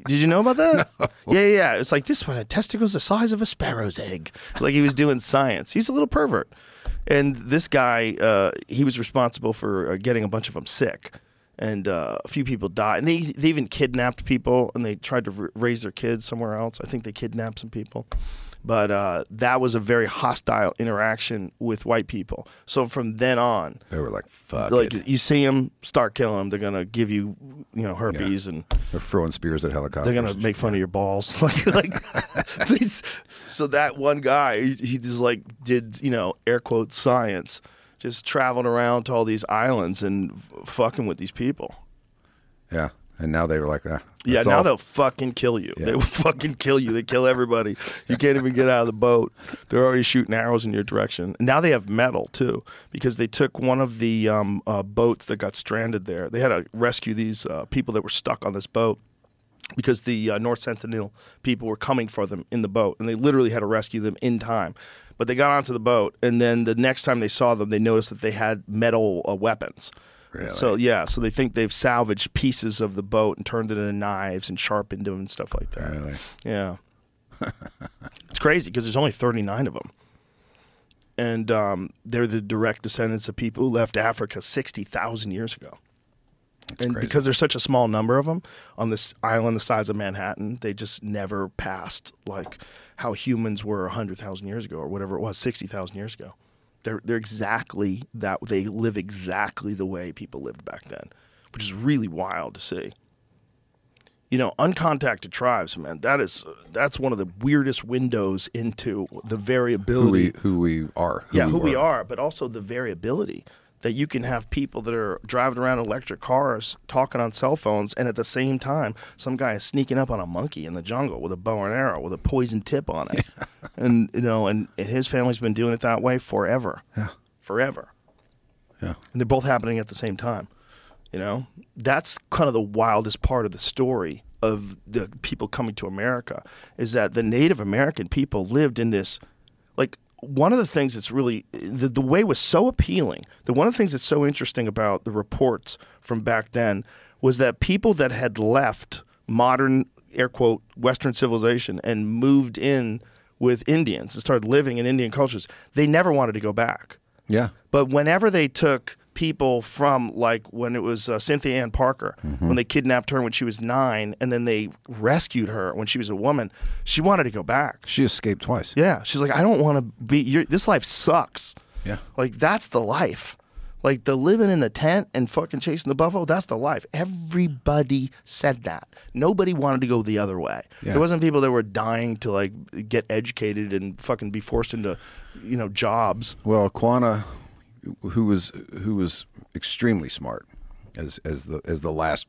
Did you know about that? [laughs] Yeah, yeah, yeah. It's like this one had testicles the size of a sparrow's egg. Like he was doing science. He's a little pervert. And this guy, uh, he was responsible for uh, getting a bunch of them sick. And uh, a few people died. And they, they even kidnapped people and they tried to r- raise their kids somewhere else. I think they kidnapped some people but uh, that was a very hostile interaction with white people. So from then on, They were like, "Fuck like it." you see them, start killing them. They're gonna give you, you know, herpes, and They're throwing spears at helicopters. they're gonna make fun of your balls. [laughs] like, like [laughs] these. So that one guy, he, he just like did, you know, air quotes science, just traveled around to all these islands and f- fucking with these people. Yeah, and now they were like, ah, Yeah, that's now all. they'll fucking kill you. They will [laughs] fucking kill you. They kill everybody. You can't even get out of the boat. They're already shooting arrows in your direction. Now they have metal too, because they took one of the um, uh, boats that got stranded there. They had to rescue these uh, people that were stuck on this boat because the uh, North Sentinel people were coming for them in the boat, and they literally had to rescue them in time. But they got onto the boat, and then the next time they saw them, they noticed that they had metal uh, weapons. Really? So yeah, so they think they've salvaged pieces of the boat and turned it into knives and sharpened them and stuff like that. Really? Yeah, [laughs] it's crazy because there's only 39 of them, and um, they're the direct descendants of people who left Africa 60,000 years ago. and crazy. because there's such a small number of them on this island the size of Manhattan, they just never passed like how humans were 100,000 years ago or whatever it was, 60,000 years ago. They're they're exactly that they live exactly the way people lived back then, which is really wild to see. You know, uncontacted tribes, man. That is that's one of the weirdest windows into the variability who we who we are. yeah, who we are, but also the variability that you can have people that are driving around electric cars talking on cell phones, and at the same time, some guy is sneaking up on a monkey in the jungle with a bow and arrow with a poison tip on it, [laughs] and you know, and, and his family's been doing it that way forever, Yeah. forever, Yeah. and they're both happening at the same time. You know, that's kind of the wildest part of the story of the people coming to America is that the Native American people lived in this, like one of the things that's really the, the way was so appealing. The one of the things that's so interesting about the reports from back then was that people that had left modern air quote Western civilization and moved in with Indians and started living in Indian cultures, they never wanted to go back. Yeah. But whenever they took people from, like when it was uh, Cynthia Ann Parker, when they kidnapped her when she was nine, and then they rescued her when she was a woman, she wanted to go back. She escaped twice. Yeah, she's like, I don't want to be. This life sucks. Yeah. Like that's the life. Like the living in the tent and fucking chasing the buffalo, that's the life. Everybody said that. Nobody wanted to go the other way. Yeah. There wasn't people that were dying to like get educated and fucking be forced into, you know, jobs. Well, Quanah, who was who was extremely smart, as as the as the last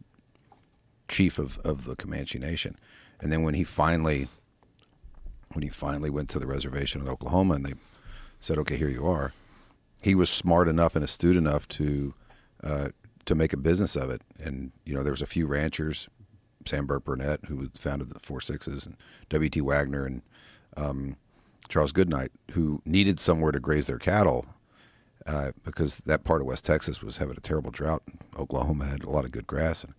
chief of, of the Comanche Nation, and then when he finally when he finally went to the reservation in Oklahoma and they said, "Okay, here you are," he was smart enough and astute enough to uh, to make a business of it. And you know, there was a few ranchers, Sam Burk Burnett, who founded the Four Sixes, and W. T. Waggoner, and um, Charles Goodnight, who needed somewhere to graze their cattle uh, because that part of West Texas was having a terrible drought. Oklahoma had a lot of good grass, and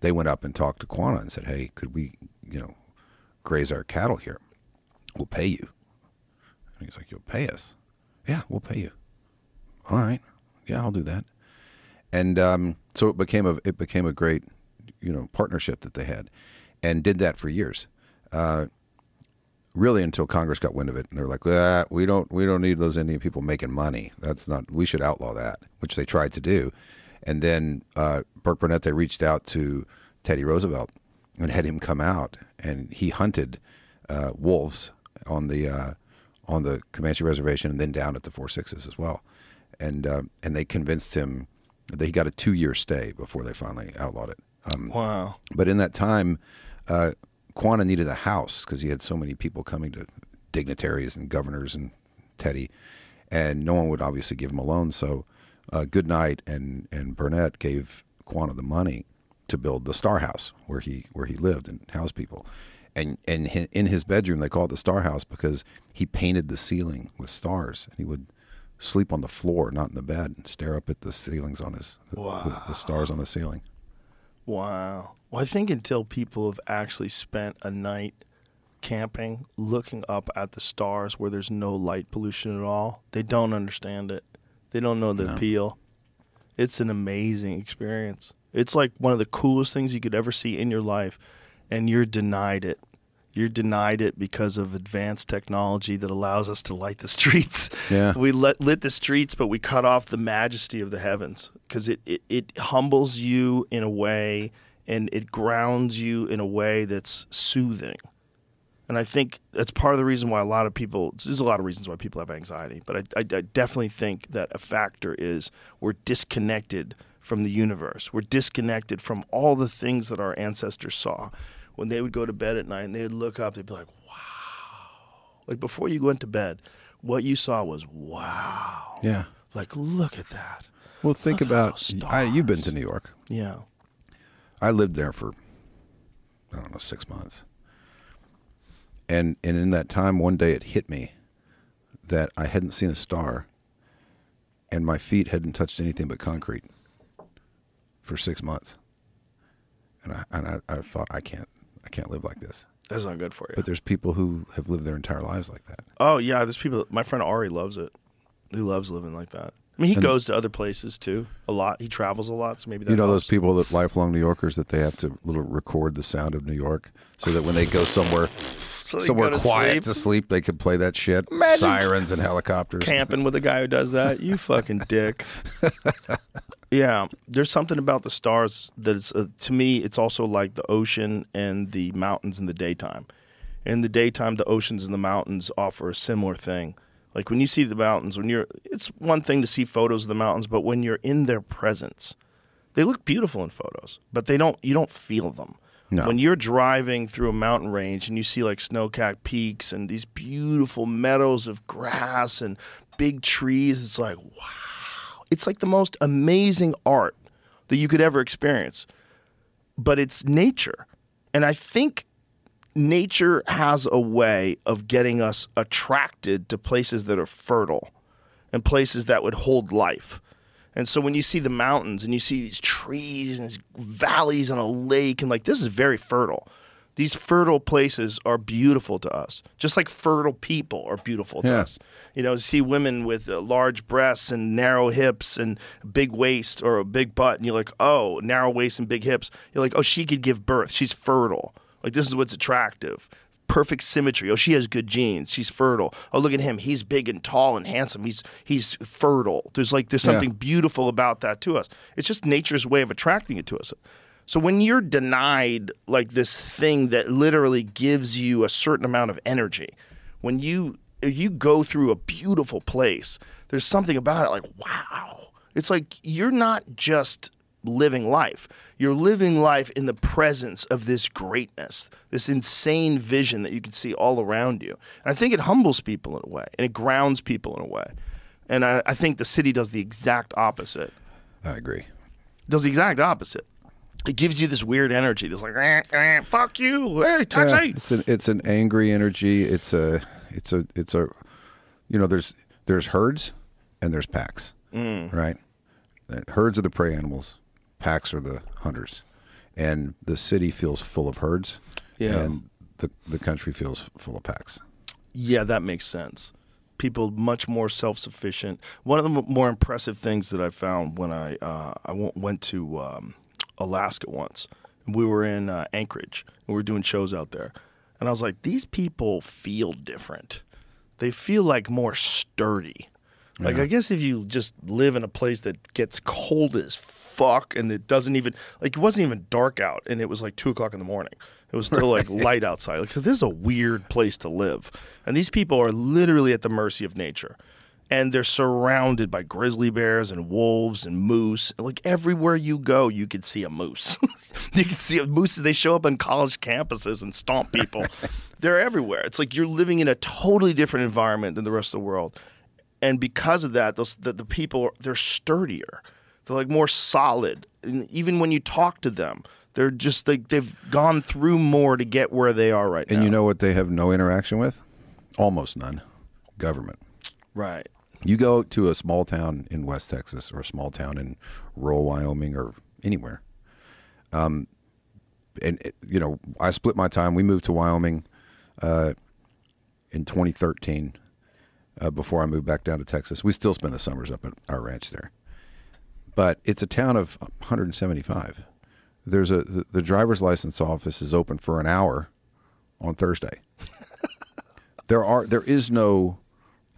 they went up and talked to Quanah and said, "Hey, could we, you know, graze our cattle here? We'll pay you." And he's like, "You'll pay us? Yeah, we'll pay you. All right, yeah, I'll do that." And um, so it became a it became a great, you know, partnership that they had, and did that for years. Uh, really until Congress got wind of it, and they're like, ah, "We don't, we don't need those Indian people making money. That's not. We should outlaw that," which they tried to do. And then uh, Burk Burnett, they reached out to Teddy Roosevelt and had him come out, and he hunted uh, wolves on the uh, on the Comanche Reservation, and then down at the Four Sixes as well. And uh, and they convinced him that he got a two year stay before they finally outlawed it. Um, Wow. but in that time, uh, Quanah needed a house because he had so many people coming to dignitaries and governors and Teddy, and no one would obviously give him a loan. So, uh, Goodnight and and Burnett gave Quanah the money to build the Star House where he where he lived and housed people. And and in his bedroom, they call it the Star House because he painted the ceiling with stars. And He would sleep on the floor, not in the bed, and stare up at the ceilings on his the, the, the stars on the ceiling. Wow. Well, I think until people have actually spent a night camping, looking up at the stars where there's no light pollution at all, they don't understand it. They don't know the appeal. It's an amazing experience. It's like one of the coolest things you could ever see in your life, and you're denied it. You're denied it because of advanced technology that allows us to light the [laughs] streets. Yeah. We lit, lit the streets, but we cut off the majesty of the heavens because it, it, it humbles you in a way and it grounds you in a way that's soothing. And I think that's part of the reason why a lot of people, there's a lot of reasons why people have anxiety, but I, I, I definitely think that a factor is we're disconnected from the universe. We're disconnected from all the things that our ancestors saw. When they would go to bed at night and they'd look up, they'd be like, wow. Like before you went to bed, what you saw was wow. Yeah. Like, look at that. Well, think Look about I, you've been to New York. Yeah. I lived there for I don't know six months, and and in that time, one day it hit me that I hadn't seen a star, and my feet hadn't touched anything but concrete for six months, and I and I, I thought I can't I can't live like this. That's not good for you. But there's people who have lived their entire lives like that. Oh yeah, there's people. My friend Ari loves it. He loves living like that. I mean, he And- goes to other places too a lot. He travels a lot, so maybe that you know helps. those people that lifelong New Yorkers that they have to little record the sound of New York so that when they go somewhere [laughs] So somewhere to quiet sleep. to sleep they can play that shit. Imagine Sirens and helicopters. camping with a guy who does that. You [laughs] fucking dick. yeah, there's something about the stars that it's uh, to me. It's also like the ocean and the mountains in the daytime. In the daytime, the oceans and the mountains offer a similar thing. Like when you see the mountains, when you're, it's one thing to see photos of the mountains, but when you're in their presence, they look beautiful in photos, but they don't. You don't feel them. No. When you're driving through a mountain range and you see like snow-capped peaks and these beautiful meadows of grass and big trees, it's like wow. It's like the most amazing art that you could ever experience. But it's nature. And I think nature has a way of getting us attracted to places that are fertile and places that would hold life. And so when you see the mountains and you see these trees and these valleys and a lake and like this is very fertile. These fertile places are beautiful to us, just like fertile people are beautiful to Yeah. us. You know, see women with uh, large breasts and narrow hips and big waist or a big butt, and you're like, oh, narrow waist and big hips. You're like, oh, she could give birth. She's fertile. Like this is what's attractive. Perfect symmetry. Oh, she has good genes. She's fertile. Oh, look at him. He's big and tall and handsome. He's he's fertile. There's like there's Yeah. something beautiful about that to us. It's just nature's way of attracting it to us. So when you're denied like this thing that literally gives you a certain amount of energy, when you you go through a beautiful place, there's something about it like wow. It's like you're not just living life. You're living life in the presence of this greatness, this insane vision that you can see all around you. And I think it humbles people in a way and it grounds people in a way. And I, I think the city does the exact opposite. I agree. Does the exact opposite. It gives you this weird energy. This like, eh, eh, fuck you, hey, taxi. Yeah, it's an it's an angry energy. It's a it's a it's a you know there's there's herds and there's packs, Mm. right? Uh, Herds are the prey animals, packs are the hunters, and the city feels full of herds, Yeah. and the the country feels full of packs. Yeah, that makes sense. People much more self-sufficient. One of the more impressive things that I found when I uh, I went- went to um, Alaska once, we were in uh, Anchorage and we were doing shows out there, and I was like, these people feel different. They feel like more sturdy. Like I guess if you just live in a place that gets cold as fuck and it doesn't even like it wasn't even dark out and it was like two o'clock in the morning. It was still like light outside. Like so this is a weird place to live. And these people are literally at the mercy of nature. And they're surrounded by grizzly bears and wolves and moose. Like everywhere you go, you could see a moose. [laughs] you can see a moose. They show up on college campuses and stomp people. [laughs] they're everywhere. It's like you're living in a totally different environment than the rest of the world and because of that, those the, the people they're sturdier. They're like more solid. And even when you talk to them, they're just like they've gone through more to get where they are right And now. And you know what they have no interaction with? Almost none. Government. right? You go to a small town in West Texas or a small town in rural Wyoming or anywhere. Um, and it- you know, I split my time. We moved to Wyoming uh, in 2013. Uh, before I moved back down to Texas, we still spend the summers up at our ranch there. But it's a town of 175. There's a the, the driver's license office is open for an hour on Thursday. [laughs] there are there is no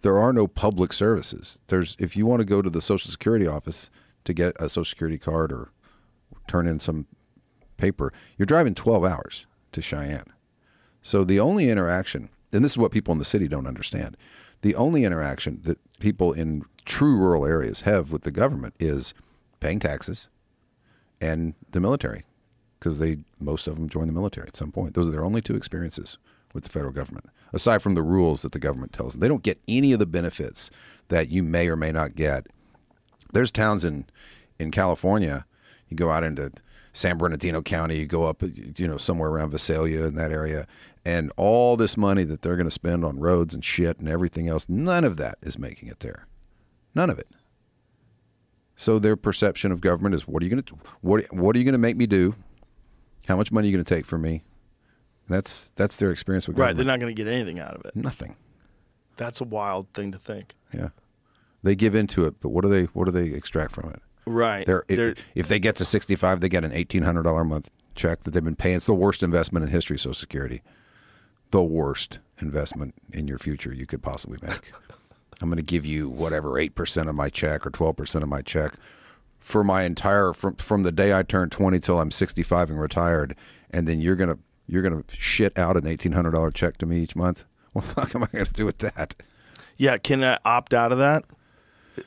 there are no public services. There's if you want to go to the Social Security office to get a Social Security card or turn in some paper, you're driving 12 hours to Cheyenne. So the only interaction, and this is what people in the city don't understand, the only interaction that people in true rural areas have with the government is paying taxes and the military, because they most of them join the military at some point. Those are their only two experiences with the federal government, aside from the rules that the government tells them. They don't get any of the benefits that you may or may not get. There's towns in in California. You go out into San Bernardino County, you go up, you know, somewhere around Visalia in that area, and all this money that they're going to spend on roads and shit and everything else, none of that is making it there. None of it. So their perception of government is what are you going to what what are you going to make me do? How much money are you going to take from me? That's that's their experience with government. Right. They're not going to get anything out of it. Nothing. That's a wild thing to think. Yeah. They give into it, but what do they what do they extract from it? Right. They're, They're- if, if they get to 65, they get an $1,800 a month check that they've been paying. It's the worst investment in history, Social Security. The worst investment in your future you could possibly make. I'm going to give you whatever 8% of my check or 12% of my check for my entire from from the day I turn 20 till I'm 65 and retired and then you're going to you're going to shit out an $1,800 check to me each month. [laughs] What the fuck am I going to do with that? yeah. Can I opt out of that?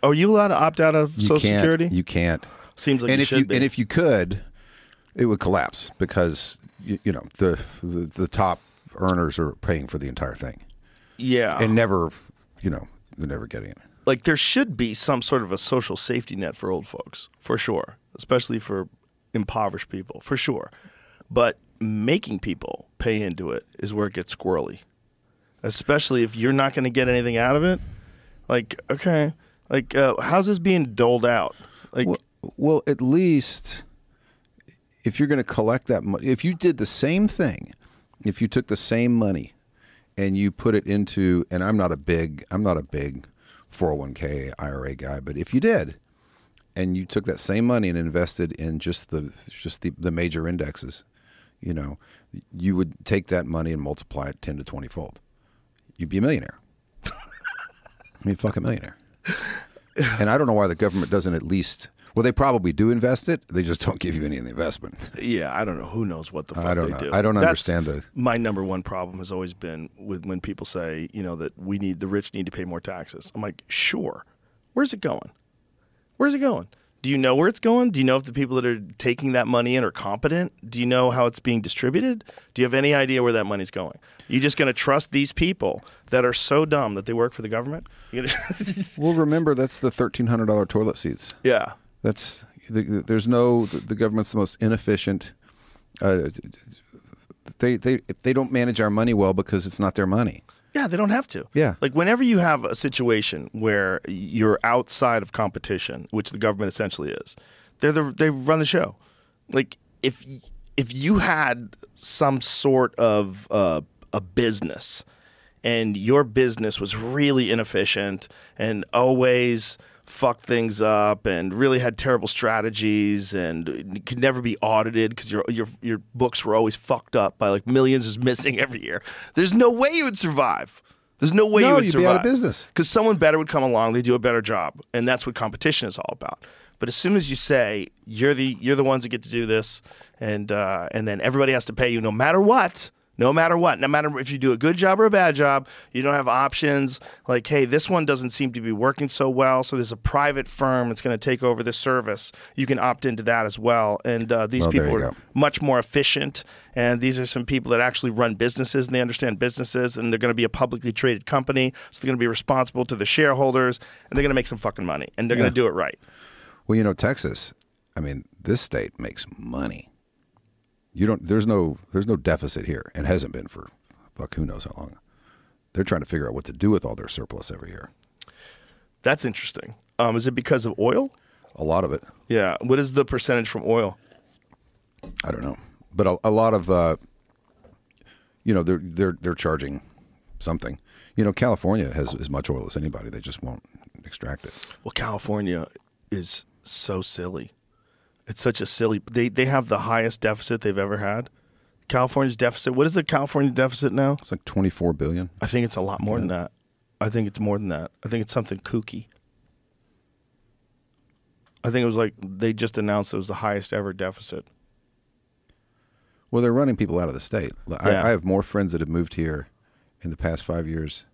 Are you allowed to opt out of You Social Security? You can't. Seems like and you if should you be. and if you could, it would collapse because you, you know the, the the top earners are paying for the entire thing yeah. and never, you know, they're never getting it. like there should be some sort of a social safety net for old folks for sure. Especially for impoverished people for sure. But making people pay into it is where it gets squirrely. Especially if you're not going to get anything out of it. Like okay like uh, how's this being doled out? Like Well, well, at least if you're going to collect that money, if you did the same thing, if you took the same money and you put it into, and I'm not a big, I'm not a big 401k IRA guy, but if you did, and you took that same money and invested in just the just the, the major indexes, you know, you would take that money and multiply it 10 to 20 fold. You'd be a millionaire. I mean, fuck a millionaire. [laughs] And I don't know why the government doesn't at least. Well, they probably do invest it. They just don't give you any of the investment. [laughs] yeah i don't know. Who knows what the fuck I don't they know. do. I don't That's- understand the- my number one problem has always been with when people say you know that we need the rich need to pay more taxes. I'm like sure. Where's it going? Where's it going? Do you know where it's going? Do you know if the people that are taking that money in are competent? Do you know how it's being distributed? Do you have any idea where that money's going? You just going to trust these people that are so dumb that they work for the government? [laughs] Well, remember that's the thirteen hundred dollar toilet seats. yeah That's the, the- there's no the, the government's the most inefficient. Uh, they they they don't manage our money well because it's not their money. Yeah, they don't have to. Yeah. Like whenever you have a situation where you're outside of competition, which the government essentially is, they're the they run the show. Like if if you had some sort of uh, a business and your business was really inefficient and always fucked things up and really had terrible strategies and could never be audited because your your your books were always fucked up by like millions is missing [laughs] every year. There's no way you would survive. There's no way No, you would you'd be survive. out of business. Because someone better would come along, they do a better job, and that's what competition is all about. But as soon as you say you're the you're the ones that get to do this, and uh, and then everybody has to pay you no matter what, no matter what, no matter if you do a good job or a bad job, you don't have options. Like, hey, this one doesn't seem to be working so well, so there's a private firm that's going to take over this service. You can opt into that as well, and uh, these Well, people are go. much more efficient. And these are some people that actually run businesses and they understand businesses, and they're going to be a publicly traded company, so they're going to be responsible to the shareholders, and they're going to make some fucking money, and they're Yeah. going to do it right. Well, you know, Texas. I mean, this state makes money. You don't. There's no. There's no deficit here, and hasn't been for fuck who knows how long. They're trying to figure out what to do with all their surplus every year. That's interesting. Um, is it because of oil? A lot of it. Yeah. What is the percentage from oil? I don't know, but a, a lot of, uh, you know, they're they're they're charging something. You know, California has as much oil as anybody. They just won't extract it. Well, California is so silly. It's such a silly. They they have the highest deficit they've ever had. California's deficit. What is the California deficit now? It's like 24 billion. I think it's a lot more than that. I think it's more than that. I think it's something kooky. I think it was like they just announced it was the highest ever deficit. Well, they're running people out of the state. I, Yeah. I have more friends that have moved here in the past five years.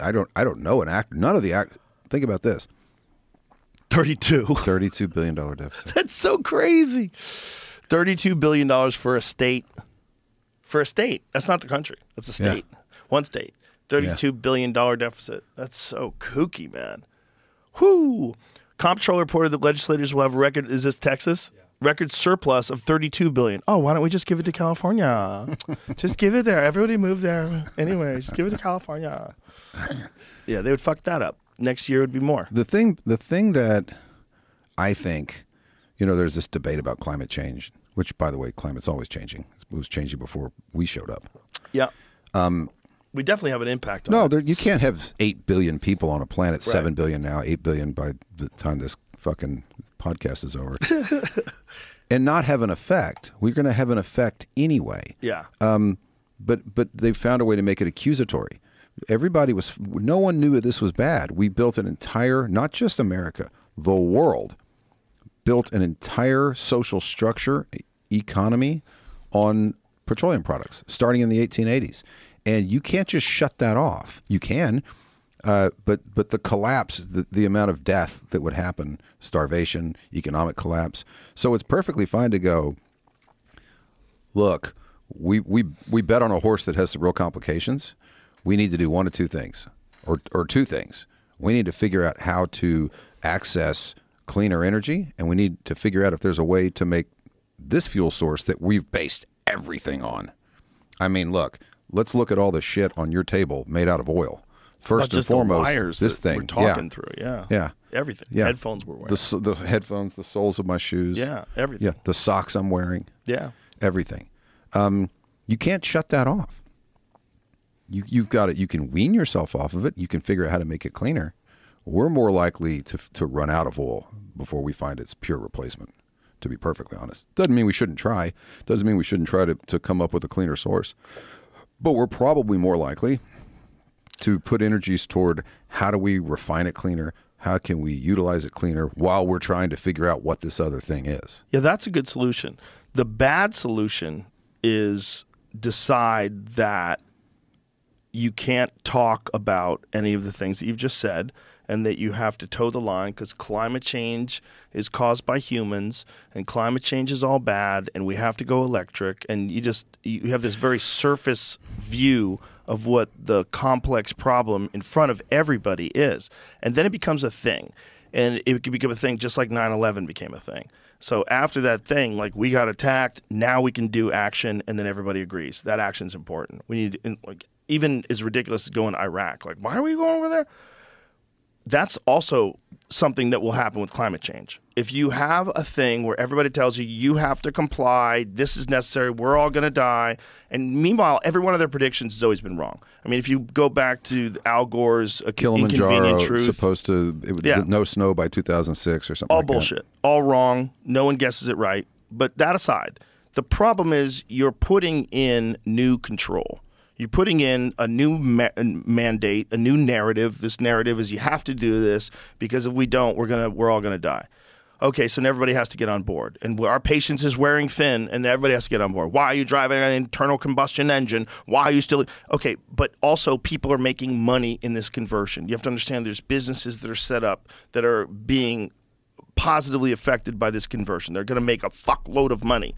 I don't. I don't know an actor. None of the act. Think about this. Thirty-two. Thirty-two billion dollar deficit. [laughs] That's so crazy. Thirty-two billion dollars for a state. For a state, that's not the country. That's a Yeah. state. One state. Thirty-two billion dollar deficit. That's so kooky, man. Whoo! Comptroller reported that legislators will have a record. Is this Texas? Record surplus of thirty-two billion. Oh, why don't we just give it to California? [laughs] just give it there. Everybody move there. Anyway, just give it to California. [laughs] Yeah, they would fuck that up. Next year would be more. The thing. The thing that I think, you know, there's this debate about climate change. Which, by the way, climate's always changing. It was changing before we showed up. Yeah. Um, we definitely have an impact on No, there, you can't have eight billion people on a planet. Right. Seven billion now, eight billion by the time this fucking podcast is over, [laughs] and not have an effect. We're going to have an effect anyway. Yeah. Um, but but they found a way to make it accusatory. Everybody was. No one knew that this was bad. We built an entire, not just America, the world, built an entire social structure, economy, on petroleum products, starting in the 1880s. And you can't just shut that off. You can, uh, but but the collapse, the, the amount of death that would happen, starvation, economic collapse. So it's perfectly fine to go. Look, we we we bet on a horse that has some real complications. We need to do one of two things, or or two things. We need to figure out how to access cleaner energy, and we need to figure out if there's a way to make this fuel source that we've based everything on. I mean, look, let's look at all the shit on your table made out of oil. First and foremost, this thing we're talking yeah. through, yeah. yeah, Everything. yeah. Headphones we're wearing. the the headphones, the soles of my shoes, Yeah, everything. yeah, the socks I'm wearing, Yeah. everything. Um, you can't shut that off. You you've got it. You can wean yourself off of it. You can figure out how to make it cleaner. We're more likely to to run out of oil before we find its pure replacement. To be perfectly honest, doesn't mean we shouldn't try. Doesn't mean we shouldn't try to to come up with a cleaner source. But we're probably more likely to put energies toward how do we refine it cleaner? How can we utilize it cleaner while we're trying to figure out what this other thing is? Yeah, that's a good solution. The bad solution is decide that you can't talk about any of the things that you've just said and that you have to toe the line because climate change is caused by humans and climate change is all bad and we have to go electric. And you just you have this very surface view of what the complex problem in front of everybody is. And then it becomes a thing. And it could become a thing just like 9-11 became a thing. So after that thing like we got attacked now we can do action and then everybody agrees that action's important. We need like even as ridiculous as going to iraq like why are we going over there that's also something that will happen with climate change. If you have a thing where everybody tells you you have to comply, this is necessary, we're all going to die, and meanwhile, every one of their predictions has always been wrong. I mean, if you go back to Al Gore's Kilimanjaro Truth, supposed to it would, Yeah. no snow by 2006 or something. all like that. bullshit, all wrong. No one guesses it right. But that aside, the problem is you're putting in new control. You're putting in a new ma- mandate, a new narrative. This narrative is you have to do this because if we don't, we're gonna we're all gonna die. Okay, so everybody has to get on board, and our patience is wearing thin, and everybody has to get on board. Why are you driving an internal combustion engine? Why are you still okay? But also, people are making money in this conversion. You have to understand there's businesses that are set up that are being positively affected by this conversion. They're going to make a fuckload of money.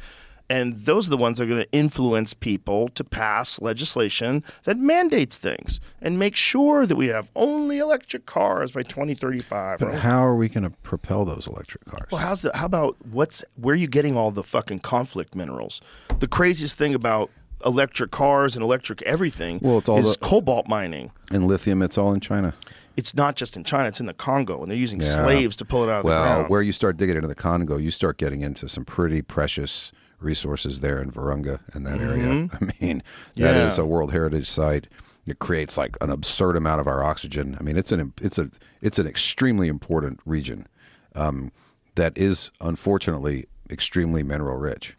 And those are the ones that are going to influence people to pass legislation that mandates things and make sure that we have only electric cars by 2035. But how are we going to propel those electric cars? Well, how's the, how about what's where are you getting all the fucking conflict minerals? The craziest thing about electric cars and electric everything Well, it's all is the- cobalt mining. And lithium, it's all in China. It's not just in China; it's in the Congo, and they're using Yeah. slaves to pull it out of well, the ground. where you start digging into the Congo, you start getting into some pretty precious resources there in Virunga and that area. Mhm. [laughs] I mean, that is Yeah. a World Heritage Site. It creates like an absurd amount of our oxygen. I mean, it's an it's a it's an extremely important region um, that is unfortunately extremely mineral rich.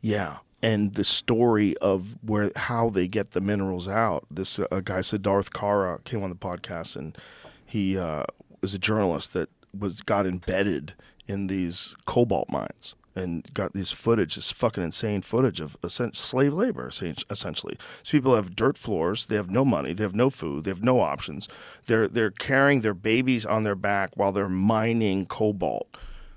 Yeah, and the story of where how they get the minerals out. This uh, guy Siddharth Kara came on the podcast, and he uh, was a journalist that was got embedded in these cobalt mines and got these footage, this fucking insane footage of slave labor, essentially. So people have dirt floors, they have no money, they have no food, they have no options. They're they're carrying their babies on their back while they're mining cobalt.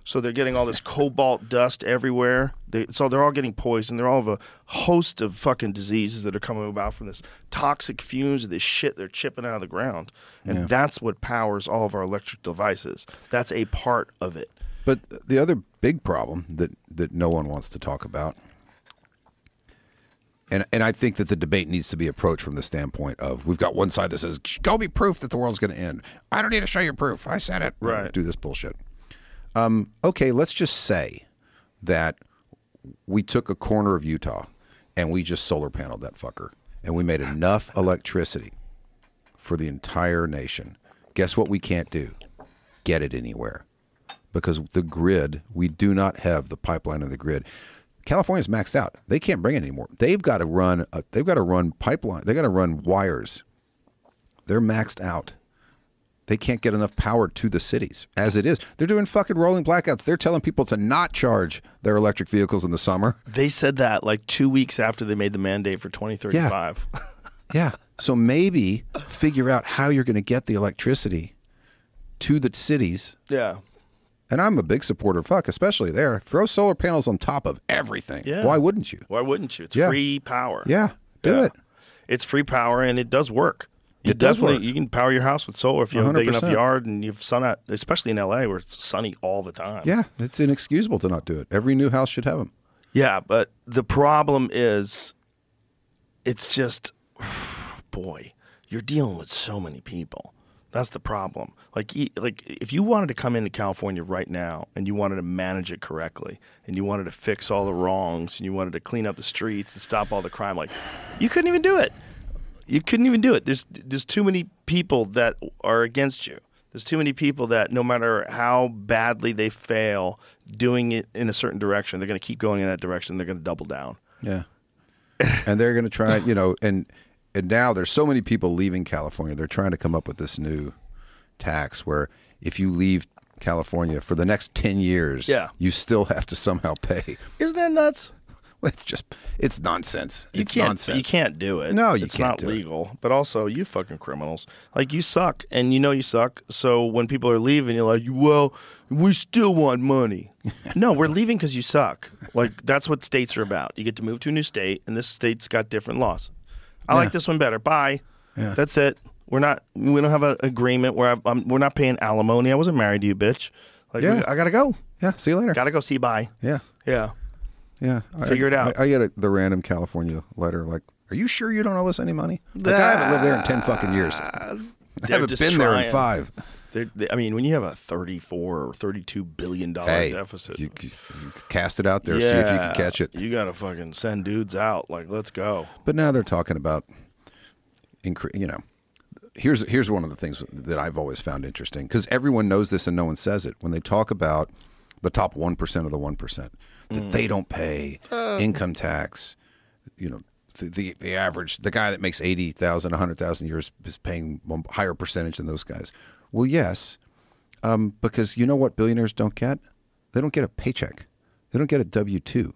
So they're getting all this [laughs] cobalt dust everywhere. They, so they're all getting poisoned. They're all of a host of fucking diseases that are coming about from this toxic fumes of this shit they're chipping out of the ground. And Yeah. that's what powers all of our electric devices. That's a part of it. But the other big problem that, that no one wants to talk about, and and I think that the debate needs to be approached from the standpoint of we've got one side that says show be proof that the world's going to end. I don't need to show you proof. I said it. Right. Do this bullshit. Um, okay, let's just say that we took a corner of Utah and we just solar paneled that fucker and we made enough [laughs] electricity for the entire nation. Guess what we can't do? Get it anywhere. Because the grid, we do not have the pipeline of the grid. California's maxed out. They can't bring it anymore. They've got to run. A, they've got to run pipeline. They got to run wires. They're maxed out. They can't get enough power to the cities as it is. They're doing fucking rolling blackouts. They're telling people to not charge their electric vehicles in the summer. They said that like two weeks after they made the mandate for 2035. Yeah. So maybe figure out how you're going to get the electricity to the cities. Yeah. And I'm a big supporter fuck, especially there. Throw solar panels on top of everything. Yeah. Why wouldn't you? Why wouldn't you? It's Yeah. free power. Yeah. Do Yeah. it. It's free power and it does work. You It definitely work. you can power your house with solar if you have a big enough yard and you've sun out, especially in LA where it's sunny all the time. Yeah. It's inexcusable to not do it. Every new house should have them. Yeah, but the problem is, it's just, [sighs] boy, you're dealing with so many people. That's the problem. Like, like if you wanted to come into California right now and you wanted to manage it correctly and you wanted to fix all the wrongs and you wanted to clean up the streets and stop all the crime, like, you couldn't even do it. You couldn't even do it. There's there's too many people that are against you. There's too many people that no matter how badly they fail doing it in a certain direction, they're going to keep going in that direction. They're going to double down. Yeah. and they're going to try, you know, and and now there's so many people leaving California. They're trying to come up with this new tax where if you leave California for the next 10 years, Yeah. you still have to somehow pay. Isn't that nuts? [laughs] It's just it's nonsense. You it's can't, nonsense. You can't do it. No, you it's can't it. It's not legal. But also, you fucking criminals. Like you suck, and you know you suck. So when people are leaving, you're like, "Well, we still want money." [laughs] no, we're leaving because you suck. Like that's what states are about. You get to move to a new state, and this state's got different laws. I Yeah. like this one better. Bye. Yeah. That's it. We're not. We don't have an agreement where I'm, we're not paying alimony. I wasn't married to you, bitch. Like Yeah. we- I gotta go. Yeah, see you later. Gotta go. See you. Bye. Yeah. Yeah. Yeah. I- Figure it out. I, I get a, the random California letter like, "Are you sure you don't owe us any money?" Like I haven't lived there in 10 fucking years. I haven't been there in trying. 5. They, they, I mean, when you have a 34 or 32 billion dollar Hey, deficit, you, you, you cast it out there, yeah, see if you can catch it. You got to fucking send dudes out. Like, let's go. But now they're talking about, incre- you know, here's here's one of the things that I've always found interesting because everyone knows this and no one says it when they talk about the top one percent of the one percent that Mm. they don't pay Uh. income tax. You know, the, the the average the guy that makes eighty thousand, a hundred thousand a year is, is paying a higher percentage than those guys. Well, yes, um, because you know what billionaires don't get? They don't get a paycheck. They don't get a W two.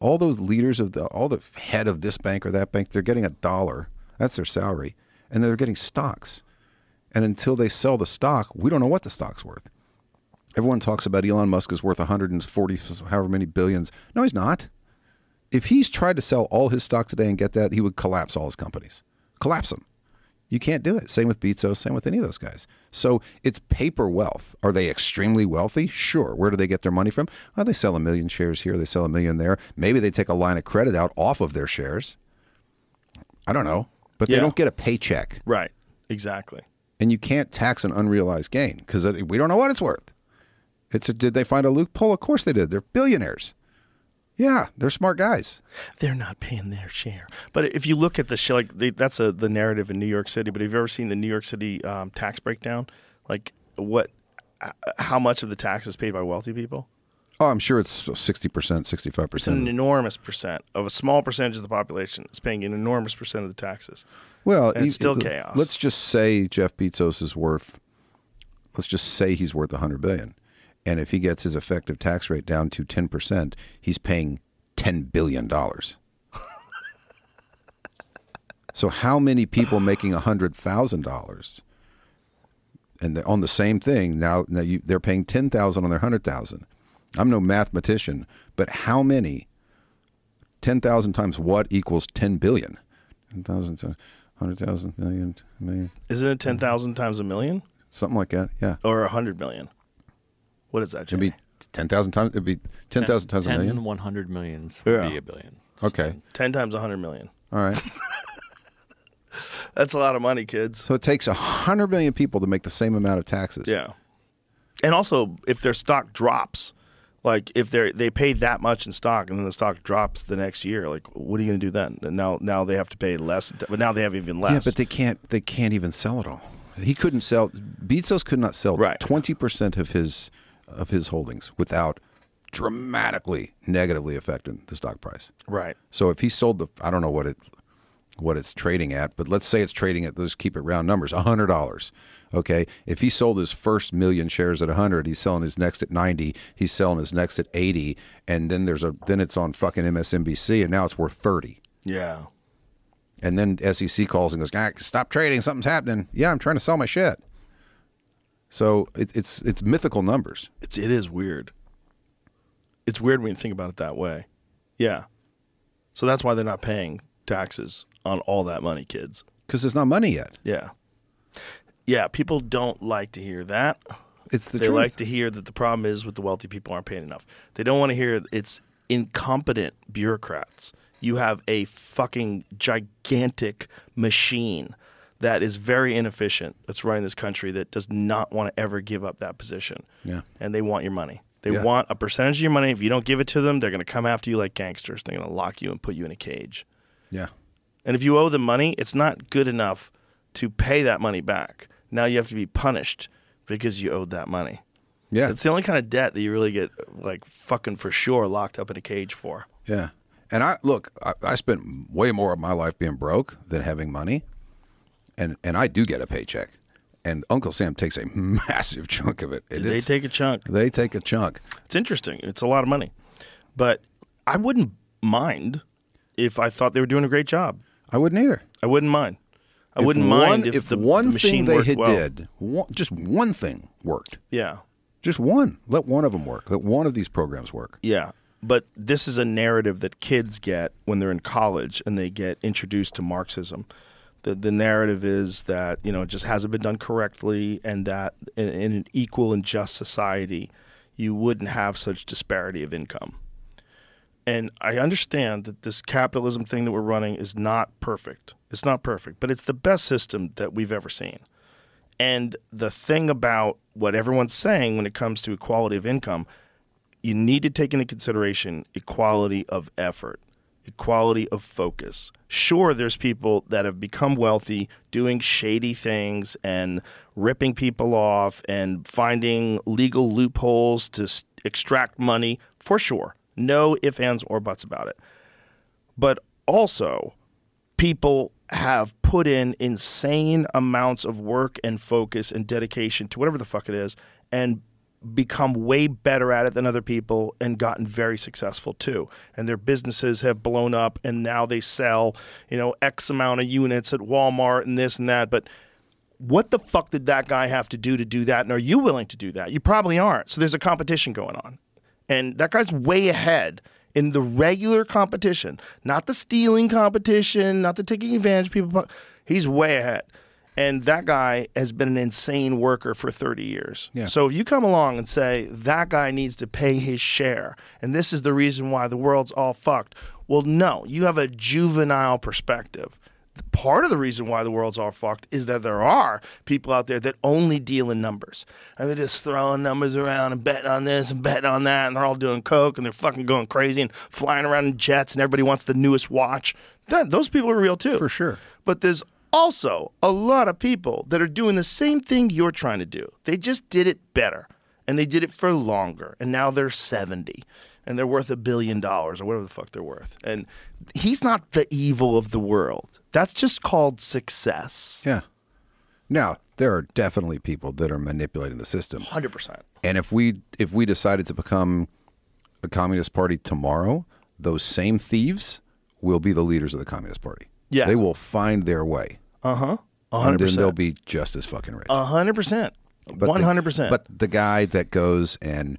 All those leaders of the all the head of this bank or that bank, they're getting a dollar. That's their salary, and they're getting stocks. And until they sell the stock, we don't know what the stock's worth. Everyone talks about Elon Musk is worth 140 however many billions. No, he's not. If he's tried to sell all his stock today and get that, he would collapse all his companies. Collapse them. You can't do it. Same with Bezos, same with any of those guys. So it's paper wealth. Are they extremely wealthy? Sure. Where do they get their money from? Oh, they sell a million shares here, they sell a million there. Maybe they take a line of credit out off of their shares. I don't know. But Yeah. they don't get a paycheck. Right. Exactly. And you can't tax an unrealized gain because we don't know what it's worth. It's a, did they find a loophole? Of course they did. They're billionaires. Yeah, they're smart guys. They're not paying their share. But if you look at the sh- like they, that's a the narrative in New York City. But have you ever seen the New York City um, tax breakdown? Like what, how much of the tax is paid by wealthy people? Oh, I'm sure it's 60%, 65%. It's an enormous percent of a small percentage of the population is paying an enormous percent of the taxes. Well, And it's still it- chaos. Let's just say Jeff Bezos is worth. Let's just say he's worth 100 billion, and if he gets his effective tax rate down to 10 percent, he's paying 10 billion dollars. so, how many people making hundred thousand dollars, and they're on the same thing now? Now you, they're paying 10,000 on their hundred thousand. I'm no mathematician, but how many? 10,000 times what equals 10 billion? 10,000, so 100,000, million, million, Isn't it ten thousand times a million something like that. Yeah. or a hundred million? What is that? It'd be 10,000 times, it'd be 10,000 times a 10 million. 100 millions would Yeah. be a billion. Okay. ten times a hundred million. All right. [laughs] That's a lot of money, kids. So it takes 100 million people to make the same amount of taxes. Yeah. And also, if their stock drops, like if they they pay that much in stock and then the stock drops the next year, like what are you going to do then? And now now they have to pay less, but now they have even less. Yeah, but they can't. They can't even sell it all. He couldn't sell. Bezos could not sell Right. twenty percent of his of his holdings without dramatically negatively affecting the stock price. right. So if he sold the, I don't know what it what it's trading at, but let's say it's trading at let's keep it round numbers, hundred dollars. Okay, if he sold his first million shares at hundred, he's selling his next at ninety. He's selling his next at eighty, and then there's a then it's on fucking MSNBC, and now it's worth thirty. Yeah. And then SEC calls and goes, ah, "Stop trading! Something's happening." Yeah, I'm trying to sell my shit. So it, it's it's mythical numbers. It's it is weird. It's weird when you think about it that way. Yeah. So that's why they're not paying taxes on all that money, kids. because it's not money yet. Yeah. Yeah, people don't like to hear that. It's the they truth. like to hear that the problem is with the wealthy people aren't paying enough. They don't want to hear it's incompetent bureaucrats. You have a fucking gigantic machine that is very inefficient that's running this country that does not want to ever give up that position. Yeah. And they want your money. They Yeah. want a percentage of your money. If you don't give it to them, they're going to come after you like gangsters. They're going to lock you and put you in a cage. yeah. And if you owe them money, it's not good enough to pay that money back. Now you have to be punished because you owed that money. Yeah. It's the only kind of debt that you really get like fucking for sure locked up in a cage for. Yeah. And I look, I, I spent way more of my life being broke than having money. And and I do get a paycheck. And Uncle Sam takes a [laughs] massive chunk of it. It they take a chunk. they take a chunk. It's interesting. It's a lot of money. But I wouldn't mind if I thought they were doing a great job. I wouldn't either. I wouldn't mind. I If wouldn't one, mind if, the, one the machine thing they had well. did, one, just one thing worked. Yeah. Just one. Let one of them work. Let one of these programs work. Yeah. But this is a narrative that kids get when they're in college and they get introduced to Marxism. The, the narrative is that, you know, it just hasn't been done correctly and that in, in an equal and just society, you wouldn't have such disparity of income. And I understand that this capitalism thing that we're running is not perfect. It's not perfect, but it's the best system that we've ever seen. And the thing about what everyone's saying when it comes to equality of income, you need to take into consideration equality of effort, equality of focus. Sure, there's people that have become wealthy doing shady things and ripping people off and finding legal loopholes to s- extract money, for sure. No ifs, ands, or buts about it. But also, people have put in insane amounts of work and focus and dedication to whatever the fuck it is and become way better at it than other people and gotten very successful too. And their businesses have blown up and now they sell you know x amount of units at Walmart and this and that. But what the fuck did that guy have to do to do that? And are you willing to do that? You probably aren't. So there's a competition going on. And that guy's way ahead in the regular competition, not the stealing competition, not the taking advantage of people. He's way ahead. And that guy has been an insane worker for 30 years. Yeah. So if you come along and say that guy needs to pay his share, and this is the reason why the world's all fucked, well, no, you have a juvenile perspective part of the reason why the world's all fucked is that there are people out there that only deal in numbers. And they're just throwing numbers around and betting on this and betting on that. And they're all doing coke and they're fucking going crazy and flying around in jets and everybody wants the newest watch. That, those people are real too. For sure. But there's also a lot of people that are doing the same thing you're trying to do. They just did it better and they did it for longer. And now they're 70 and they're worth a billion dollars or whatever the fuck they're worth. And he's not the evil of the world. That's just called success. Yeah. Now, there are definitely people that are manipulating the system. 100%. And if we if we decided to become a communist party tomorrow, those same thieves will be the leaders of the communist party. Yeah. They will find their way. Uh-huh. And then 100%. they'll be just as fucking rich. A hundred percent. But the- hundred percent. But the guy that goes and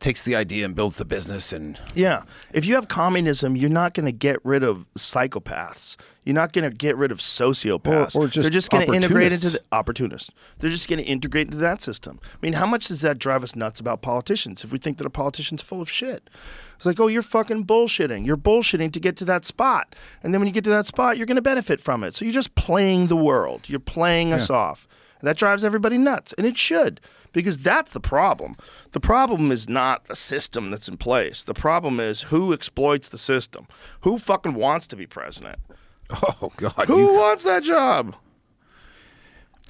takes the idea and builds the business and Yeah. If you have communism, you're not going to get rid of psychopaths. You're not going to get rid of sociopaths. Or- or just They're just going to integrate into the opportunists. They're just going to integrate into that system. I mean, how much does that drive us nuts about politicians if we think that a politician's full of shit? It's like, oh, you're fucking bullshitting. You're bullshitting to get to that spot. And then when you get to that spot, you're going to benefit from it. So you're just playing the world. You're playing us off. And that drives everybody nuts. And it should, because that's the problem. The problem is not the system that's in place. The problem is who exploits the system. Who fucking wants to be president? oh god, Who you, wants that job?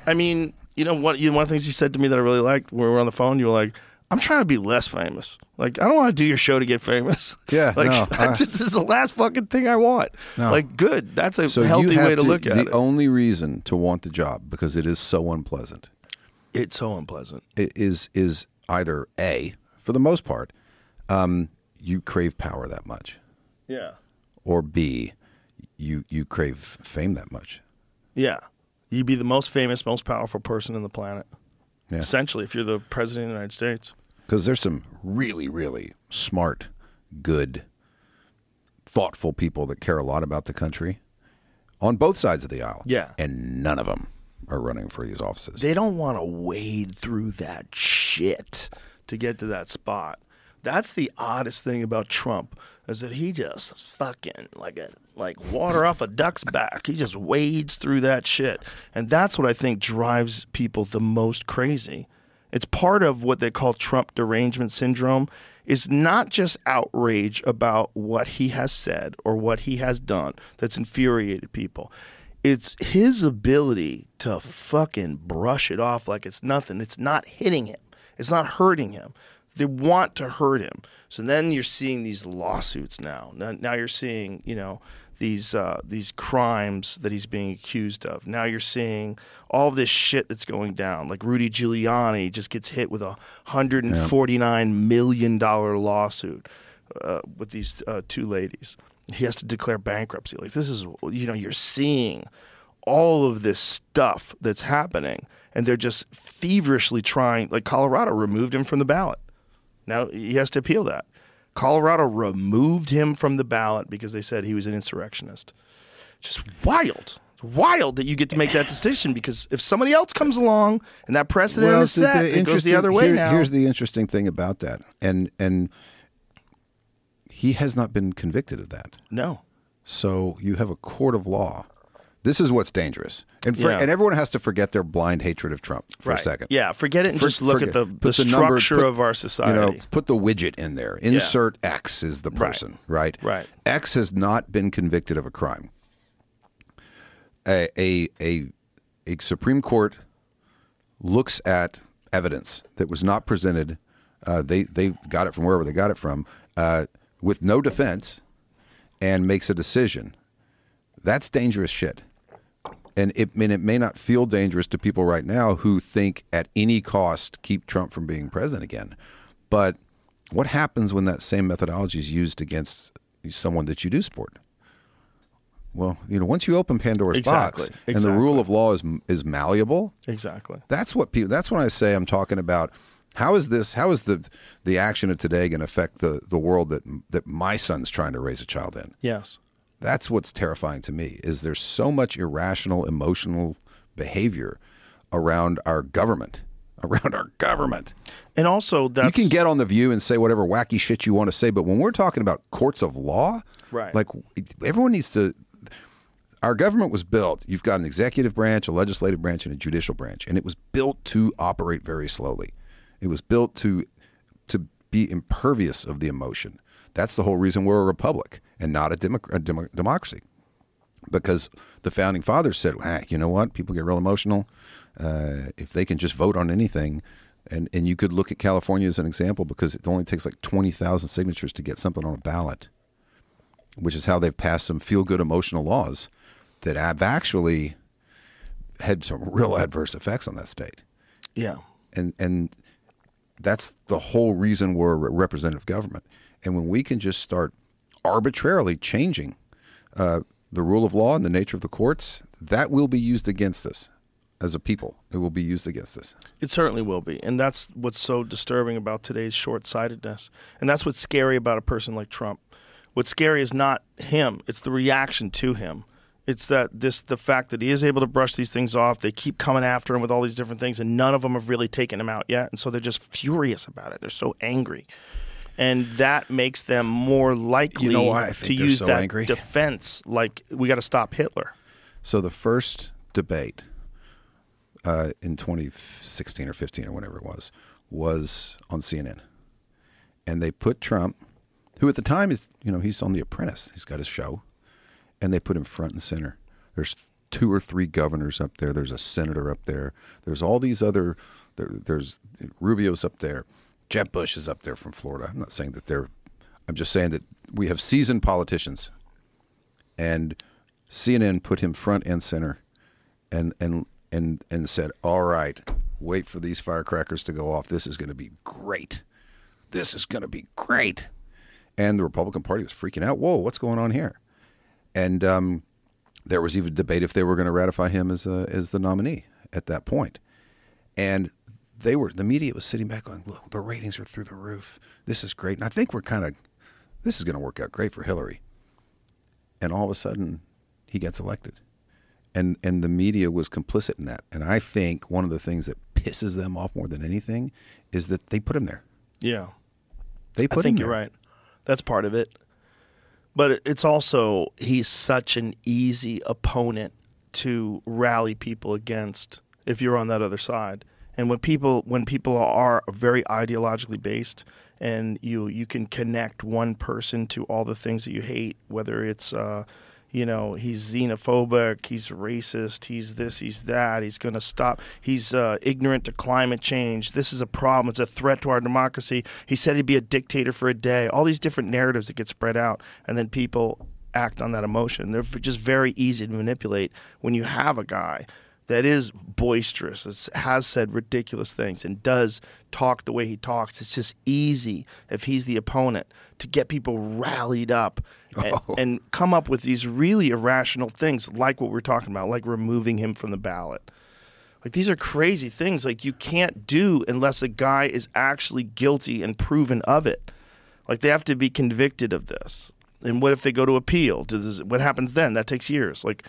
I mean, you know what? You know, one of the things you said to me that I really liked when we were on the phone. You were like, "I'm trying to be less famous. Like, I don't want to do your show to get famous. [laughs] Yeah, like no, [laughs] that I- just is the last fucking thing I want. No. Like, good. That's a so healthy way to, look the at it. The only reason to want the job because it is so unpleasant. It's so unpleasant. It is is either a for the most part, um, you crave power that much, Yeah. or b you you crave fame that much. Yeah. You'd be the most famous, most powerful person on the planet. Yeah. Essentially, if you're the president of the United States. because there's some really really smart good thoughtful people that care a lot about the country on both sides of the aisle Yeah. and none of them are running for these offices They don't want to wade through that shit to get to that spot. That's the oddest thing about Trump is that he just fucking like a like water off a duck's back. He just wades through that shit. And that's what I think drives people the most crazy. It's part of what they call Trump derangement syndrome is not just outrage about what he has said or what he has done that's infuriated people. It's his ability to fucking brush it off like it's nothing. It's not hitting him. It's not hurting him. They want to hurt him. So then you're seeing these lawsuits now. Now, now you're seeing, you know, these uh, these crimes that he's being accused of. Now you're seeing all this shit that's going down. Like Rudy Giuliani just gets hit with a hundred and forty nine million dollar lawsuit uh, with these uh, two ladies. He has to declare bankruptcy. Like this is, you know, you're seeing all of this stuff that's happening, and they're just feverishly trying. Like Colorado removed him from the ballot. Now he has to appeal that. Colorado removed him from the ballot because they said he was an insurrectionist. Just wild. It's wild that you get to make that decision because if somebody else comes along and that precedent is set, the it goes the other way here- now. Here's the interesting thing about that, and and he has not been convicted of that. no. So you have a court of law This is what's dangerous, and for, Yeah. and everyone has to forget their blind hatred of Trump for Right. a second. Yeah, forget it and For- just look at the, forget- the put number- structure put- of our society. You know, put the widget in there. Insert X is the person, right? Right. X has not been convicted of a crime. A a a, a Supreme Court looks at evidence that was not presented. Uh, they they got it from wherever they got it from, uh, with no defense, and makes a decision. That's dangerous shit. And it, mean, it may not feel dangerous to people right now who think at any cost keep Trump from being president again. But what happens when that same methodology is used against someone that you do support? Well, you know, once you open Pandora's Exactly, box and the rule of law is is malleable, exactly. that's what people. That's when I say I'm talking about. How is this? How is the the action of today going to affect the the world that that my son's trying to raise a child in? Yes. That's what's terrifying to me. Is there's so much irrational, emotional behavior around our government, [laughs] around our government. And also, that's you can get on the View and say whatever wacky shit you want to say, but when we're talking about courts of law, Right. Like everyone needs to. Our government was built. You've got an executive branch, a legislative branch, and a judicial branch, and it was built to operate very slowly. It was built to to be impervious of the emotion. That's the whole reason we're a republic and not a, democ- a demo- democracy. Because the founding fathers said, ah, you know what? People get real emotional. Uh, if they can just vote on anything, and, and you could look at California as an example because it only takes like 20,000 signatures to get something on a ballot, which is how they've passed some feel good emotional laws that have actually had some real adverse effects on that state yeah. and and that's the whole reason we're a representative government. And when we can just start arbitrarily changing uh, the rule of law and the nature of the courts, that will be used against us as a people. It will be used against us. It certainly will be. And that's what's so disturbing about today's short sightedness. And that's what's scary about a person like Trump. What's scary is not him, it's the reaction to him. It's that this the fact that he is able to brush these things off. They keep coming after him with all these different things, and none of them have really taken him out yet. And so they're just furious about it. They're so angry, and that makes them more likely You know why I think to use so that angry? defense. Like we got to stop Hitler. So the first debate uh, in 2016 or 15 or whenever it was was on CNN, and they put Trump, who at the time is you know he's on The Apprentice, he's got his show, and they put him front and center. There's two or three governors up there. There's a senator up there. There's all these other. There, there's Rubio's up there. Jeb Bush is up there from Florida. I'm not saying that they're. I'm just saying that we have seasoned politicians, and CNN put him front and center, and and and and said, "All right, wait for these firecrackers to go off. This is going to be great. This is going to be great." And the Republican Party was freaking out. Whoa, what's going on here? And um, there was even debate if they were going to ratify him as a, as the nominee at that point. And they were the media was sitting back going, "Look, the ratings are through the roof. This is great." And I think we're kind of this is going to work out great for Hillary. And all of a sudden, he gets elected. And and the media was complicit in that. And I think one of the things that pisses them off more than anything is that they put him there. Yeah. They put him there. I think him you're there. right. That's part of it. But it's also he's such an easy opponent to rally people against if you're on that other side. And when people when people are very ideologically based and you you can connect one person to all the things that you hate, whether it's uh, you know he's xenophobic, he's racist, he's this, he's that, he's going to stop, he's uh, ignorant to climate change. This is a problem. It's a threat to our democracy. He said he'd be a dictator for a day. All these different narratives that get spread out, and then people act on that emotion. They're just very easy to manipulate when you have a guy that is boisterous, is- has said ridiculous things, and does talk the way he talks. It's just easy if he's the opponent to get people rallied up and, [laughs] oh. and come up with these really irrational things, like what we're talking about, like removing him from the ballot. Like these are crazy things. Like you can't do unless a guy is actually guilty and proven of it. Like they have to be convicted of this. And what if they go to appeal? Does what happens then? That takes years. Like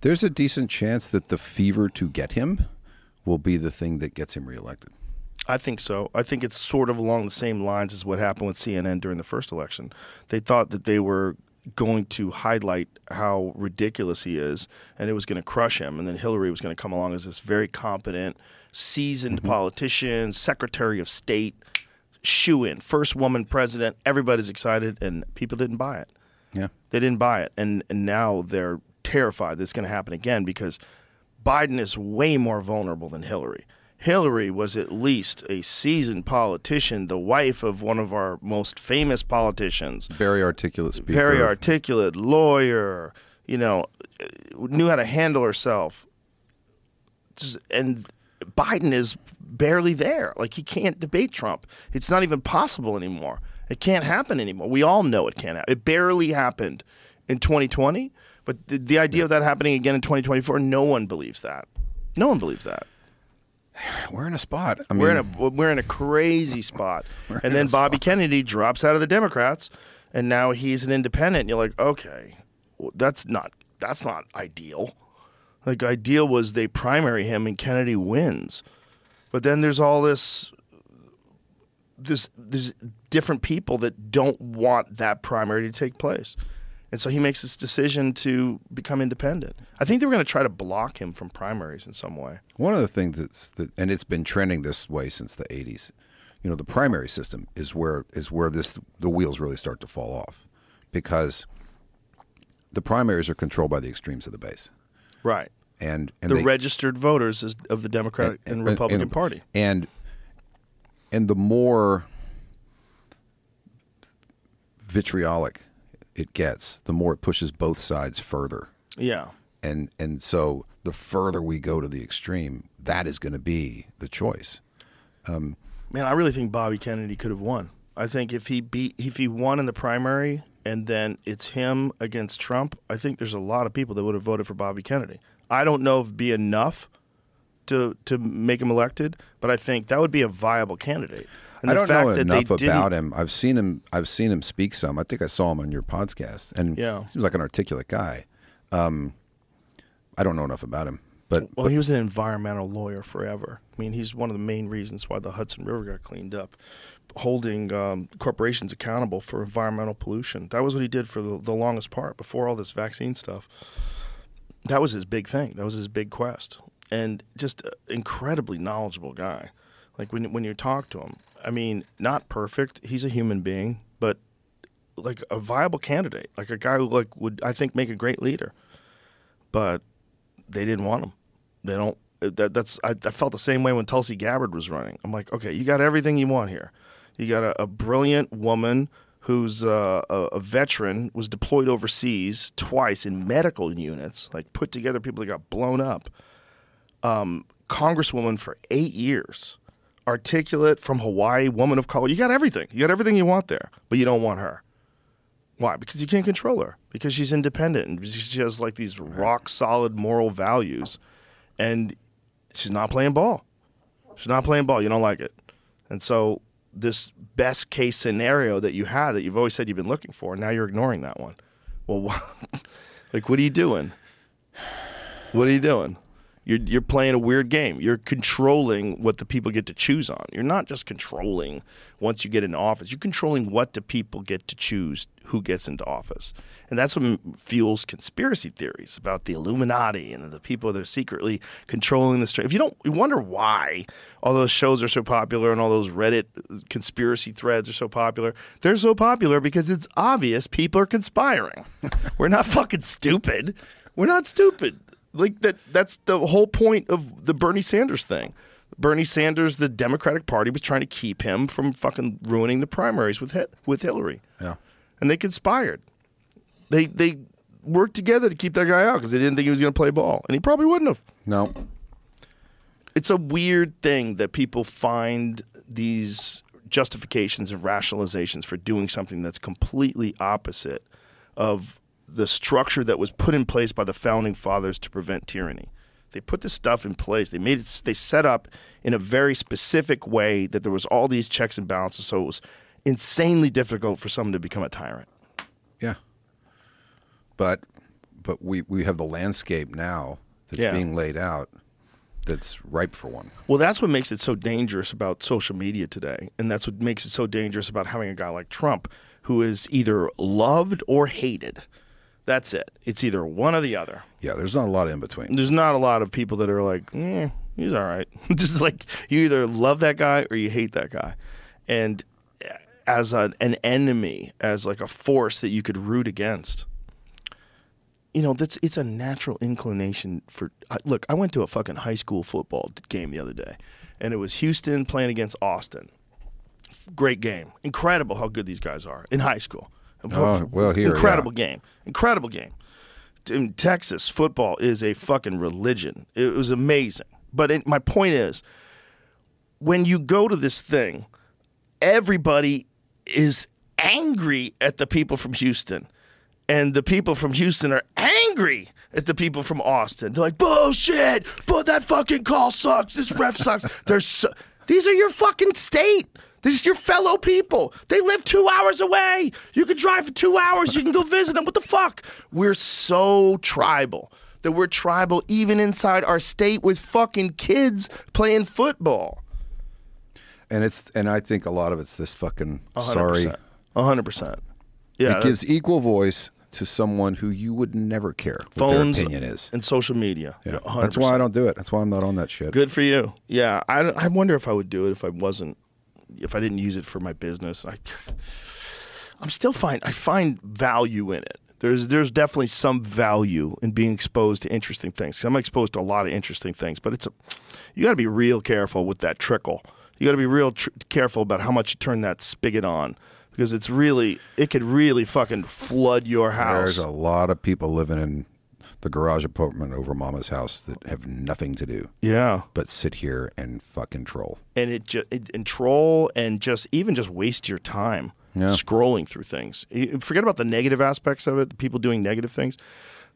There's a decent chance that the fever to get him will be the thing that gets him reelected. I think so. I think it's sort of along the same lines as what happened with CNN during the first election. They thought that they were going to highlight how ridiculous he is, and it was going to crush him. And then Hillary was going to come along as this very competent, seasoned mm-hmm. politician, Secretary of State, shoe in, first woman president. Everybody's excited, and people didn't buy it. Yeah. They didn't buy it, and and now they're terrified that it's going to happen again because Biden is way more vulnerable than Hillary. Hillary was at least a seasoned politician, the wife of one of our most famous politicians, Very articulate speaker. very articulate lawyer, you know, knew how to handle herself. And Biden is barely there. Like he can't debate Trump. It's not even possible anymore. It can't happen anymore. We all know it can't happen. It barely happened in 2020, but the, the idea of that happening again in 2024, no one believes that. No one believes that. [sighs] We're in a spot. I mean, we're in a we're in a crazy spot. [laughs] And then Bobby Kennedy drops out of the Democrats, and now he's an independent. And you're like, okay, well, that's not that's not ideal. Like ideal was they primary him and Kennedy wins, but then there's all this. There's there's different people that don't want that primary to take place. And so he makes this decision to become independent. I think they were going to try to block him from primaries in some way. One of the things that's that, and it's been trending this way since the '80s. You know, the primary system is where is where this the wheels really start to fall off, because the primaries are controlled by the extremes of the base, Right. and and the they, registered voters is, of the Democratic and, Republican and- Party. and and the more vitriolic it gets, the more it pushes both sides further. Yeah. and and so the further we go to the extreme, that is going to be the choice. Um, Man, I really think Bobby Kennedy could have won. I think if he beat if he won in the primary and then it's him against Trump, I think there's a lot of people that would have voted for Bobby Kennedy. I don't know if it'd be enough to to make him elected, but I think that would be a viable candidate. And I don't know enough about him. I've seen him. I've seen him speak some. I think I saw him on your podcast, and Yeah. he seems like an articulate guy. Um, I don't know enough about him, but Well, he was an environmental lawyer forever. I mean, he's one of the main reasons why the Hudson River got cleaned up, holding um, corporations accountable for environmental pollution. That was what he did for the, the longest part before all this vaccine stuff. That was his big thing. That was his big quest, and just incredibly knowledgeable guy. Like when when you talk to him, I mean, not perfect. He's a human being, but like a viable candidate, like a guy who like would I think make a great leader. But they didn't want him. They don't. That, that's I, I felt the same way when Tulsi Gabbard was running. I'm like, okay, you got everything you want here. You got a, a brilliant woman who's uh, a, a veteran, was deployed overseas twice in medical units, like put together people that got blown up. Um, congresswoman for eight years, articulate from Hawaii, woman of color. You got everything. You got everything you want there, but you don't want her. Why? Because you can't control her. Because she's independent and she has like these rock solid moral values, and she's not playing ball. She's not playing ball. You don't like it, and so this best case scenario that you had that you've always said you've been looking for, now you're ignoring that one. Well, [laughs] what, like what are you doing? What are you doing? You're you're playing a weird game. You're controlling what the people get to choose on. You're not just controlling once you get into office. You're controlling what do people get to choose who gets into office, and that's what fuels conspiracy theories about the Illuminati and the people that are secretly controlling the straight. If you don't, you wonder why all those shows are so popular and all those Reddit conspiracy threads are so popular. They're so popular because it's obvious people are conspiring. [laughs] We're not fucking stupid. We're not stupid like that that's the whole point of the Bernie Sanders thing. Bernie Sanders, the Democratic Party was trying to keep him from fucking ruining the primaries with Hit- with Hillary. Yeah. And they conspired. They they worked together to keep that guy out because they didn't think he was going to play ball, and he probably wouldn't have. no, It's a weird thing that people find these justifications and rationalizations for doing something that's completely opposite of the structure that was put in place by the founding fathers to prevent tyranny. They put this stuff in place. They made it. They set up in a very specific way that there was all these checks and balances. So it was insanely difficult for someone to become a tyrant. yeah, but but we we have the landscape now that's Yeah. being laid out that's ripe for one. Well, that's what makes it so dangerous about social media today. And that's what makes it so dangerous about having a guy like Trump who is either loved or hated. That's it. It's either one or the other. Yeah, there's not a lot in between. There's not a lot of people that are like, eh, he's all right. [laughs] Just like you either love that guy or you hate that guy. And as a, an enemy, as like a force that you could root against, you know, that's it's a natural inclination for. Look, I went to a fucking high school football game the other day, and it was Houston playing against Austin. Great game, incredible how good these guys are in high school. Oh, oh, well, here, incredible yeah. game, incredible game. In Texas, football is a fucking religion. It was amazing. But it, my point is, when you go to this thing, everybody is angry at the people from Houston. And the people from Houston are angry at the people from Austin. They're like, bullshit, but that fucking call sucks. This ref sucks. They're so- These are your fucking state. This is your fellow people. They live two hours away. You can drive for two hours. You can go visit them. What the fuck? We're so tribal that we're tribal even inside our state with fucking kids playing football. And it's and I think a lot of it's this fucking hundred sorry. percent. A hundred percent. Yeah, it gives equal voice to someone who you would never care what phones their opinion is. and social media. Yeah. Yeah, That's why I don't do it. That's why I'm not on that shit. Good for you. Yeah, I, I wonder if I would do it if I wasn't, if I didn't use it for my business. I, I'm still find I find value in it. There's there's definitely some value in being exposed to interesting things. I'm exposed to a lot of interesting things, but it's a, you got to be real careful with that trickle. You got to be real tr- careful about how much you turn that spigot on because it's really it could really fucking flood your house. There's a lot of people living in the garage apartment over mama's house that have nothing to do yeah. but sit here and fucking troll. and it just and troll and just even just waste your time Yeah. scrolling through things. Forget about the negative aspects of it, people doing negative things,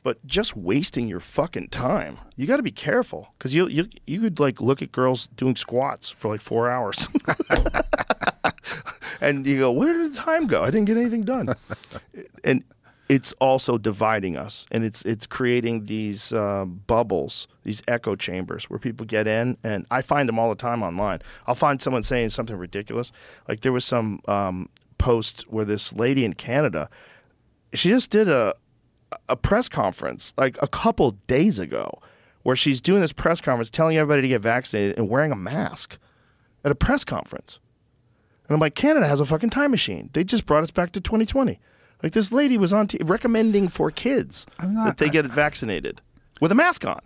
but just wasting your fucking time. You got to be careful because you you you could like look at girls doing squats for like four hours, [laughs] and you go, "Where did the time go? I didn't get anything done." [laughs] and it's also dividing us and it's it's creating these uh, bubbles these echo chambers where people get in and i find them all the time online i'll find someone saying something ridiculous like there was some um, post where this lady in canada she just did a a press conference like a couple days ago where she's doing this press conference telling everybody to get vaccinated and wearing a mask at a press conference and I'm like, Canada has a fucking time machine. They just brought us back to 2020. Like this lady was on t- recommending for kids that they get vaccinated with a mask on.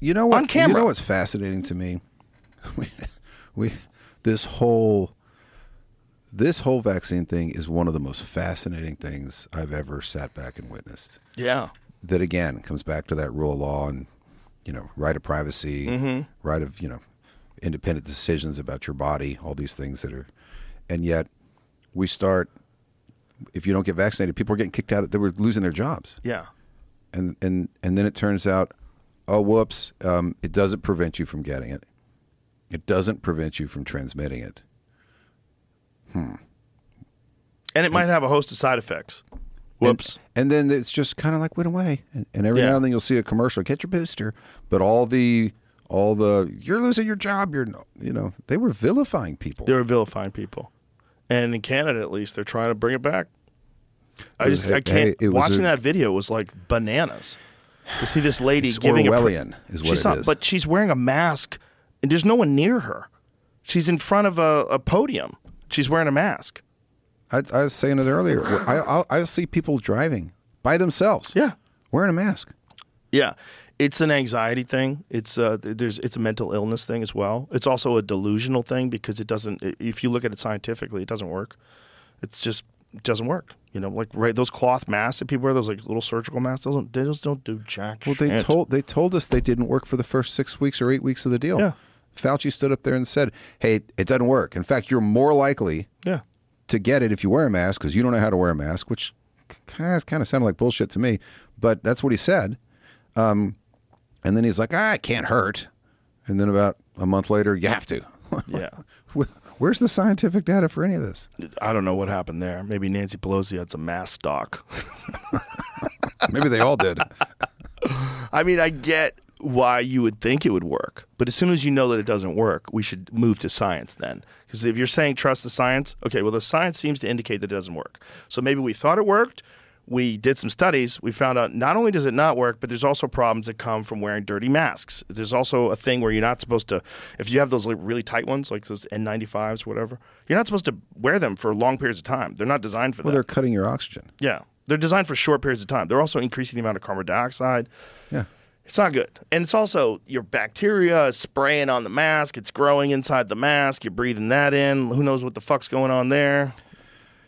You know what? On camera. You know what's fascinating to me? [laughs] We, we this whole this whole vaccine thing is one of the most fascinating things I've ever sat back and witnessed. Yeah. That again comes back to that rule of law and you know right of privacy, Mhm. right of you know independent decisions about your body, all these things that are, and yet we start. If you don't get vaccinated, people are getting kicked out. They were losing their jobs Yeah. and and and then it turns out, oh whoops, um, it doesn't prevent you from getting it. It doesn't prevent you from transmitting it. Hmm. And it might have a host of side effects. Whoops. And, and then it's just kind of like went away. And, and every Yeah. now and then you'll see a commercial, get your booster. But all the all the you're losing your job. You're you know they were vilifying people. They were vilifying people. And in Canada, at least, they're trying to bring it back. I just, I can't. it watching a- that video was like bananas. To see this lady giving Orwellian a, is what she's it not, is. But she's wearing a mask, and there's no one near her. She's in front of a, a podium. She's wearing a mask. I, I was saying it earlier. I I'll, I see people driving by themselves. Yeah, wearing a mask. Yeah, it's an anxiety thing. It's uh, there's it's a mental illness thing as well. It's also a delusional thing because it doesn't. If you look at it scientifically, it doesn't work. It's just it doesn't work. You know, like right those cloth masks that people wear, those like little surgical masks. Those don't, they just don't do jack. Well, they shit. told they told us they didn't work for the first six weeks or eight weeks of the deal. Yeah. Fauci stood up there and said, "Hey, it doesn't work. In fact, you're more likely Yeah. to get it if you wear a mask because you don't know how to wear a mask." Which kind of sounded like bullshit to me, but that's what he said. Um, and then he's like, "Ah, it can't hurt." And then about a month later, you have to. [laughs] Yeah. Where's the scientific data for any of this? I don't know what happened there. Maybe Nancy Pelosi had some mask stock. [laughs] Maybe they all did. I mean, I get why you would think it would work. But as soon as you know that it doesn't work, we should move to science then. Because if you're saying trust the science, okay, well, the science seems to indicate that it doesn't work. So maybe we thought it worked. We did some studies. We found out not only does it not work, but there's also problems that come from wearing dirty masks. There's also a thing where you're not supposed to, if you have those like really tight ones, like those N95s or whatever, you're not supposed to wear them for long periods of time. They're not designed for that. Well, that. they're cutting your oxygen. Yeah. They're designed for short periods of time. They're also increasing the amount of carbon dioxide. Yeah. It's not good. And it's also your bacteria is spraying on the mask. It's growing inside the mask. You're breathing that in. Who knows what the fuck's going on there?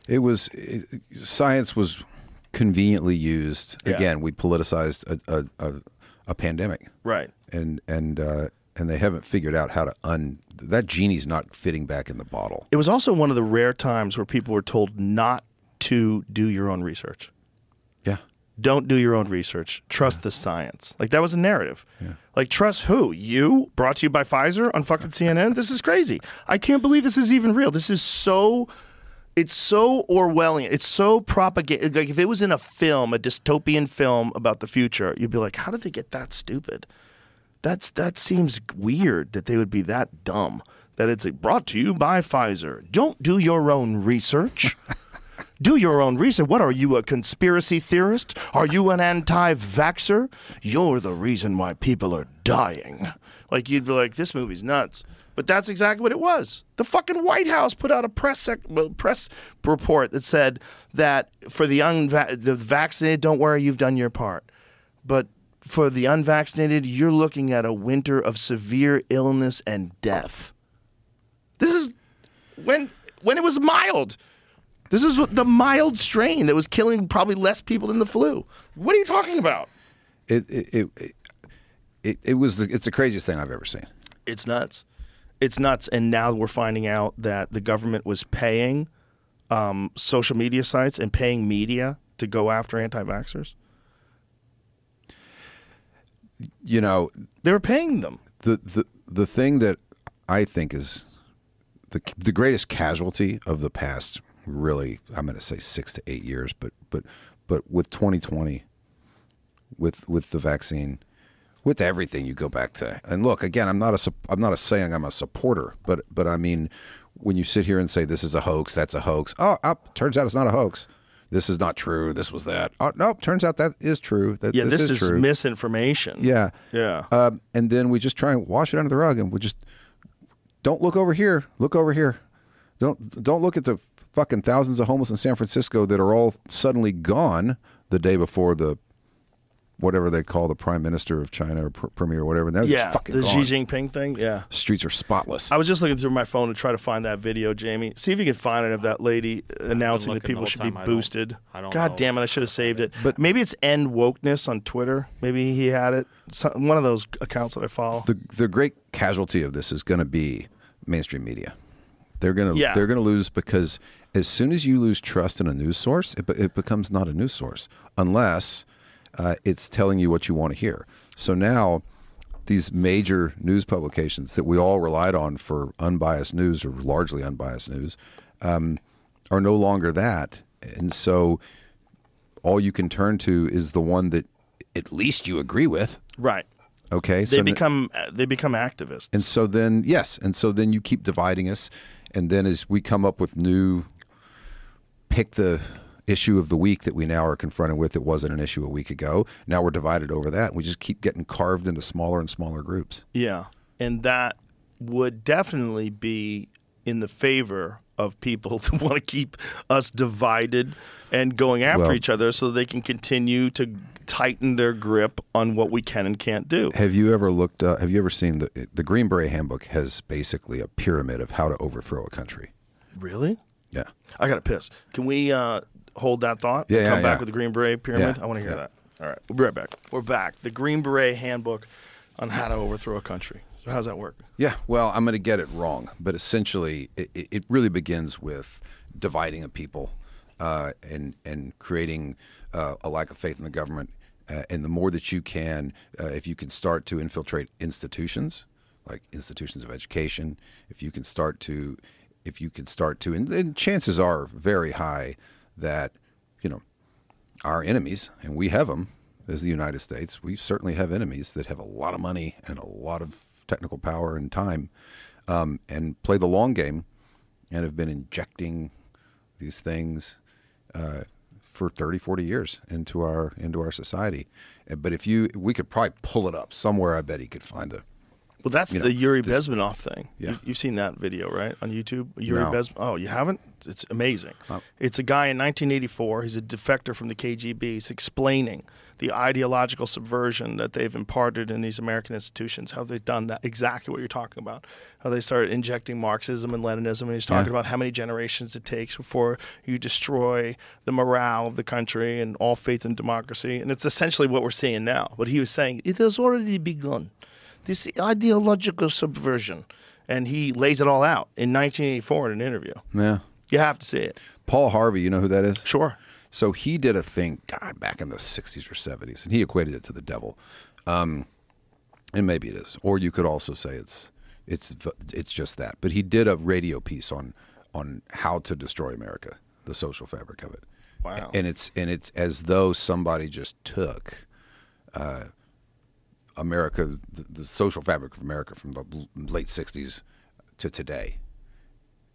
It was it, science was conveniently used. Yeah. Again, we politicized a, a, a, a pandemic, Right. and and uh, and they haven't figured out how to un that genie's not fitting back in the bottle. It was also one of the rare times where people were told not to do your own research. Yeah. Don't do your own research. Trust the science. Like that was a narrative. Like trust who? You? Brought to you by Pfizer on fucking CNN? This is crazy. I can't believe this is even real. This is so it's so Orwellian. It's so propaganda. Like if it was in a film, a dystopian film about the future, you'd be like, how did they get that stupid? That's that seems weird that they would be that dumb. That it's like, brought to you by Pfizer. Don't do your own research. [laughs] do your own research. What are you, a conspiracy theorist? Are you an anti-vaxxer? You're the reason why people are dying. Like you'd be like, this movie's nuts. But that's exactly what it was. The fucking White House put out a press sec- well, press report that said that for the unva- the vaccinated, don't worry, you've done your part. But for the unvaccinated, you're looking at a winter of severe illness and death. This is when when it was mild. This is the mild strain that was killing probably less people than the flu. What are you talking about? It it it, it, it, it was the, it's the craziest thing I've ever seen. It's nuts. It's nuts. And now we're finding out that the government was paying um, social media sites and paying media to go after anti-vaxxers. You know, They were paying them. the the the thing that I think is the the greatest casualty of the past really I'm going to say 6 to 8 years but but but with 2020 with with the vaccine with everything you go back to and look again I'm not a I'm not a saying I'm a supporter but but I mean when you sit here and say this is a hoax that's a hoax oh up turns out it's not a hoax this is not true this was that oh nope turns out that is true that Yeah, this, this, is, true misinformation. yeah Yeah. um, and then we just try and wash it under the rug, and we just don't look over here. Look over here. Don't don't look at the fucking thousands of homeless in San Francisco that are all suddenly gone the day before the whatever they call the prime minister of China or pr- premier or whatever. And they're yeah. fucking The gone. Xi Jinping thing. Yeah. Streets are spotless. I was just looking through my phone to try to find that video, Jamie. See if you can find it of that lady uh, announcing that people should be time. I don't- boosted. I don't God know. damn it! I should have saved it. But- But maybe it's end wokeness on Twitter. Maybe he had it. Some, one of those accounts that I follow. the the great casualty of this is going to be mainstream media. They're going to Yeah. they're going to lose because as soon as you lose trust in a news source, it, it becomes not a news source unless uh, it's telling you what you want to hear. So now these major news publications that we all relied on for unbiased news or largely unbiased news um, are no longer that, and so all you can turn to is the one that at least you agree with. right. Okay, They n- become they become activists. and so then, yes, and so then you keep dividing us, and then as we come up with new, pick the issue of the week that we now are confronted with that wasn't an issue a week ago. Now we're divided over that. And we just keep getting carved into smaller and smaller groups. Yeah. And that would definitely be in the favor of people [laughs] that want to keep us divided and going after Well- each other so they can continue to tighten their grip on what we can and can't do. Have you ever looked? Uh, have you ever seen the the Green Beret Handbook? Has basically a pyramid of how to overthrow a country. Really? Yeah. I got to piss. Can we uh, hold that thought? Yeah, We'll yeah, Come back yeah. with the Green Beret Pyramid? Yeah, I want to hear yeah. that. All right. We'll be right back. We're back. The Green Beret Handbook on how to overthrow a country. So, how does that work? Yeah, well, I'm going to get it wrong, but essentially, it, it- it really begins with dividing a people uh, and and creating uh, a lack of faith in the government. Uh, and the more that you can, uh, if you can start to infiltrate institutions, like institutions of education, if you can start to, if you can start to, and, and chances are very high that you know our enemies, and we have them, as the United States, we certainly have enemies that have a lot of money and a lot of technical power and time, um, and play the long game, and have been injecting these things uh, for 30, 40 years into our into our society. But if you, we could probably pull it up somewhere. I bet he could find a. Well, that's you know, the Yuri this- Bezmenov thing. Yeah. You've, you've seen that video, right, on YouTube? Yuri No. Bez. Oh, you haven't? It's amazing. Oh. It's a guy in 1984. He's a defector from the KGB. He's explaining the ideological subversion that they've imparted in these American institutions. How they've done that exactly what you're talking about. How they started injecting Marxism and Leninism, and he's talking Yeah. about how many generations it takes before you destroy the morale of the country and all faith in democracy. And it's essentially what we're seeing now. But he was saying it has already begun this ideological subversion. And he lays it all out in 1984 in an interview. Yeah. You have to see it. Paul Harvey, you know who that is? Sure. So he did a thing, God, back in the 60s or 70s, and he equated it to the devil. Um, and maybe it is, or you could also say it's it's it's just that. But he did a radio piece on on how to destroy America, the social fabric of it. Wow. And it's and it's as though somebody just took uh, America, the, the social fabric of America from the late 60s to today,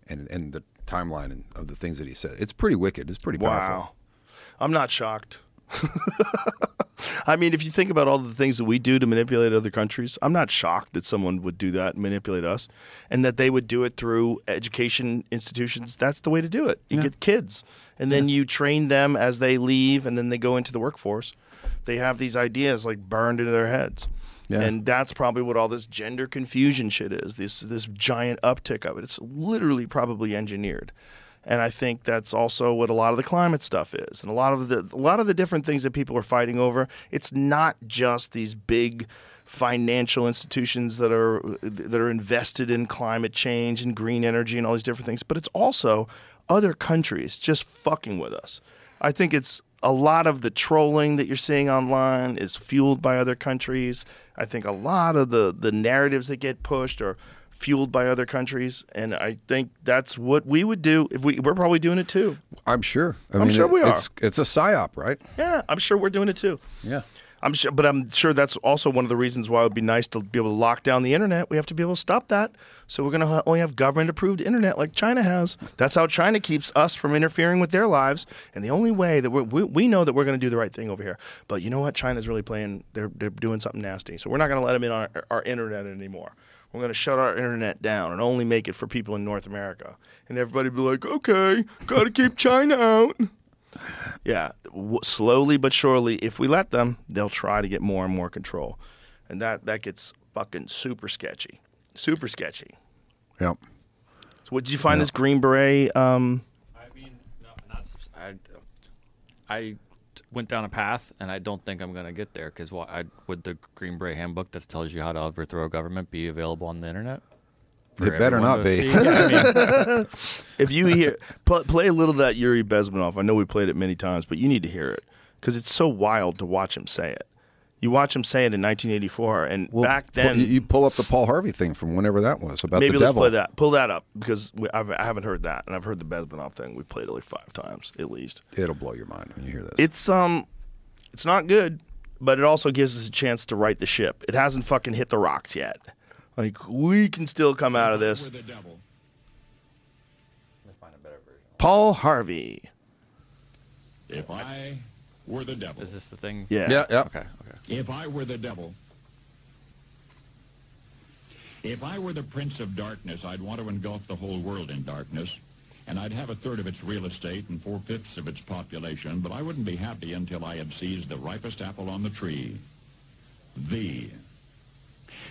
and and the timeline of the things that he said. It's pretty wicked. It's pretty powerful. Wow. I'm not shocked. [laughs] I mean, if you think about all the things that we do to manipulate other countries, I'm not shocked that someone would do that and manipulate us, and that they would do it through education institutions. That's the way to do it. You get kids, and then you train them as they leave, and then they go into the workforce. They have these ideas like burned into their heads. Yeah. And that's probably what all this gender confusion shit is. This this giant uptick of it. It's literally probably engineered. And I think that's also what a lot of the climate stuff is, and a lot of the a lot of the different things that people are fighting over. It's not just these big financial institutions that are that are invested in climate change and green energy and all these different things, but it's also other countries just fucking with us. I think it's a lot of the trolling that you're seeing online is fueled by other countries. I think a lot of the the narratives that get pushed are fueled by other countries, and I think that's what we would do if we we're probably doing it too. I'm sure. I I'm mean, sure we are. It's, it's a psyop, right? Yeah, I'm sure we're doing it too. Yeah. I'm sure, but I'm sure that's also one of the reasons why it would be nice to be able to lock down the internet. We have to be able to stop that. So we're going to only have government-approved internet like China has. That's how China keeps us from interfering with their lives. And the only way that we we know that we're going to do the right thing over here. But you know what? China's really playing. They're they're doing something nasty. So we're not going to let them in on our, our internet anymore. We're going to shut our internet down and only make it for people in North America. And everybody be like, okay, got to keep China out. Yeah, w- slowly but surely, if we let them, they'll try to get more and more control, and that that gets fucking super sketchy, super sketchy. Yep. So, what did you find this Green Beret? Um, I mean, no, not. I, I went down a path, and I don't think I'm gonna get there because I would the Green Beret Handbook that tells you how to overthrow a government be available on the internet. For It better not be. see? I mean, [laughs] if you hear pl- play a little of that Yuri Bezmenov, I know we played it many times, but you need to hear it because it's so wild to watch him say it. You watch him say it in 1984, and Well, back then, you, you pull up the Paul Harvey thing from whenever that was about maybe the let's devil. play that. Pull that up because we, I've, I haven't heard that, and I've heard the Bezmenov thing. We played it like five times at least. It'll blow your mind when you hear this. It's um, it's not good, but it also gives us a chance to right the ship. It hasn't fucking hit the rocks yet. Like we can still come out of this. Paul Harvey. If I were the devil. is this the thing? Yeah. yeah, yeah. Okay. Okay. If I were the devil. If I were the prince of darkness, I'd want to engulf the whole world in darkness. And I'd have a third of its real estate and four-fifths of its population, but I wouldn't be happy until I had seized the ripest apple on the tree. Thee.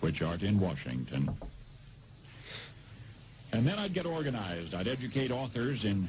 which art in Washington. And then I'd get organized. I'd educate authors in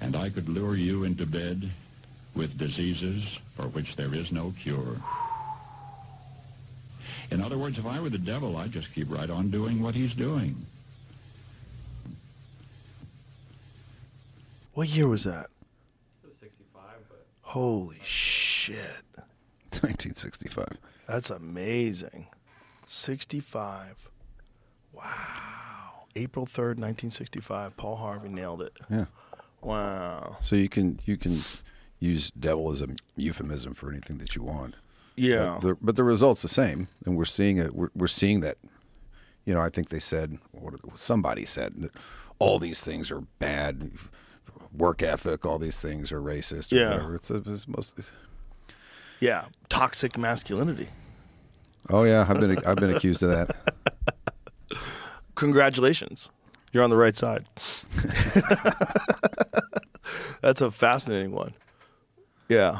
and I could lure you into bed with diseases for which there is no cure. In other words, if I were the devil, I'd just keep right on doing what he's doing. What year was that? Was 65, but Holy shit. [laughs] 1965. That's amazing. 65. Wow. April 3rd, 1965. Paul Harvey nailed it. Yeah. Wow. So you can you can use devil as a euphemism for anything that you want. Yeah. But the, but the result's the same, and we're seeing it. We're, we're seeing that. You know, I think they said, what somebody said, that all these things are bad. Work ethic, all these things are racist. Or Yeah. Whatever. It's, a, it's most. Yeah. Toxic masculinity. Oh yeah, I've been I've been accused of that. [laughs] Congratulations. You're on the right side. [laughs] That's a fascinating one. Yeah.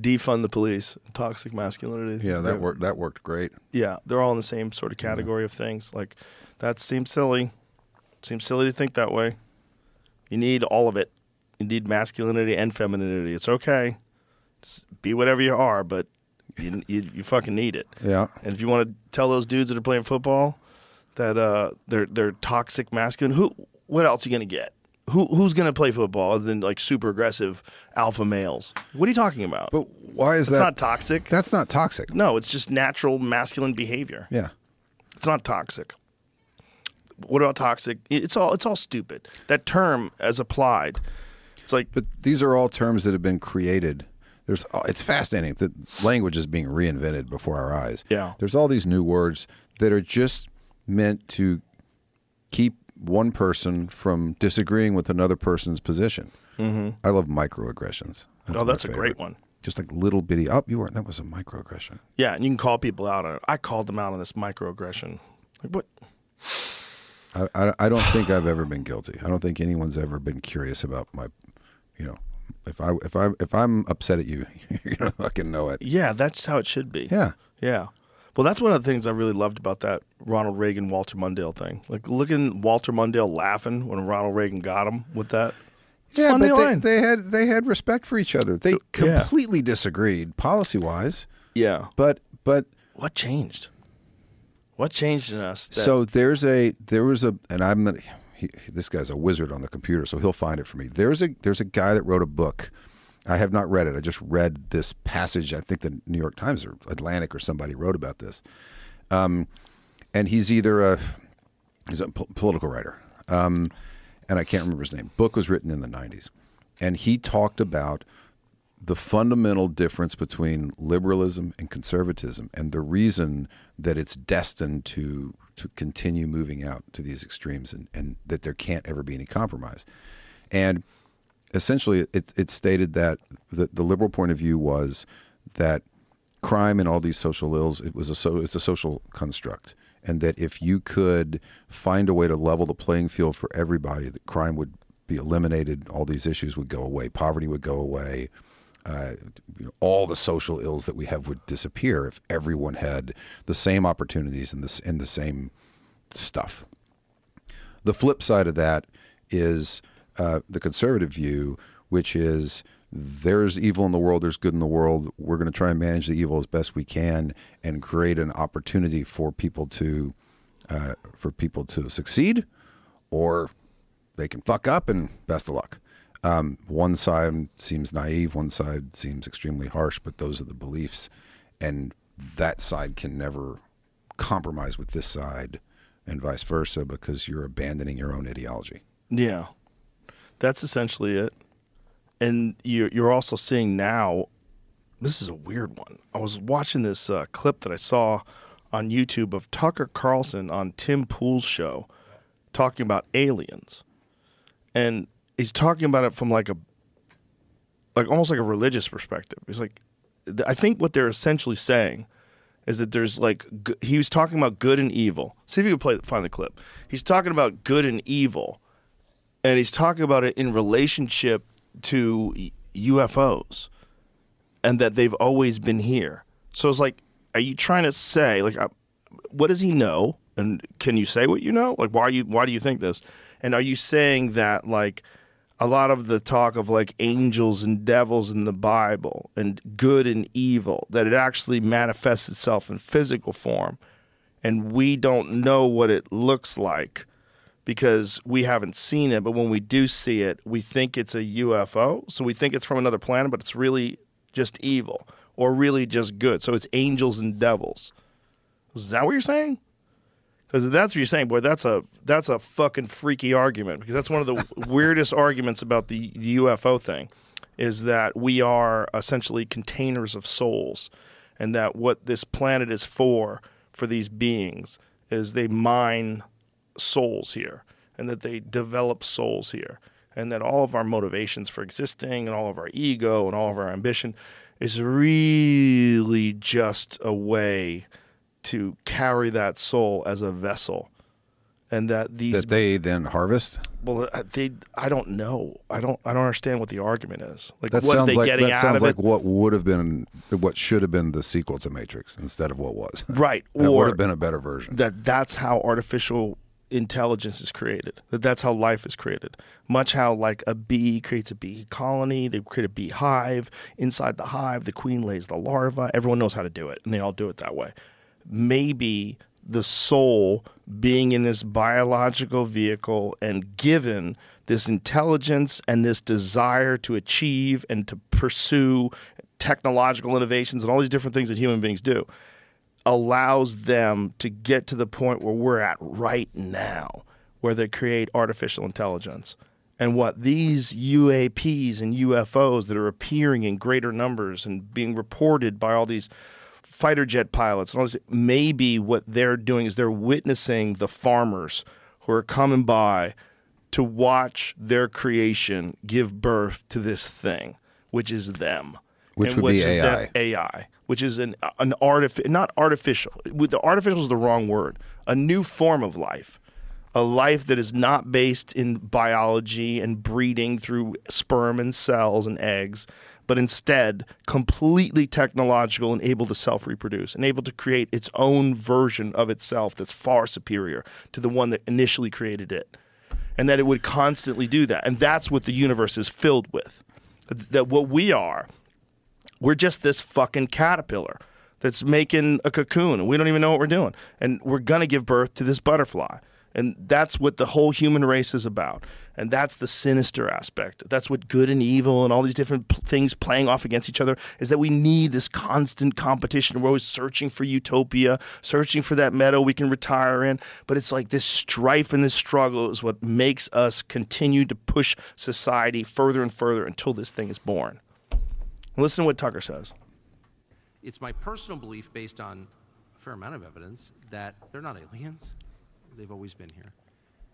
Defund the police, toxic masculinity. Yeah, that worked. That worked great. Yeah, they're all in the same sort of category of things. Like that seems silly. Seems silly to think that way. You need all of it. You need masculinity and femininity. It's okay. Just be whatever you are, but you you, you fucking need it. Yeah. And if you want to tell those dudes that are playing football that uh, they're they're toxic masculine, who what else are you gonna get? Who who's gonna play football other than like super aggressive alpha males? What are you talking about? But why is that It's that? not toxic. That's not toxic. No, it's just natural masculine behavior. Yeah. It's not toxic. What about toxic? It's all it's all stupid. That term as applied, it's like But these are all terms that have been created. There's it's fascinating that language is being reinvented before our eyes. Yeah. There's all these new words that are just meant to keep one person from disagreeing with another person's position. Mhm. I love microaggressions. Oh, that's a great one. Just like little bitty. Oh, you weren't. That was a microaggression. yeah, and you can call people out on it. I called them out on this microaggression. Like what? I, I, I don't think I've ever been guilty. I don't think anyone's ever been curious about my, you know, if I if I if I'm upset at you, [laughs] you're gonna fucking know it. Yeah, that's how it should be. Yeah. Yeah. Well, that's one of the things I really loved about that Ronald Reagan Walter Mondale thing. Like looking Walter Mondale laughing when Ronald Reagan got him with that. Yeah, but they, they had they had respect for each other. They Yeah. completely disagreed policy wise. Yeah. But but What changed? What changed in us? that- so there's a there was a and I'm he, this guy's a wizard on the computer, so he'll find it for me. There's a there's a guy that wrote a book. I have not read it. I just read this passage. I think the New York Times or Atlantic or somebody wrote about this. Um, and he's either a he's a po- political writer, um, and I can't remember his name. Book was written in the '90s, and he talked about the fundamental difference between liberalism and conservatism and the reason that it's destined to to continue moving out to these extremes and, and that there can't ever be any compromise. And essentially it, it stated that the, the liberal point of view was that crime and all these social ills it was a so it's a social construct and that if you could find a way to level the playing field for everybody that crime would be eliminated all these issues would go away poverty would go away uh, you know, all the social ills that we have would disappear if everyone had the same opportunities and this and the same stuff. The flip side of that is uh, the conservative view, which is there's evil in the world, there's good in the world. We're going to try and manage the evil as best we can and create an opportunity for people to uh, for people to succeed, or they can fuck up and best of luck. Um, one side seems naive, one side seems extremely harsh, but those are the beliefs, and that side can never compromise with this side, and vice versa, because you're abandoning your own ideology. Yeah, that's essentially it. And you, you're also seeing now. This is a weird one. I was watching this uh, clip that I saw on YouTube of Tucker Carlson on Tim Pool's show talking about aliens, and he's talking about it from like a like almost like a religious perspective. He's like, I think what they're essentially saying is that there's like he was talking about good and evil. See if you can play find the clip. He's talking about good and evil, and he's talking about it in relationship to UFOs, and that they've always been here. So it's like, are you trying to say like, uh, what does he know? And can you say what you know? Like, why you why do you think this? And are you saying that like a lot of the talk of like angels and devils in the Bible and good and evil, that it actually manifests itself in physical form. And we don't know what it looks like because we haven't seen it. But when we do see it, we think it's a UFO. So we think it's from another planet, but it's really just evil or really just good. So it's angels and devils. Is that what you're saying? Because that's what you're saying, boy, that's a that's a fucking freaky argument. Because that's one of the [laughs] weirdest arguments about the, the UFO thing, is that we are essentially containers of souls, and that what this planet is for for these beings is they mine souls here, and that they develop souls here, and that all of our motivations for existing, and all of our ego, and all of our ambition, is really just a way to carry that soul as a vessel, and that these that they then harvest. well, uh, they I don't know. I don't I don't understand what the argument is. Like That sounds they like getting that out sounds of like it? what would have been what should have been the sequel to Matrix instead of what was. Right, [laughs] that or would have been a better version. that that's how artificial intelligence is created. That that's how life is created. Much how like a bee creates a bee colony, they create a beehive. Inside the hive, the queen lays the larva. Everyone knows how to do it, and they all do it that way. Maybe the soul being in this biological vehicle and given this intelligence and this desire to achieve and to pursue technological innovations and all these different things that human beings do allows them to get to the point where we're at right now, where they create artificial intelligence. And what these UAPs and UFOs that are appearing in greater numbers and being reported by all these fighter jet pilots and all this, maybe what they're doing is they're witnessing the farmers who are coming by to watch their creation give birth to this thing, which is them. Which And would be is them- AI. AI, which is an an artific not artificial. With the artificial is the wrong word. A new form of life, a life that is not based in biology and breeding through sperm and cells and eggs, but instead completely technological and able to self reproduce and able to create its own version of itself that's far superior to the one that initially created it. And that it would constantly do that. And that's what the universe is filled with. That what we are we're just this fucking caterpillar that's making a cocoon we don't even know what we're doing. And we're going to give birth to this butterfly. And that's what the whole human race is about. And that's the sinister aspect. That's what good and evil and all these different p- things playing off against each other is that we need this constant competition. We're always searching for utopia, searching for that meadow we can retire in. But it's like this strife and this struggle is what makes us continue to push society further and further until this thing is born. Listen to what Tucker says. It's my personal belief, based on a fair amount of evidence, that they're not aliens. They've always been here,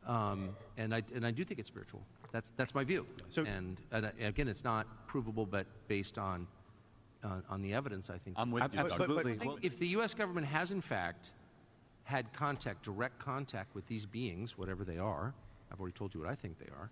um, and I and I do think it's spiritual. That's that's my view. So- and, and again, it's not provable, but based on uh, on the evidence, I think I'm with you, Doug. Absolutely. I think if the U.S. government has in fact had contact, direct contact with these beings, whatever they are, I've already told you what I think they are,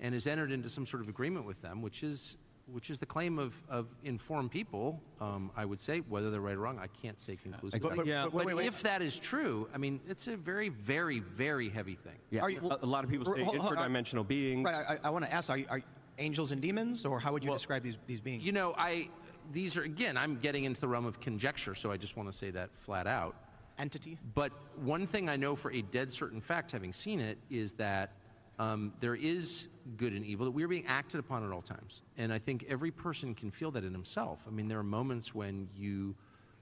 and has entered into some sort of agreement with them, which is which is the claim of, of informed people, um, I would say, whether they're right or wrong, I can't say conclusively. But- but- Yeah. but wait, wait. if that is true, I mean, it's a very, very, very heavy thing. Yeah, a, a lot of people say Hold- hold- interdimensional beings. Right. I, I want to ask: Are, you, are angels and demons, or how would you describe these these beings? You know, I these are again, I'm getting into the realm of conjecture, so I just want to say that flat out. Entity. But one thing I know for a dead certain fact, having seen it, is that um, there is good and evil. That we are being acted upon at all times, and I think every person can feel that in himself. I mean, there are moments when you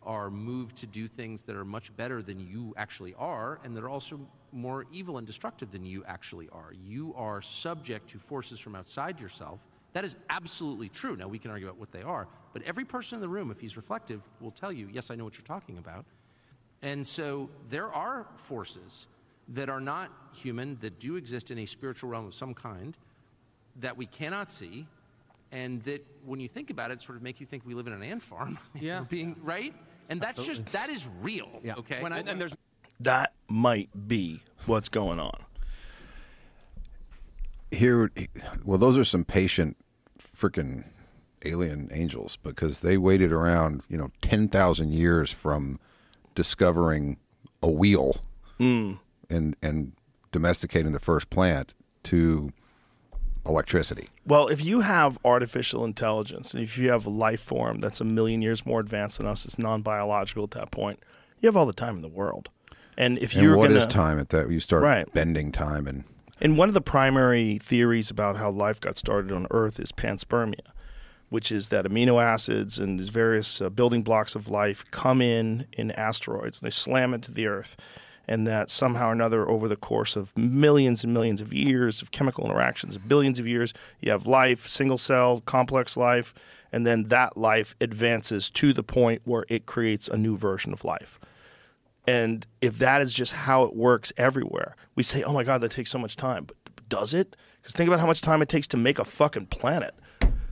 are moved to do things that are much better than you actually are, and that are also more evil and destructive than you actually are. You are subject to forces from outside yourself. That is absolutely true. Now, we can argue about what they are, but every person in the room, if he's reflective, will tell you, yes, I know what you're talking about. And so there are forces that are not human, that do exist in a spiritual realm of some kind, that we cannot see, and that when you think about it, sort of make you think we live in an ant farm. [laughs] Yeah. being right? And that's just that is real. Yeah. Okay. and, and there's That might be what's going on. here well those are some patient freaking alien angels because they waited around you know 10,000 years from discovering a wheel Mm. and and domesticating the first plant to electricity Well, if you have artificial intelligence, and if you have a life form that's a million years more advanced than us, it's non-biological at that point. You have all the time in the world. And if and you're what gonna, is time at that you start Right. bending time and And one of the primary theories about how life got started on Earth is panspermia, which is that amino acids and these various uh, building blocks of life come in in asteroids and they slam into the Earth. And that somehow or another, over the course of millions and millions of years of chemical interactions, billions of years, you have life, single cell, complex life, and then that life advances to the point where it creates a new version of life. And if that is just how it works everywhere, we say, oh my God, that takes so much time. But does it? Because think about how much time it takes to make a fucking planet.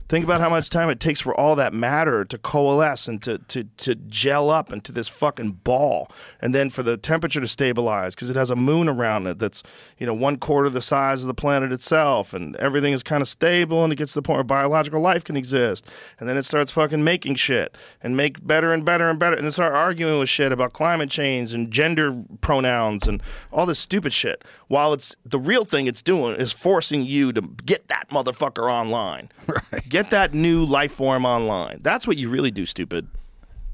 Think about how much time it takes for all that matter to coalesce and to, to, to gel up into this fucking ball. And then for the temperature to stabilize because it has a moon around it that's, you know, one quarter the size of the planet itself. And everything is kind of stable and it gets to the point where biological life can exist. And then it starts fucking making shit and make better and better and better. And then start arguing with shit about climate change and gender pronouns and all this stupid shit. While it's the real thing it's doing is forcing you to get that motherfucker online. [laughs] Get that new life form online. That's what you really do, stupid.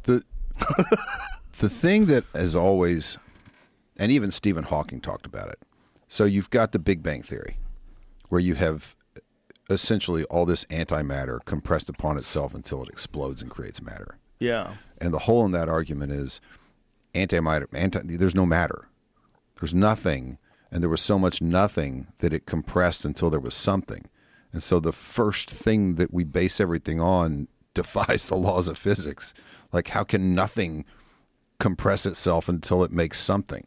the [laughs] the thing that has always and even Stephen Hawking talked about it. So you've got the Big Bang theory where you have essentially all this antimatter compressed upon itself until it explodes and creates matter. Yeah. And the hole in that argument is antimatter anti there's no matter. There's nothing and there was so much nothing that it compressed until there was something. And so the first thing that we base everything on [laughs] defies the laws of physics. Like how can nothing compress itself until it makes something?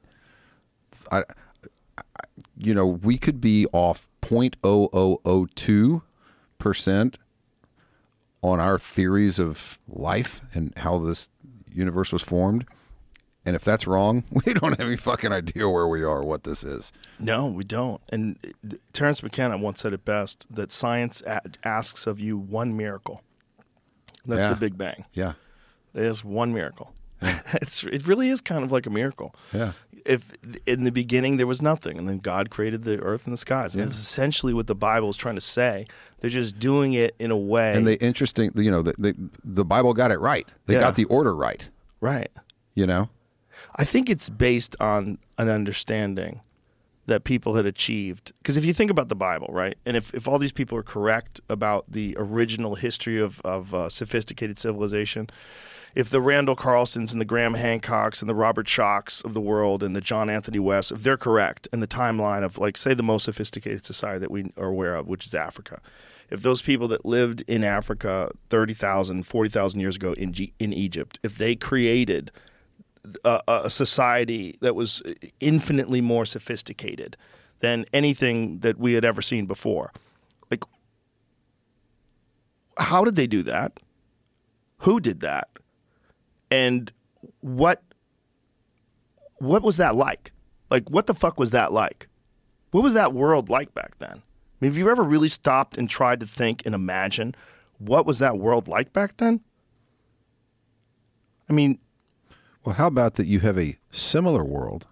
I, I you know, we could be off 0.0002 percent on our theories of life and how this universe was formed. And if that's wrong, [laughs] we don't have any fucking idea where we are, or what this is. No, we don't. And uh, Terence McKenna once said it best that science a- asks of you one miracle. That's Yeah. the Big Bang. Yeah. There's one miracle. [laughs] it's it really is kind of like a miracle. Yeah. If in the beginning there was nothing, and then God created the earth and the skies, and Yeah. that's essentially what the Bible is trying to say. They're just doing it in a way. And the interesting, you know, the, the, the Bible got it right. They Yeah. got the order right. right. You know, I think it's based on an understanding that people had achieved. Because if you think about the Bible, right, and if, if all these people are correct about the original history of, of uh, sophisticated civilization, if the Randall Carlsons and the Graham Hancocks and the Robert Schochs of the world and the John Anthony West, if they're correct in the timeline of, like, say, the most sophisticated society that we are aware of, which is Africa, if those people that lived in Africa 30,000, 40,000 years ago in, G- in Egypt, if they created a, a society that was infinitely more sophisticated than anything that we had ever seen before, like, how did they do that? Who did that? And what what was that like? Like what the fuck was that like? What was that world like back then? I mean, have you ever really stopped and tried to think and imagine what was that world like back then? I mean, Well, how about that you have a similar world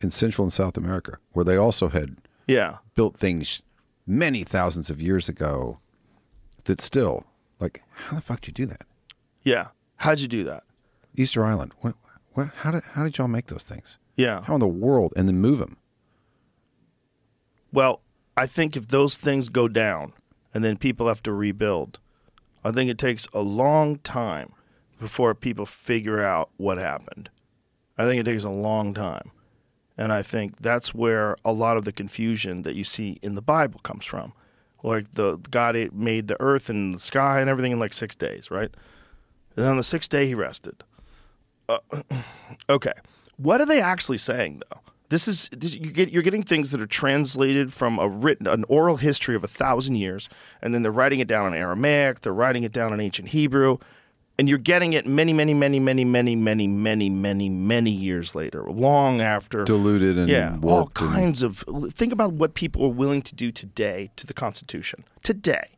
in Central and South America where they also had yeah, built things many thousands of years ago that still, like, how the fuck did you do that? yeah. How'd you do that? Easter Island. What, what, how, did, how did y'all make those things? Yeah. How in the world? And then move them? Well, I think if those things go down and then people have to rebuild, I think it takes a long time before people figure out what happened. I think it takes a long time. And I think that's where a lot of the confusion that you see in the Bible comes from. Like the God made the earth and the sky and everything in like six days, right? And then on the sixth day he rested. Uh, [clears throat] okay, what are they actually saying though? This is this, you get you're getting things that are translated from a written an oral history of a thousand years, and then they're writing it down in Aramaic, they're writing it down in ancient Hebrew, and you're getting it many, many, many, many, many, many, many, many, many years later, long after Diluted and yeah, all warped and- kinds of. Think about what people are willing to do today to the Constitution today.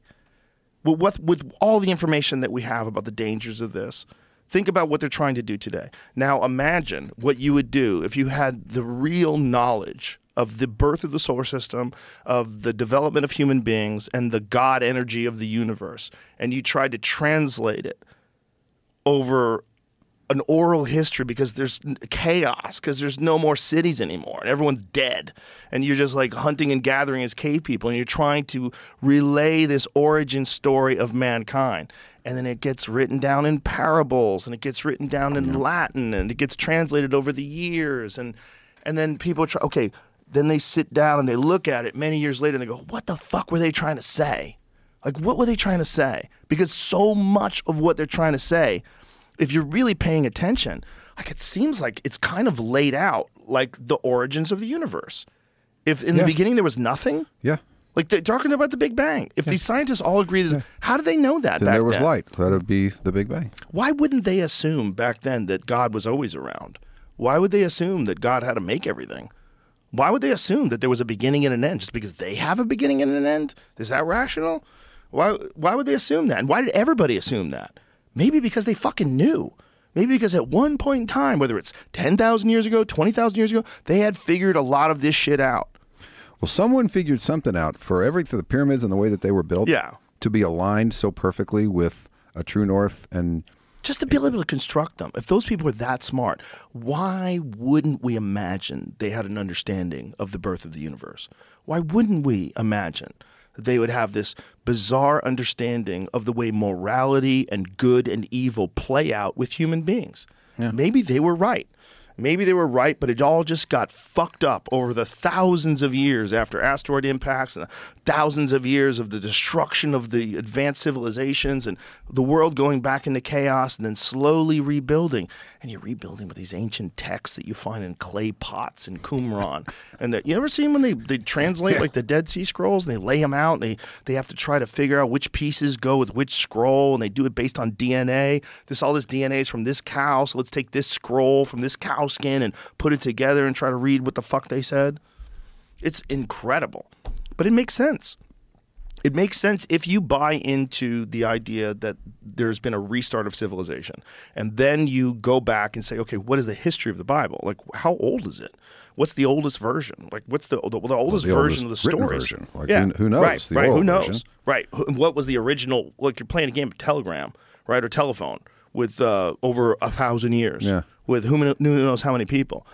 What with all the information that we have about the dangers of this, think about what they're trying to do today. Now, imagine what you would do if you had the real knowledge of the birth of the solar system, of the development of human beings, and the God energy of the universe, and you tried to translate it over an oral history because there's chaos because there's no more cities anymore and everyone's dead. And you're just like hunting and gathering as cave people and you're trying to relay this origin story of mankind. And then it gets written down in parables and it gets written down in latin and it gets translated over the years. And and then people try okay then they sit down and they look at it many years later and they go what the fuck were they trying to say like, what were they trying to say? Because so much of what they're trying to say, if you're really paying attention, like it seems like it's kind of laid out like the origins of the universe. If in Yeah. the beginning there was nothing, Yeah. like they're talking about the Big Bang. If these scientists all agree, that, how do they know that Then there was then? light. That would be the Big Bang. Why wouldn't they assume back then that God was always around? Why would they assume that God had to make everything? Why would they assume that there was a beginning and an end just because they have a beginning and an end? Is that rational? Why why would they assume that? And why did everybody assume that? Maybe because they fucking knew. Maybe because at one point in time, whether it's 10,000 years ago, 20,000 years ago, they had figured a lot of this shit out. Well, someone figured something out for every for the pyramids and the way that they were built. Yeah. To be aligned so perfectly with a true north and just to be able to construct them. If those people were that smart, why wouldn't we imagine they had an understanding of the birth of the universe? Why wouldn't we imagine they would have this bizarre understanding of the way morality and good and evil play out with human beings? Maybe they were right. Maybe they were right, but it all just got fucked up over the thousands of years after asteroid impacts and the thousands of years of the destruction of the advanced civilizations and the world going back into chaos and then slowly rebuilding. And you're rebuilding with these ancient texts that you find in clay pots in Qumran. [laughs] and that you ever seen when they, they translate like the Dead Sea Scrolls and they lay them out and they, they have to try to figure out which pieces go with which scroll and they do it based on DNA. This all this DNA is from this cow, so let's take this scroll from this cow skin and put it together and try to read what the fuck they said. It's incredible. But it makes sense. It makes sense if you buy into the idea that there's been a restart of civilization. And then you go back and say, okay, what is the history of the Bible? Like, how old is it? What's the oldest version? Like, what's the, the, the oldest the version of the story? version. Like, who- who knows? Right, The right. Who knows? version. Right. What was the original? Like, you're playing a game of Telegram, right, or telephone with uh, over a thousand years Yeah. with who, who knows how many people.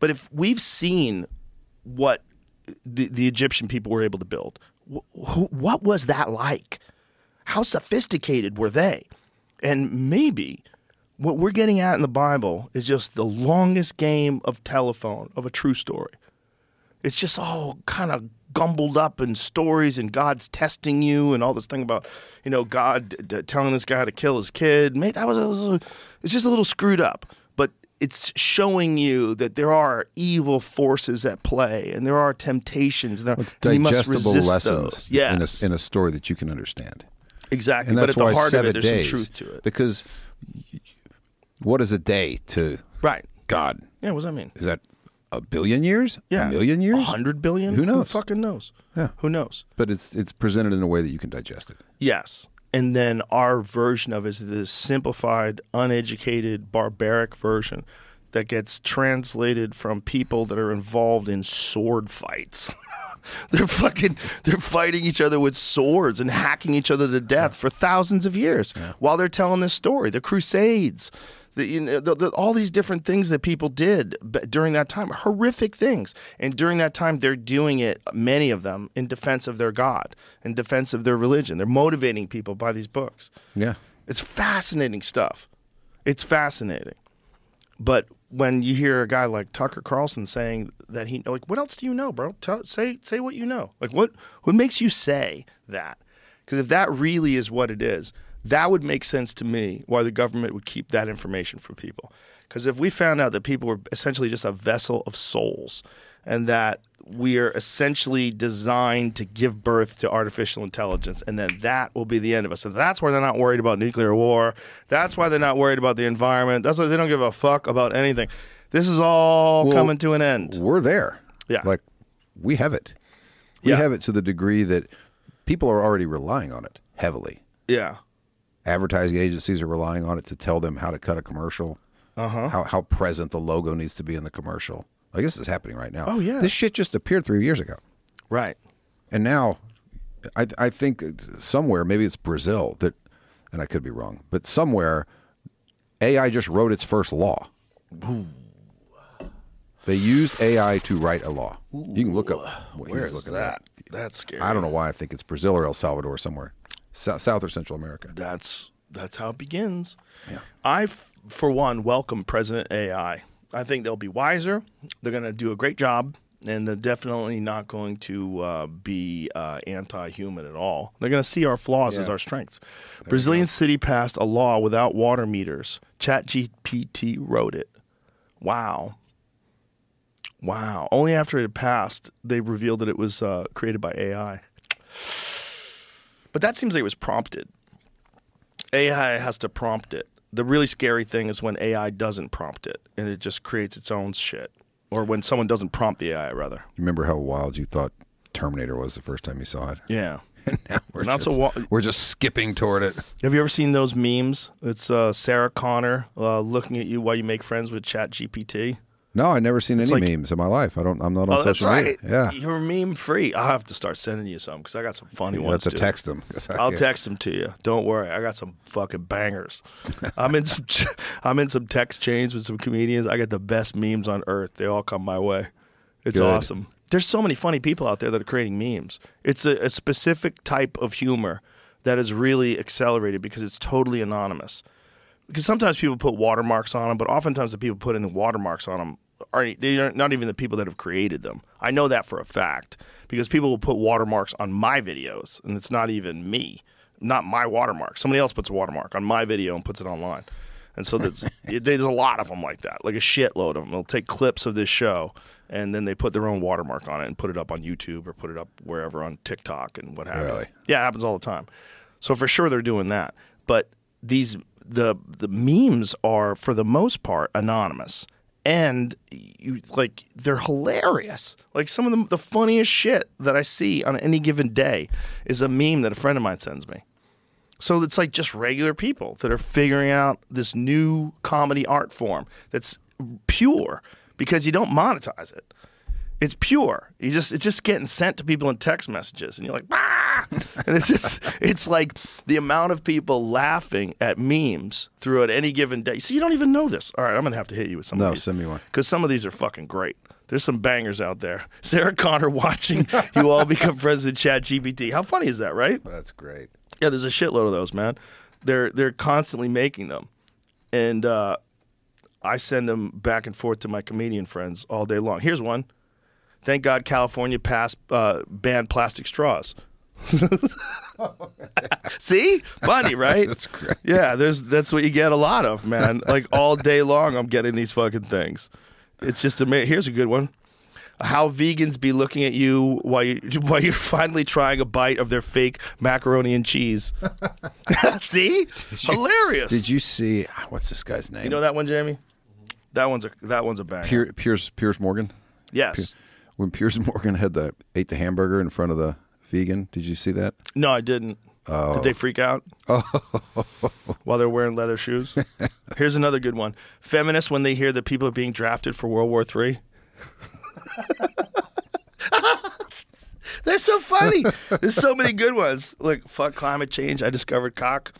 But if we've seen what the, the Egyptian people were able to build. Wh- wh- what was that like? How sophisticated were they? And maybe what we're getting at in the Bible is just the longest game of telephone of a true story. It's just all kind of gumbled up in stories and God's testing you and all this thing about, you know, God d- telling this guy to kill his kid. Mate, that was, that was it's just a little screwed up. But it's showing you that there are evil forces at play and there are temptations. And there, you must digestible resist lessons those. in, a, in a story that you can understand. Exactly. And but that's at the why heart of it, there's days, some truth to it. Because what is a day to Right. God? Yeah, what does that mean? Is that a billion years? Yeah. A million years? A hundred billion? Who knows? Who fucking knows? Yeah. Who knows? But it's it's presented in a way that you can digest it. Yes. And then our version of it is this simplified, uneducated, barbaric version that gets translated from people that are involved in sword fights. [laughs] they're fucking they're fighting each other with swords and hacking each other to death for thousands of years while they're telling this story. The Crusades, the, you know, the, the, all these different things that people did during that time, horrific things. And during that time, they're doing it, many of them, in defense of their God, in defense of their religion. They're motivating people by these books. Yeah. It's fascinating stuff. It's fascinating. But when you hear a guy like Tucker Carlson saying that he like, what else do you know, bro? Tell, say say what you know. Like what what makes you say that? Because if that really is what it is, that would make sense to me why the government would keep that information from people. Because if we found out that people were essentially just a vessel of souls and that we are essentially designed to give birth to artificial intelligence, and then that will be the end of us. And that's why they're not worried about nuclear war. That's why they're not worried about the environment. That's why they don't give a fuck about anything. This is all Well, coming to an end. We're there. Yeah. Like we have it. We Yeah. have it to the degree that people are already relying on it heavily. Yeah. Advertising agencies are relying on it to tell them how to cut a commercial. Uh-huh. How how present the logo needs to be in the commercial. Like this is happening right now. Oh, yeah. This shit just appeared three years ago. Right. And now, I I think somewhere maybe it's Brazil that, and I could be wrong, but somewhere, AI just wrote its first law. They used AI to write a law. You can look up Where is looking that? at. That's scary. I don't know why I think it's Brazil or El Salvador somewhere, South, South or Central America. That's that's how it begins. Yeah. I, f- for one, welcome President AI. I think they'll be wiser. They're going to do a great job, and they're definitely not going to uh, be uh, anti-human at all. They're going to see our flaws as our strengths. Brazilian city passed a law without water meters. ChatGPT wrote it. Wow. Wow. Only after it had passed, they revealed that it was uh, created by AI. But that seems like it was prompted. AI has to prompt it. The really scary thing is when AI doesn't prompt it and it just creates its own shit. Or when someone doesn't prompt the AI, rather. Remember how wild you thought Terminator was the first time you saw it? Yeah. [laughs] now we're Not just, so wa- we're just skipping toward it. Have you ever seen those memes? It's uh, Sarah Connor uh, looking at you while you make friends with Chat GPT. No, I never seen It's any like- memes in my life. I don't. I'm not on Oh, that's social right. media. Yeah, You're meme free. I'll have to start sending you some because I got some funny You ones. have to too. text them, [laughs] I'll can't- text them to you. Don't worry. I got some fucking bangers. I'm in some. [laughs] I'm in some text chains with some comedians. I got the best memes on earth. They all come my way. It's Good. awesome. There's so many funny people out there that are creating memes. It's a, a specific type of humor that is really accelerated because it's totally anonymous because sometimes people put watermarks on them, but oftentimes the people putting the watermarks on them are they are not even the people that have created them. I know that for a fact because people will put watermarks on my videos, and it's not even me, not my watermark. Somebody else puts a watermark on my video and puts it online, and so that's, [laughs] it, there's a lot of them like that, like a shitload of them. They'll take clips of this show. And then they put their own watermark on it and put it up on YouTube or put it up wherever on TikTok and what have you. Really? Yeah, it happens all the time. So for sure they're doing that. But these the the memes are for the most part anonymous. And you like they're hilarious. Like some of the the funniest shit that I see on any given day is a meme that a friend of mine sends me. So it's like just regular people that are figuring out this new comedy art form that's pure because you don't monetize it. It's pure. You just it's just getting sent to people in text messages, and you're like, [laughs] and it's just it's like the amount of people laughing at memes throughout any given day. So you don't even know this. All right, I'm gonna have to hit you with some. No, of these. send me one. because some of these are fucking great. There's some bangers out there. Sarah Connor watching [laughs] you all become friends with Chat GPT. How funny is that, right? That's great. Yeah, there's a shitload of those, man. They're they're constantly making them, and uh, I send them back and forth to my comedian friends all day long. Here's one. Thank God California passed uh, banned plastic straws. [laughs] See, funny, right? That's great. Yeah, there's that's what you get a lot of, man. [laughs] Like all day long, I'm getting these fucking things. It's just amazing. Here's a good one. How vegans be looking at you while you [laughs] while you're finally trying a bite of their fake macaroni and cheese. See, hilarious. Did you see ah, what's this guy's name? You know that one, Jamie? That one's a that one's a banger. Pier, Piers Piers Morgan. Yes. Pier- when Piers Morgan had the ate the hamburger in front of the vegan, did you see that? No, I didn't. Oh. Did they oh. freak out? [laughs] Oh. While they're wearing leather shoes? [laughs] Here's another good one. Feminists, when they hear that people are being drafted for World War III. [laughs] They're so funny. There's so many good ones. Like, fuck climate change. I discovered cock.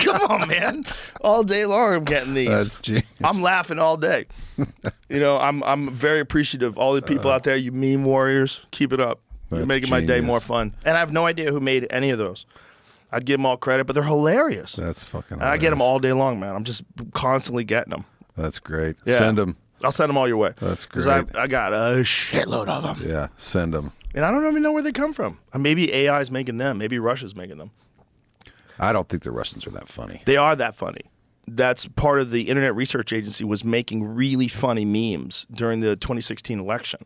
Come on, man. All day long, I'm getting these. I'm laughing all day. you know, I'm I'm very appreciative. All the people uh. out there, you meme warriors, keep it up. You're That's making my day genius. more fun. And I have no idea who made any of those. I'd give them all credit, but they're hilarious. That's fucking. And I get them all day long, man. I'm just constantly getting them. That's great. Yeah. Send them. I'll send them all your way. That's Because I, great. I got a shitload of them. Yeah, send them. And I don't even know where they come from. Uh, Maybe AI's making them. Maybe Russia's making them. I don't think the Russians are that funny. They are that funny. That's part of the Internet Research Agency was making really funny memes during the 2016 election.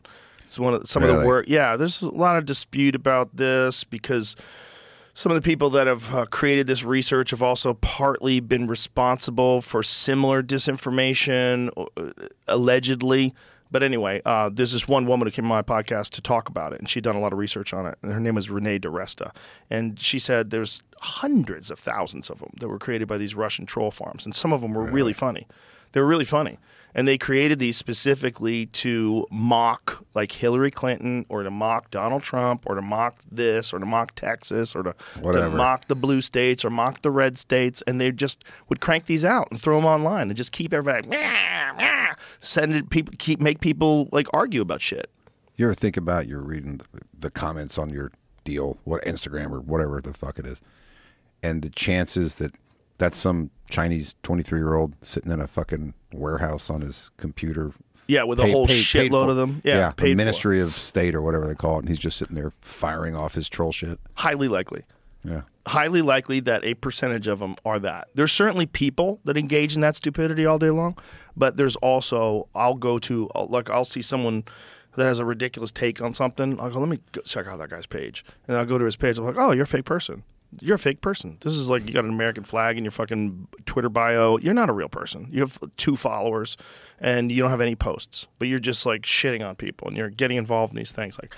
It's one of some of the work. Yeah, there's a lot of dispute about this because some of the people that have uh, created this research have also partly been responsible for similar disinformation, uh, allegedly. But anyway, uh, there's this one woman who came on my podcast to talk about it, and she'd done a lot of research on it. And her name is Renee DiResta. And she said there's hundreds of thousands of them that were created by these Russian troll farms, and some of them were really funny. They were really funny. And they created these specifically to mock like Hillary Clinton or to mock Donald Trump or to mock this or to mock Texas or to, to mock the blue states or mock the red states. And they just would crank these out and throw them online and just keep everybody "Meow, meow," send it people keep make people like argue about shit. You ever think about you're reading the, the comments on your deal, what Instagram or whatever the fuck it is, and the chances that that's some Chinese 23 year old sitting in a fucking warehouse on his computer. Yeah, with a whole shitload for- of them. Yeah, paid the for. Ministry of State or whatever they call it, and he's just sitting there firing off his troll shit. Highly likely. Yeah. highly likely that a percentage of them are that. There's certainly people that engage in that stupidity all day long, but there's also I'll go to like I'll see someone that has a ridiculous take on something. I'll go, let me go check out that guy's page, and I'll go to his page. I'm like, oh, you're a fake person. You're a fake person. This is like you got an American flag in your fucking Twitter bio. You're not a real person. You have two followers, and you don't have any posts, but you're just like shitting on people, and you're getting involved in these things. Like,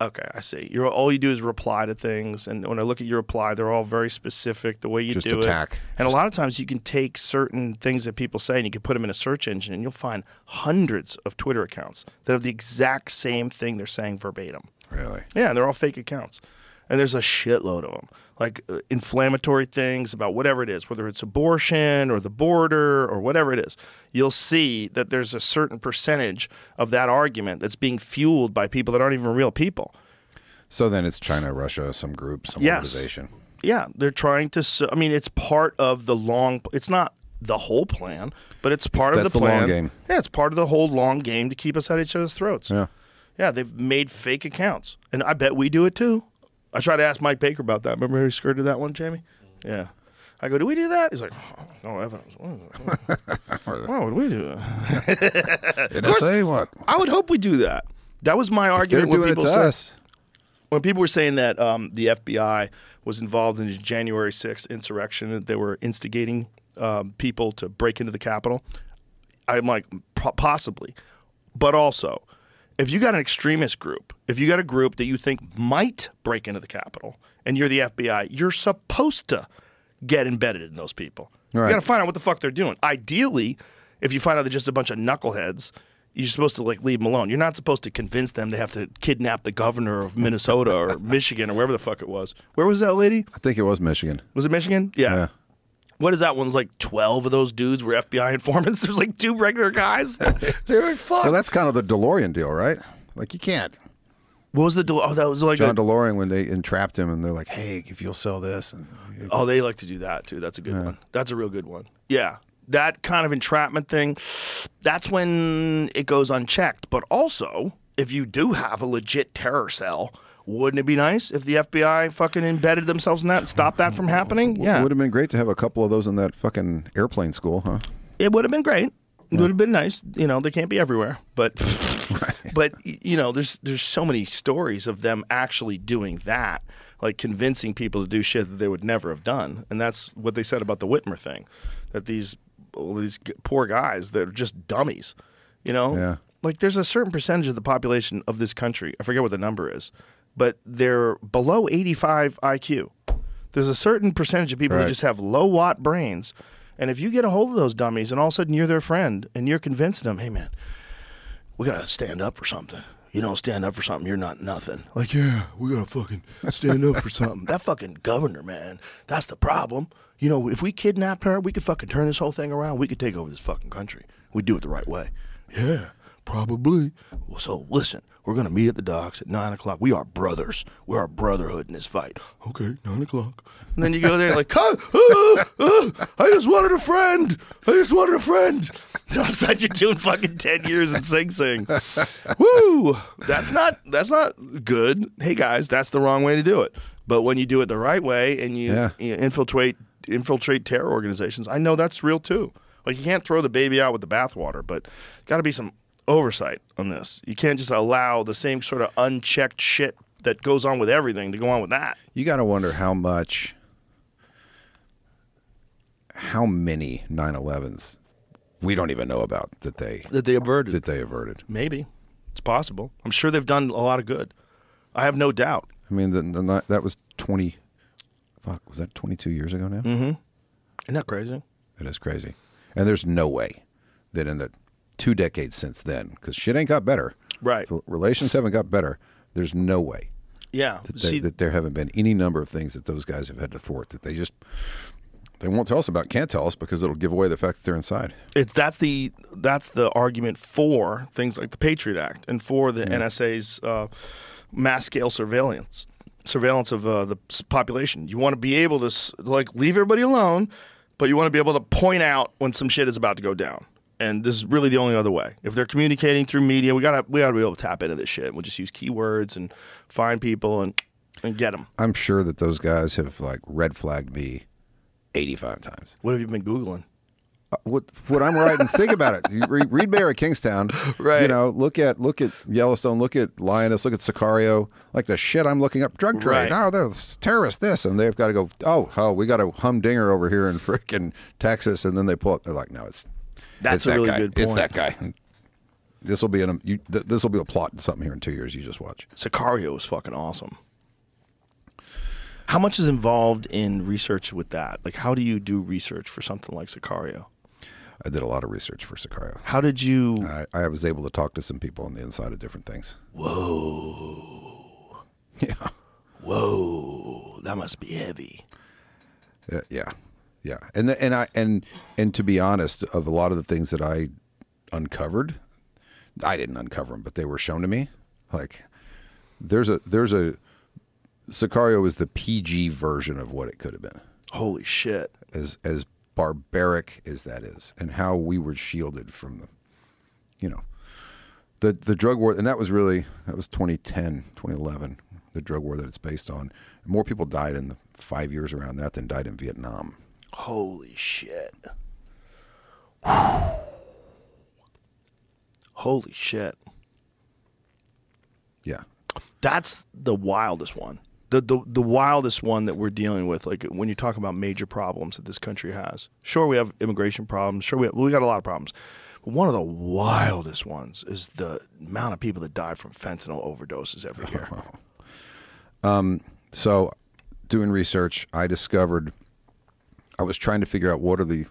Okay, I see. You're all you do is reply to things, and when I look at your reply, they're all very specific. The way you Just do attack. it, and a lot of times you can take certain things that people say and you can put them in a search engine, and you'll find hundreds of Twitter accounts that have the exact same thing they're saying verbatim. Really? Yeah, and they're all fake accounts. And there's a shitload of them, like uh, inflammatory things about whatever it is, whether it's abortion or the border or whatever it is. You'll see that there's a certain percentage of that argument that's being fueled by people that aren't even real people. So then it's China, Russia, some group, some Yes. organization. Yeah, they're trying to. I mean, it's part of the long. It's not the whole plan, but it's part of that's the the long plan. game. Yeah, it's part of the whole long game to keep us at each other's throats. Yeah. Yeah, they've made fake accounts, and I bet we do it too. I tried to ask Mike Baker about that. Remember he skirted that one, Jamie? Yeah. I go, do we do that? He's like, oh, no evidence. [laughs] Why would we do that? [laughs] I course, what? I would hope we do that. That was my argument when people said us. when people were saying that um, the FBI was involved in the January 6th insurrection, that they were instigating um, people to break into the Capitol. I'm like, possibly. But also, if you got an extremist group, if you got a group that you think might break into the Capitol and you're the FBI, you're supposed to get embedded in those people. Right. You got to find out what the fuck they're doing. Ideally, if you find out they're just a bunch of knuckleheads, you're supposed to like leave them alone. You're not supposed to convince them they have to kidnap the governor of Minnesota or [laughs] Michigan or wherever the fuck it was. Where was that lady? I think it was Michigan. Was it Michigan? Yeah. Yeah. What is that? One's like twelve of those dudes were FBI informants. [laughs] There's like two regular guys. [laughs] They're like, fuck. Well, that's kind of the DeLorean deal, right? Like you can't. What was the? del- Oh, that was like. John a- DeLorean when they entrapped him and they're like, "Hey, if you'll sell this," and Oh, they like to do that too. That's a good one. That's a real good one. Yeah. That kind of entrapment thing, that's when it goes unchecked. But also, if you do have a legit terror cell, wouldn't it be nice if the FBI fucking embedded themselves in that and stopped that from happening? Yeah. It would have been great to have a couple of those in that fucking airplane school, huh? It would have been great. It would have been nice. You know, they can't be everywhere, but [laughs] but you know, there's there's so many stories of them actually doing that, like convincing people to do shit that they would never have done, and that's what they said about the Whitmer thing, that these all these poor guys that are just dummies, you know. Yeah. Like there's a certain percentage of the population of this country. I forget what the number is, but they're below 85 IQ. There's a certain percentage of people that just have low watt brains. And if you get a hold of those dummies and all of a sudden you're their friend and you're convincing them, hey man, we gotta stand up for something. You don't stand up for something, you're not nothing. Like, yeah, we gotta fucking stand up for something. That fucking governor, man, that's the problem. You know, if we kidnapped her, we could fucking turn this whole thing around. We could take over this fucking country. We do it the right way. Yeah, probably. Well, so listen, we're gonna meet at the docks at nine o'clock. We are brothers. We are brotherhood in this fight. Okay, nine o'clock. And then you go there like, [laughs] "Huh? Uh, uh, I just wanted a friend. I just wanted a friend. [laughs] All of a sudden you're doing fucking ten years in Sing Sing. [laughs] Woo! That's not that's not good. Hey guys, that's the wrong way to do it. But when you do it the right way and you, Yeah. you infiltrate infiltrate terror organizations, I know that's real too. Like you can't throw the baby out with the bathwater, but got to be some oversight on this. You can't just allow the same sort of unchecked shit that goes on with everything to go on with that. You got to wonder how much, how many 9/11s we don't even know about that they That they averted. that they averted. Maybe it's possible. I'm sure they've done a lot of good. I have no doubt. I mean, the, the, that was 20. Fuck, was that 22 years ago now? Mm-hmm. Isn't that crazy? It is crazy, and there's no way that in the two decades since then, because shit ain't got better. Right. Relations haven't got better. There's no way Yeah. that, they- See, that there haven't been any number of things that those guys have had to thwart that they just they won't tell us about, can't tell us because it'll give away the fact that they're inside. it's that's the that's the argument for things like the Patriot Act and for the NSA's uh, mass scale surveillance surveillance of uh, the population. You want to be able to like leave everybody alone, but you want to be able to point out when some shit is about to go down. And this is really the only other way. If they're communicating through media, we gotta we gotta be able to tap into this shit. We'll just use keywords and find people and and get them. I'm sure that those guys have like red flagged me 85 times. What have you been googling? Uh, what what I'm writing? think about it. You read, read Mayor of Kingstown. [laughs] Right. You know, look at look at Yellowstone. Look at Lioness. Look at Sicario. Like the shit I'm looking up. Drug trade. Right. Oh, there's terrorists. This and they've got to go. Oh, oh, we got a humdinger over here in frickin' Texas, and then they pull. It. They're like, no, it's That's it's a that really guy. good It's that guy. This will be in a. You, th- this will be a plot in something here in two years. You just watch. Sicario was fucking awesome. How much is involved in research with that? Like, how do you do research for something like Sicario? I did a lot of research for Sicario. How did you? I, I was able to talk to some people on the inside of different things. Whoa, [laughs] Yeah. whoa, that must be heavy. Uh, yeah, yeah, yeah. And the, and I and and to be honest, of a lot of the things that I uncovered, I didn't uncover them, but they were shown to me. Like there's a there's a Sicario is the PG version of what it could have been. Holy shit! As as barbaric as that is, and how we were shielded from the, you know, the the drug war, and that was really that was 2010, 2011, the drug war that it's based on. More people died in the five years around that than died in Vietnam. Holy shit! Holy shit! Yeah. That's the wildest one. The, the the wildest one that we're dealing with, like when you talk about major problems that this country has. Sure, we have immigration problems. Sure, we have, we got a lot of problems. But one of the wildest ones is the amount of people that die from fentanyl overdoses every year. [laughs] Um, so, doing research, I discovered I was trying to figure out what are the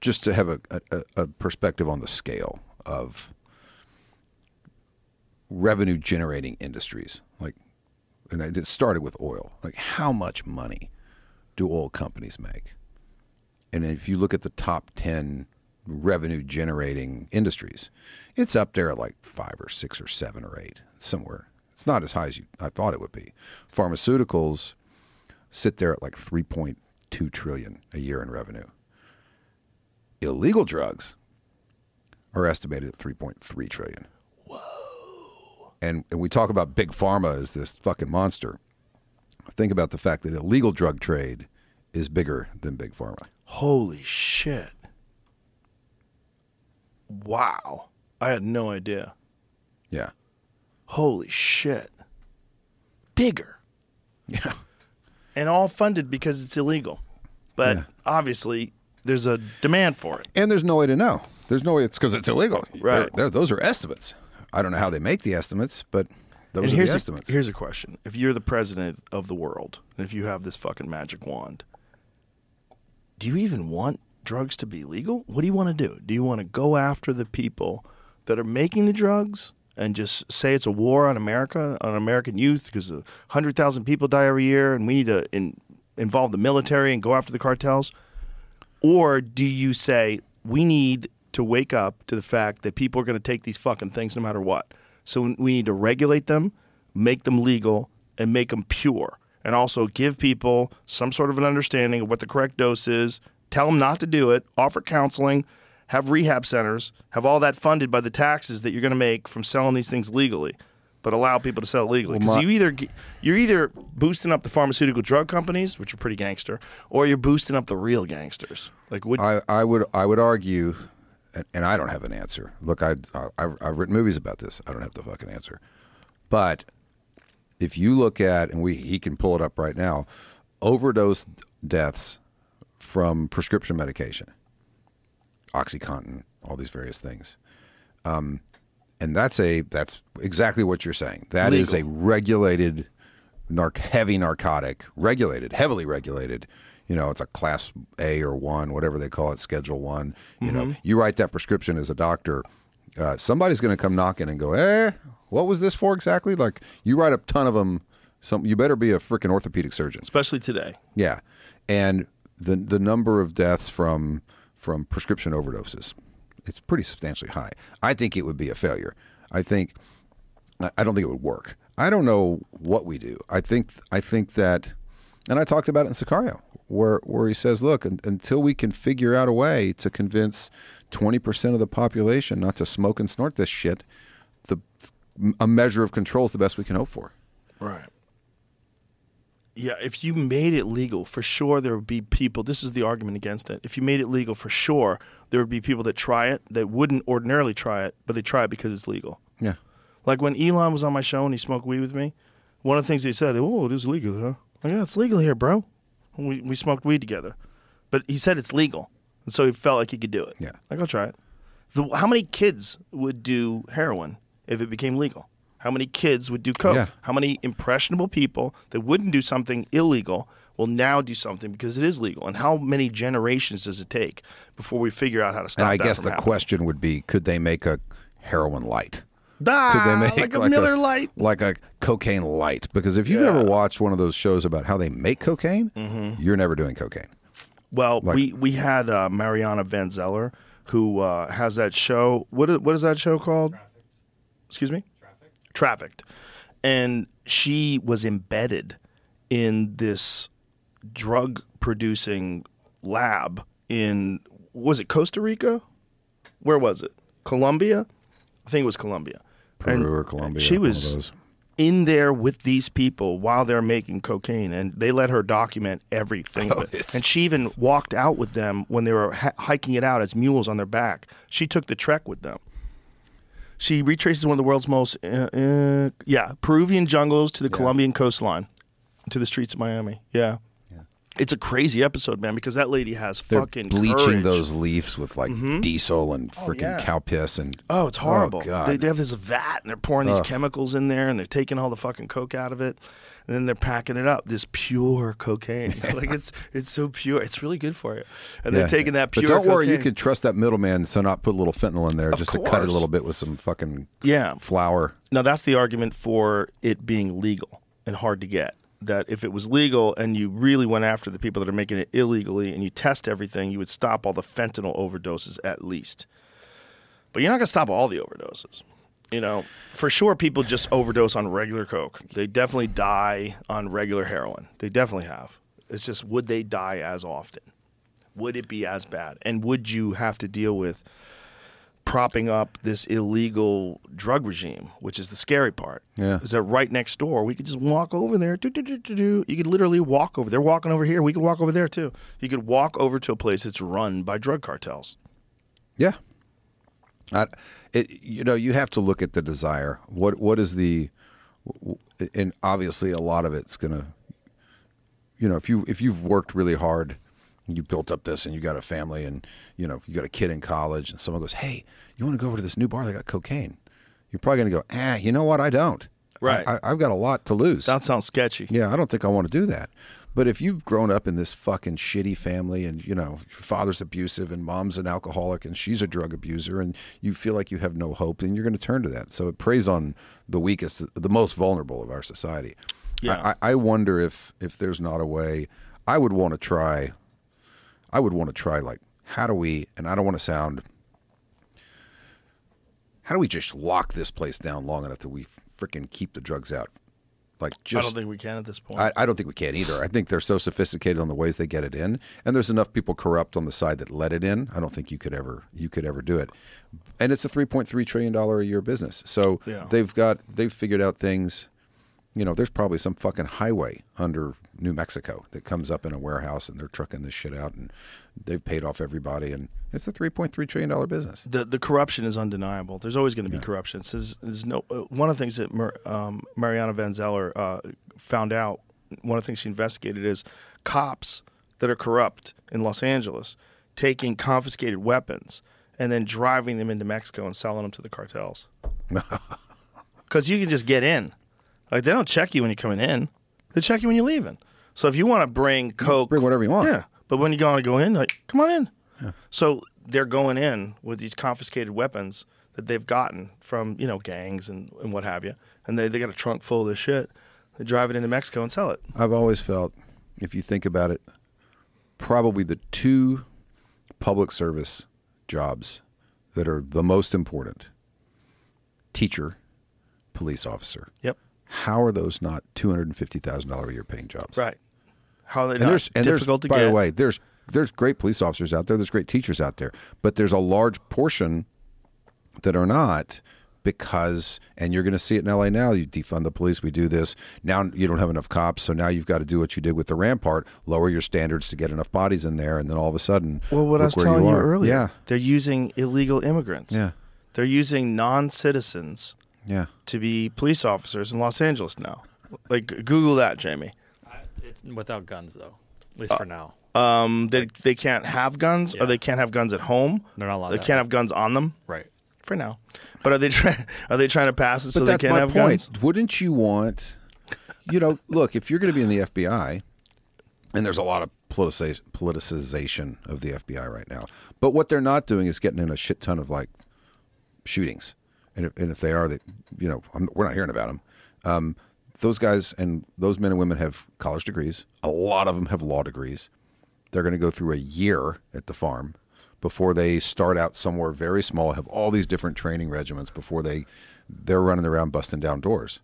just to have a, a, a perspective on the scale of revenue generating industries. Like, and it started with oil. Like, how much money do oil companies make? and if you look at the top ten revenue generating industries, it's up there at like five or six or seven or eight somewhere. It's not as high as you, I thought it would be. Pharmaceuticals sit there at like three point two trillion a year in revenue. Illegal drugs are estimated at three point three trillion. Whoa! And, and we talk about big pharma as this fucking monster. Think about the fact that illegal drug trade is bigger than big pharma. Holy shit. Wow. I had no idea. Yeah. Holy shit. Bigger. Yeah. And all funded because it's illegal. But Yeah. obviously, there's a demand for it. And there's no way to know. There's no way it's because it's illegal. Right. They're- they're- those are estimates. I don't know how they make the estimates, but those and are here's the a- estimates. here's a question: If you're the president of the world, and if you have this fucking magic wand, do you even want drugs to be legal? What do you want to do? Do you want to go after the people that are making the drugs and just say it's a war on America, on American youth, because hundred thousand people die every year, and we need to in, involve the military and go after the cartels? Or do you say we need to wake up to the fact that people are going to take these fucking things no matter what? So we need to regulate them, make them legal, and make them pure. And also give people some sort of an understanding of what the correct dose is, tell them not to do it, offer counseling, have rehab centers, have all that funded by the taxes that you're going to make from selling these things legally. But allow people to sell legally because Well, you either you're either boosting up the pharmaceutical drug companies, which are pretty gangster, or you're boosting up the real gangsters. Like, would I, I would I would argue, and, and I don't have an answer. Look, I, I I've written movies about this. I don't have the fucking answer. But if you look at, and we he can pull it up right now, overdose deaths from prescription medication, OxyContin, all these various things, um, and that's a that's exactly what you're saying. That is a regulated, narc heavy narcotic, regulated, heavily regulated. You know, it's a class A or one, whatever they call it, Schedule One. You know, Mhm. you write that prescription as a doctor. Uh, somebody's going to come knocking and go, "Eh, what was this for exactly?" Like you write a ton of them. Some you better be a freaking orthopedic surgeon. especially today. Yeah, and the the number of deaths from from prescription overdoses, it's pretty substantially high. I think it would be a failure. I think I- don't think it would work. I don't know what we do. I think I think that, and I talked about it in Sicario, where where he says, look, until we can figure out a way to convince twenty percent of the population not to smoke and snort this shit, the a measure of control is the best we can hope for. Right. Yeah, if you made it legal, for sure there would be people. This is the argument against it. If you made it legal, for sure there would be people that try it that wouldn't ordinarily try it, but they try it because it's legal. Yeah. Like when Elon was on my show and he smoked weed with me, one of the things he said, "Oh, it is legal, huh?" Like, yeah, it's legal here, bro. We we smoked weed together, but he said it's legal, and so he felt like he could do it. Yeah. Like I'll try it. The, how many kids would do heroin if it became legal? How many kids would do coke? Yeah. How many impressionable people that wouldn't do something illegal will now do something because it is legal? And how many generations does it take before we figure out how to stop And I guess the happening? question would be, could they make a heroin light? Ah, Could they make [laughs] like a Miller light, like a cocaine light? Because if you've Yeah. ever watched one of those shows about how they make cocaine, Mhm. you're never doing cocaine. Well, Like- we we had uh, Mariana Van Zeller who uh, has that show. What is, what is that show called? Excuse me. Trafficked. And she was embedded in this drug producing lab in was it Costa Rica? Where was it? Colombia? I think it was Colombia. Peru And or Colombia, She was in there with these people while they're making cocaine, and they let her document everything. Oh. And she even walked out with them when they were ha- hiking it out as mules on their back. She took the trek with them. She retraces one of the world's most, uh, uh, yeah, Peruvian jungles to the Colombian coastline, to the streets of Miami. Yeah. It's a crazy episode, man, because that lady has They're fucking bleaching courage. those leaves with like Mhm. diesel and freaking yeah. cow piss and Oh, it's horrible. God. They, they have this vat and they're pouring these chemicals in there and they're taking all the fucking coke out of it, and then they're packing it up. This pure cocaine, [laughs] like it's it's so pure. It's really good for you. And Yeah. they're taking that pure. But don't worry, you cocaine. could trust that middleman to not put a little fentanyl in there Of just to cut it a little bit with some fucking Yeah. flour. Now that's the argument for it being legal and hard to get. that if it was legal and you really went after the people that are making it illegally and you test everything, you would stop all the fentanyl overdoses at least. But you're not going to stop all the overdoses. You know, for sure, people just overdose on regular coke. They definitely die on regular heroin. They definitely have. It's just would they die as often? Would it be as bad? And would you have to deal with propping up this illegal drug regime, which is the scary part? Yeah. Is that right next door? We could just walk over there. Do, do, do, do, do. You could literally walk over. They're walking over here. We could walk over there too. You could walk over to a place that's run by drug cartels. Yeah. I, it, you know, you have to look at the desire. What what is the, and obviously a lot of it's gonna, you know, if you if you've worked really hard, you built up this, and you got a family, and you know you got a kid in college, and someone goes, "Hey, you want to go over to this new bar? They got cocaine." You're probably gonna go, "Ah, you know what? I don't. Right. I, I've got a lot to lose." That sounds sketchy. Yeah, I don't think I want to do that. But if you've grown up in this fucking shitty family and, you know, your father's abusive and mom's an alcoholic and she's a drug abuser and you feel like you have no hope, then you're going to turn to that. So it preys on the weakest, the most vulnerable of our society. Yeah. I, I wonder if, if there's not a way I would want to try, I would want to try like, how do we, and I don't want to sound, how do we just lock this place down long enough that we freaking keep the drugs out? Like just, I don't think we can at this point. I, I don't think we can either. I think they're so sophisticated on the ways they get it in, and there's enough people corrupt on the side that let it in. I don't think you could ever you could ever do it. And it's a 3.3 trillion dollar a year business, so Yeah. they've got they've figured out things. You know, there's probably some fucking highway under New Mexico that comes up in a warehouse, and they're trucking this shit out, and they've paid off everybody, and it's a 3.3 trillion dollar business. the the corruption is undeniable. There's always going to be corruption. There's, there's no uh, one of the things that Mar- um, Mariana Van Zeller uh, found out. One of the things she investigated is cops that are corrupt in Los Angeles taking confiscated weapons and then driving them into Mexico and selling them to the cartels. [laughs] Because you can just get in. Like they don't check you when you're coming in; they check you when you're leaving. So if you want to bring coke, bring whatever you want. Yeah, but when you want to go in, like come on in. Yeah. So they're going in with these confiscated weapons that they've gotten from you know gangs and, and what have you, and they they got a trunk full of this shit. They drive it into Mexico and sell it. I've always felt, if you think about it, probably the two public service jobs that are the most important teacher, police officer. Yep. How are those not $250,000 a year paying jobs? Right. How are they And not there's, and there's, to by get? the way, there's, there's great police officers out there, there's great teachers out there, but there's a large portion that are not because and you're going to see it in LA now you defund the police we do this now you don't have enough cops so now you've got to do what you did with the rampart lower your standards to get enough bodies in there and then all of a sudden Well, what I was telling you, are. earlier, yeah they're using illegal immigrants. Yeah. They're using non-citizens yeah to be police officers in Los Angeles now. Like Google that, Jamie. It's without guns though, at least for now. Um, they they can't have guns, or they can't have guns at home. They're not allowed They to can't have- have guns on them. Right. For now, but are they trying? [laughs] Are they trying to pass it but so they that's can't my have point guns? wouldn't you want you know look if you're going to be in the FBI and there's a lot of politici- politicization of the FBI right now but what they're not doing is getting in a shit ton of like shootings and if, and if they are that you know I'm, we're not hearing about them um, those guys and those men and women have college degrees a lot of them have law degrees they're going to go through a year at the farm before they start out somewhere very small have all these different training regiments before they they're running around busting down doors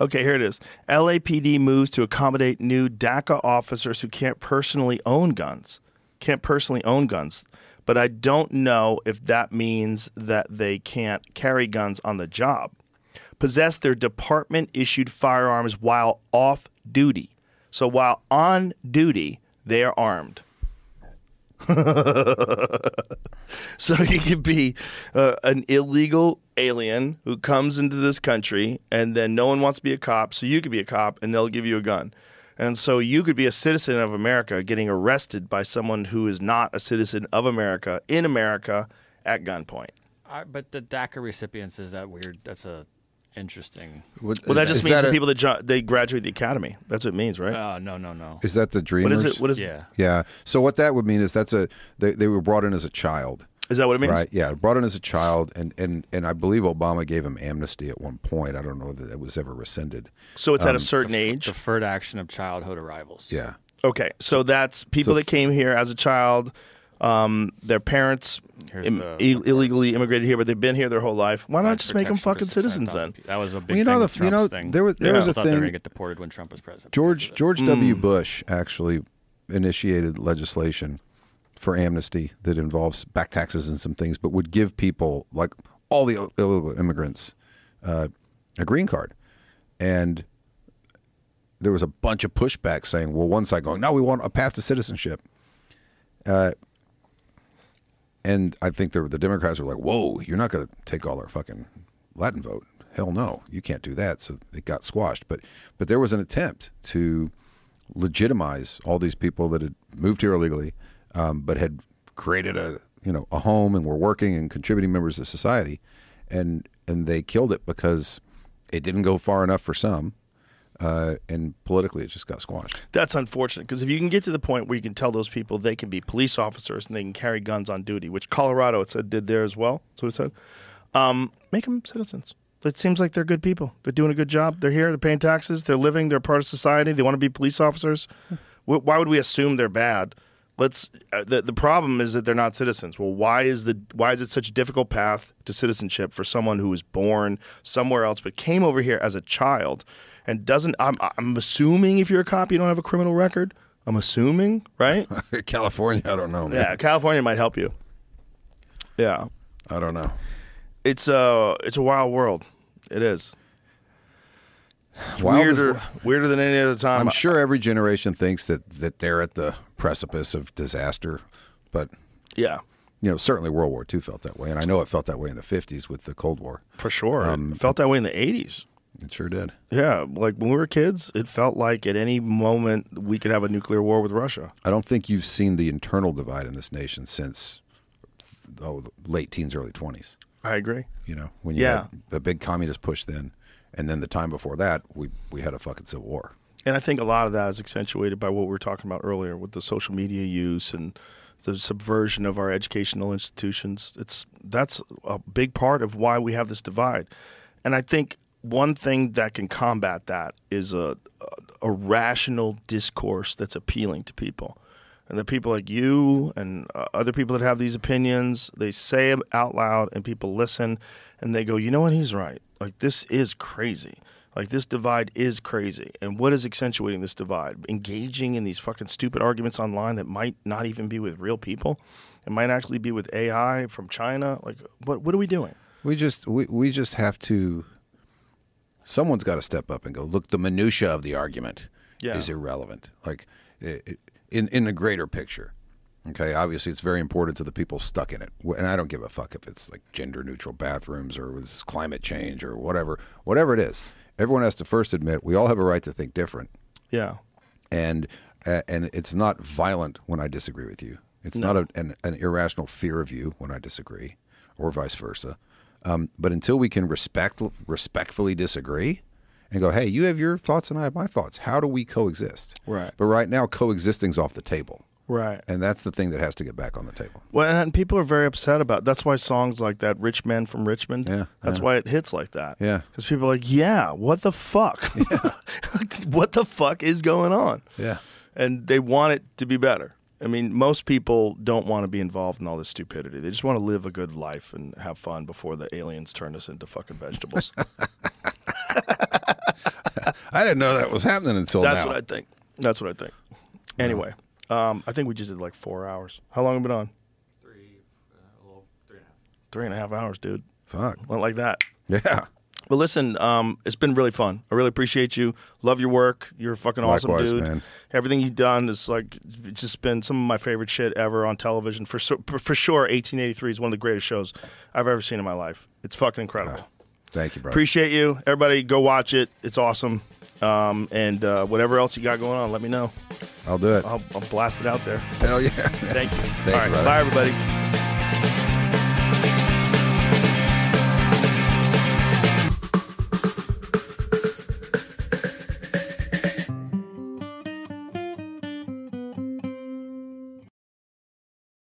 Okay, here it is. LAPD moves to accommodate new DACA officers who can't personally own guns. Can't personally own guns. But I don't know if that means that they can't carry guns on the job. Possess their department issued firearms while off duty. So while on duty, they are armed. [laughs] so you could be uh, an illegal alien who comes into this country and then no one wants to be a cop, so you could be a cop and they'll give you a gun. And so you could be a citizen of America getting arrested by someone who is not a citizen of America in America at gunpoint. I, but the DACA recipients is that weird? That's a interesting. Well, that just means the people that jo- they graduate the academy. That's what it means, right? Uh, no, no, no. Is that the dreamers? What is it? What is Yeah. Yeah. So what that would mean is that's a they, they were brought in as a child. Is that what it means? Right. Yeah, brought in as a child, and and and I believe Obama gave him amnesty at one point. I don't know that it was ever rescinded. So it's at Um, a certain age. Deferred action of childhood arrivals. Yeah. Okay, so that's people So- that came here as a child. Um, their parents Im- the ill- illegally immigrated here, but they've been here their whole life. Why not just make them fucking citizens then? That was a big Well, you know thing the- with you know, thing. there was- there Yeah. was a thought they were thing- going to get deported when Trump was president. George George Hmm. W. Bush actually initiated legislation for amnesty that involves back taxes and some things, but would give people like all the illegal immigrants uh, a green card, and there was a bunch of pushback saying, "Well, one side going, no, we want a path to citizenship." Uh, and I think the the Democrats were like, "Whoa, you're not going to take all our fucking Latin vote? Hell no, you can't do that." So it got squashed. But but there was an attempt to legitimize all these people that had moved here illegally, um, but had created a you know a home and were working and contributing members of society, and and they killed it because it didn't go far enough for some, uh, and politically it just got squashed. That's unfortunate because if you can get to the point where you can tell those people they can be police officers and they can carry guns on duty, which Colorado it said did there as well. That's what it said. Um, make them citizens. It seems like they're good people. They're doing a good job. They're here. They're paying taxes. They're living. They're part of society. They want to be police officers. Why would we assume they're bad? Let's. Uh, the the problem is that they're not citizens. Well, why is the why is it such a difficult path to citizenship for someone who was born somewhere else but came over here as a child and doesn't? I'm I'm assuming if you're a cop, you don't have a criminal record. I'm assuming, right? [laughs] California, I don't know. Man. yeah, California might help you. Yeah, I don't know. it's a it's a wild world. It is. Wild weirder, weirder than any other time. I'm sure every generation thinks that that they're at the precipice of disaster, but Yeah, you know certainly World War II felt that way, and I know it felt that way in the 50s with the Cold War. for sure. Um, it felt that way in the '80s. It sure did. Yeah, like when we were kids, it felt like at any moment we could have a nuclear war with Russia. I don't think you've seen the internal divide in this nation since oh, the late teens, early 20s. I agree. You know, when you Yeah. had the big communist push then, and then the time before that, we we had a fucking civil war. And I think a lot of that is accentuated by what we were talking about earlier with the social media use and the subversion of our educational institutions. It's that's a big part of why we have this divide. And I think one thing that can combat that is a a, a rational discourse that's appealing to people. And the people like you and uh, other people that have these opinions, they say them out loud and people listen and they go, "You know what? He's right. Like this is crazy." Like this divide is crazy. And what is accentuating this divide? Engaging in these fucking stupid arguments online that might not even be with real people. It might actually be with AI from China. Like what what are we doing? We just we, we just have to. Someone's got to step up and go. Look, the minutia of the argument Yeah. is irrelevant. Like i i in in the greater picture. Okay, obviously it's very important to the people stuck in it, and I don't give a fuck if it's like gender neutral bathrooms or was climate change or whatever, whatever it is. Everyone has to first admit we all have a right to think different, Yeah. and uh, and it's not violent when I disagree with you. It's No. not a, an, an irrational fear of you when I disagree, or vice versa. Um, but until we can respect respectfully disagree and go, hey, you have your thoughts and I have my thoughts. How do we coexist? Right. But right now, coexisting's off the table, Right. and that's the thing that has to get back on the table. Well, and people are very upset about. That's why songs like that, "Rich Men from Richmond," Yeah, that's yeah. why it hits like that. Yeah. because people are like, "Yeah, what the fuck? [laughs] [laughs] what the fuck is going on?" Yeah. and they want it to be better. I mean, most people don't want to be involved in all this stupidity. They just want to live a good life and have fun before the aliens turn us into fucking vegetables. [laughs] I didn't know that was happening until That's now. what I think. That's what I think. Anyway, um, I think we just did like four hours. How long have we been on? Three, Three and a half hours, dude. Fuck. Went like that. Yeah. But listen, um, it's been really fun. I really appreciate you. Love your work. You're a fucking awesome Likewise, dude. man. Everything you've done is like it's just been some of my favorite shit ever on television. For su- for sure, 1883 is one of the greatest shows I've ever seen in my life. It's fucking incredible. Thank you, bro. Appreciate you, everybody. Go watch it. It's awesome. Um, and uh, whatever else you got going on, let me know. I'll do it. I'll, I'll blast it out there. Hell yeah. Thank you. Thank All you, right, brother. bye everybody.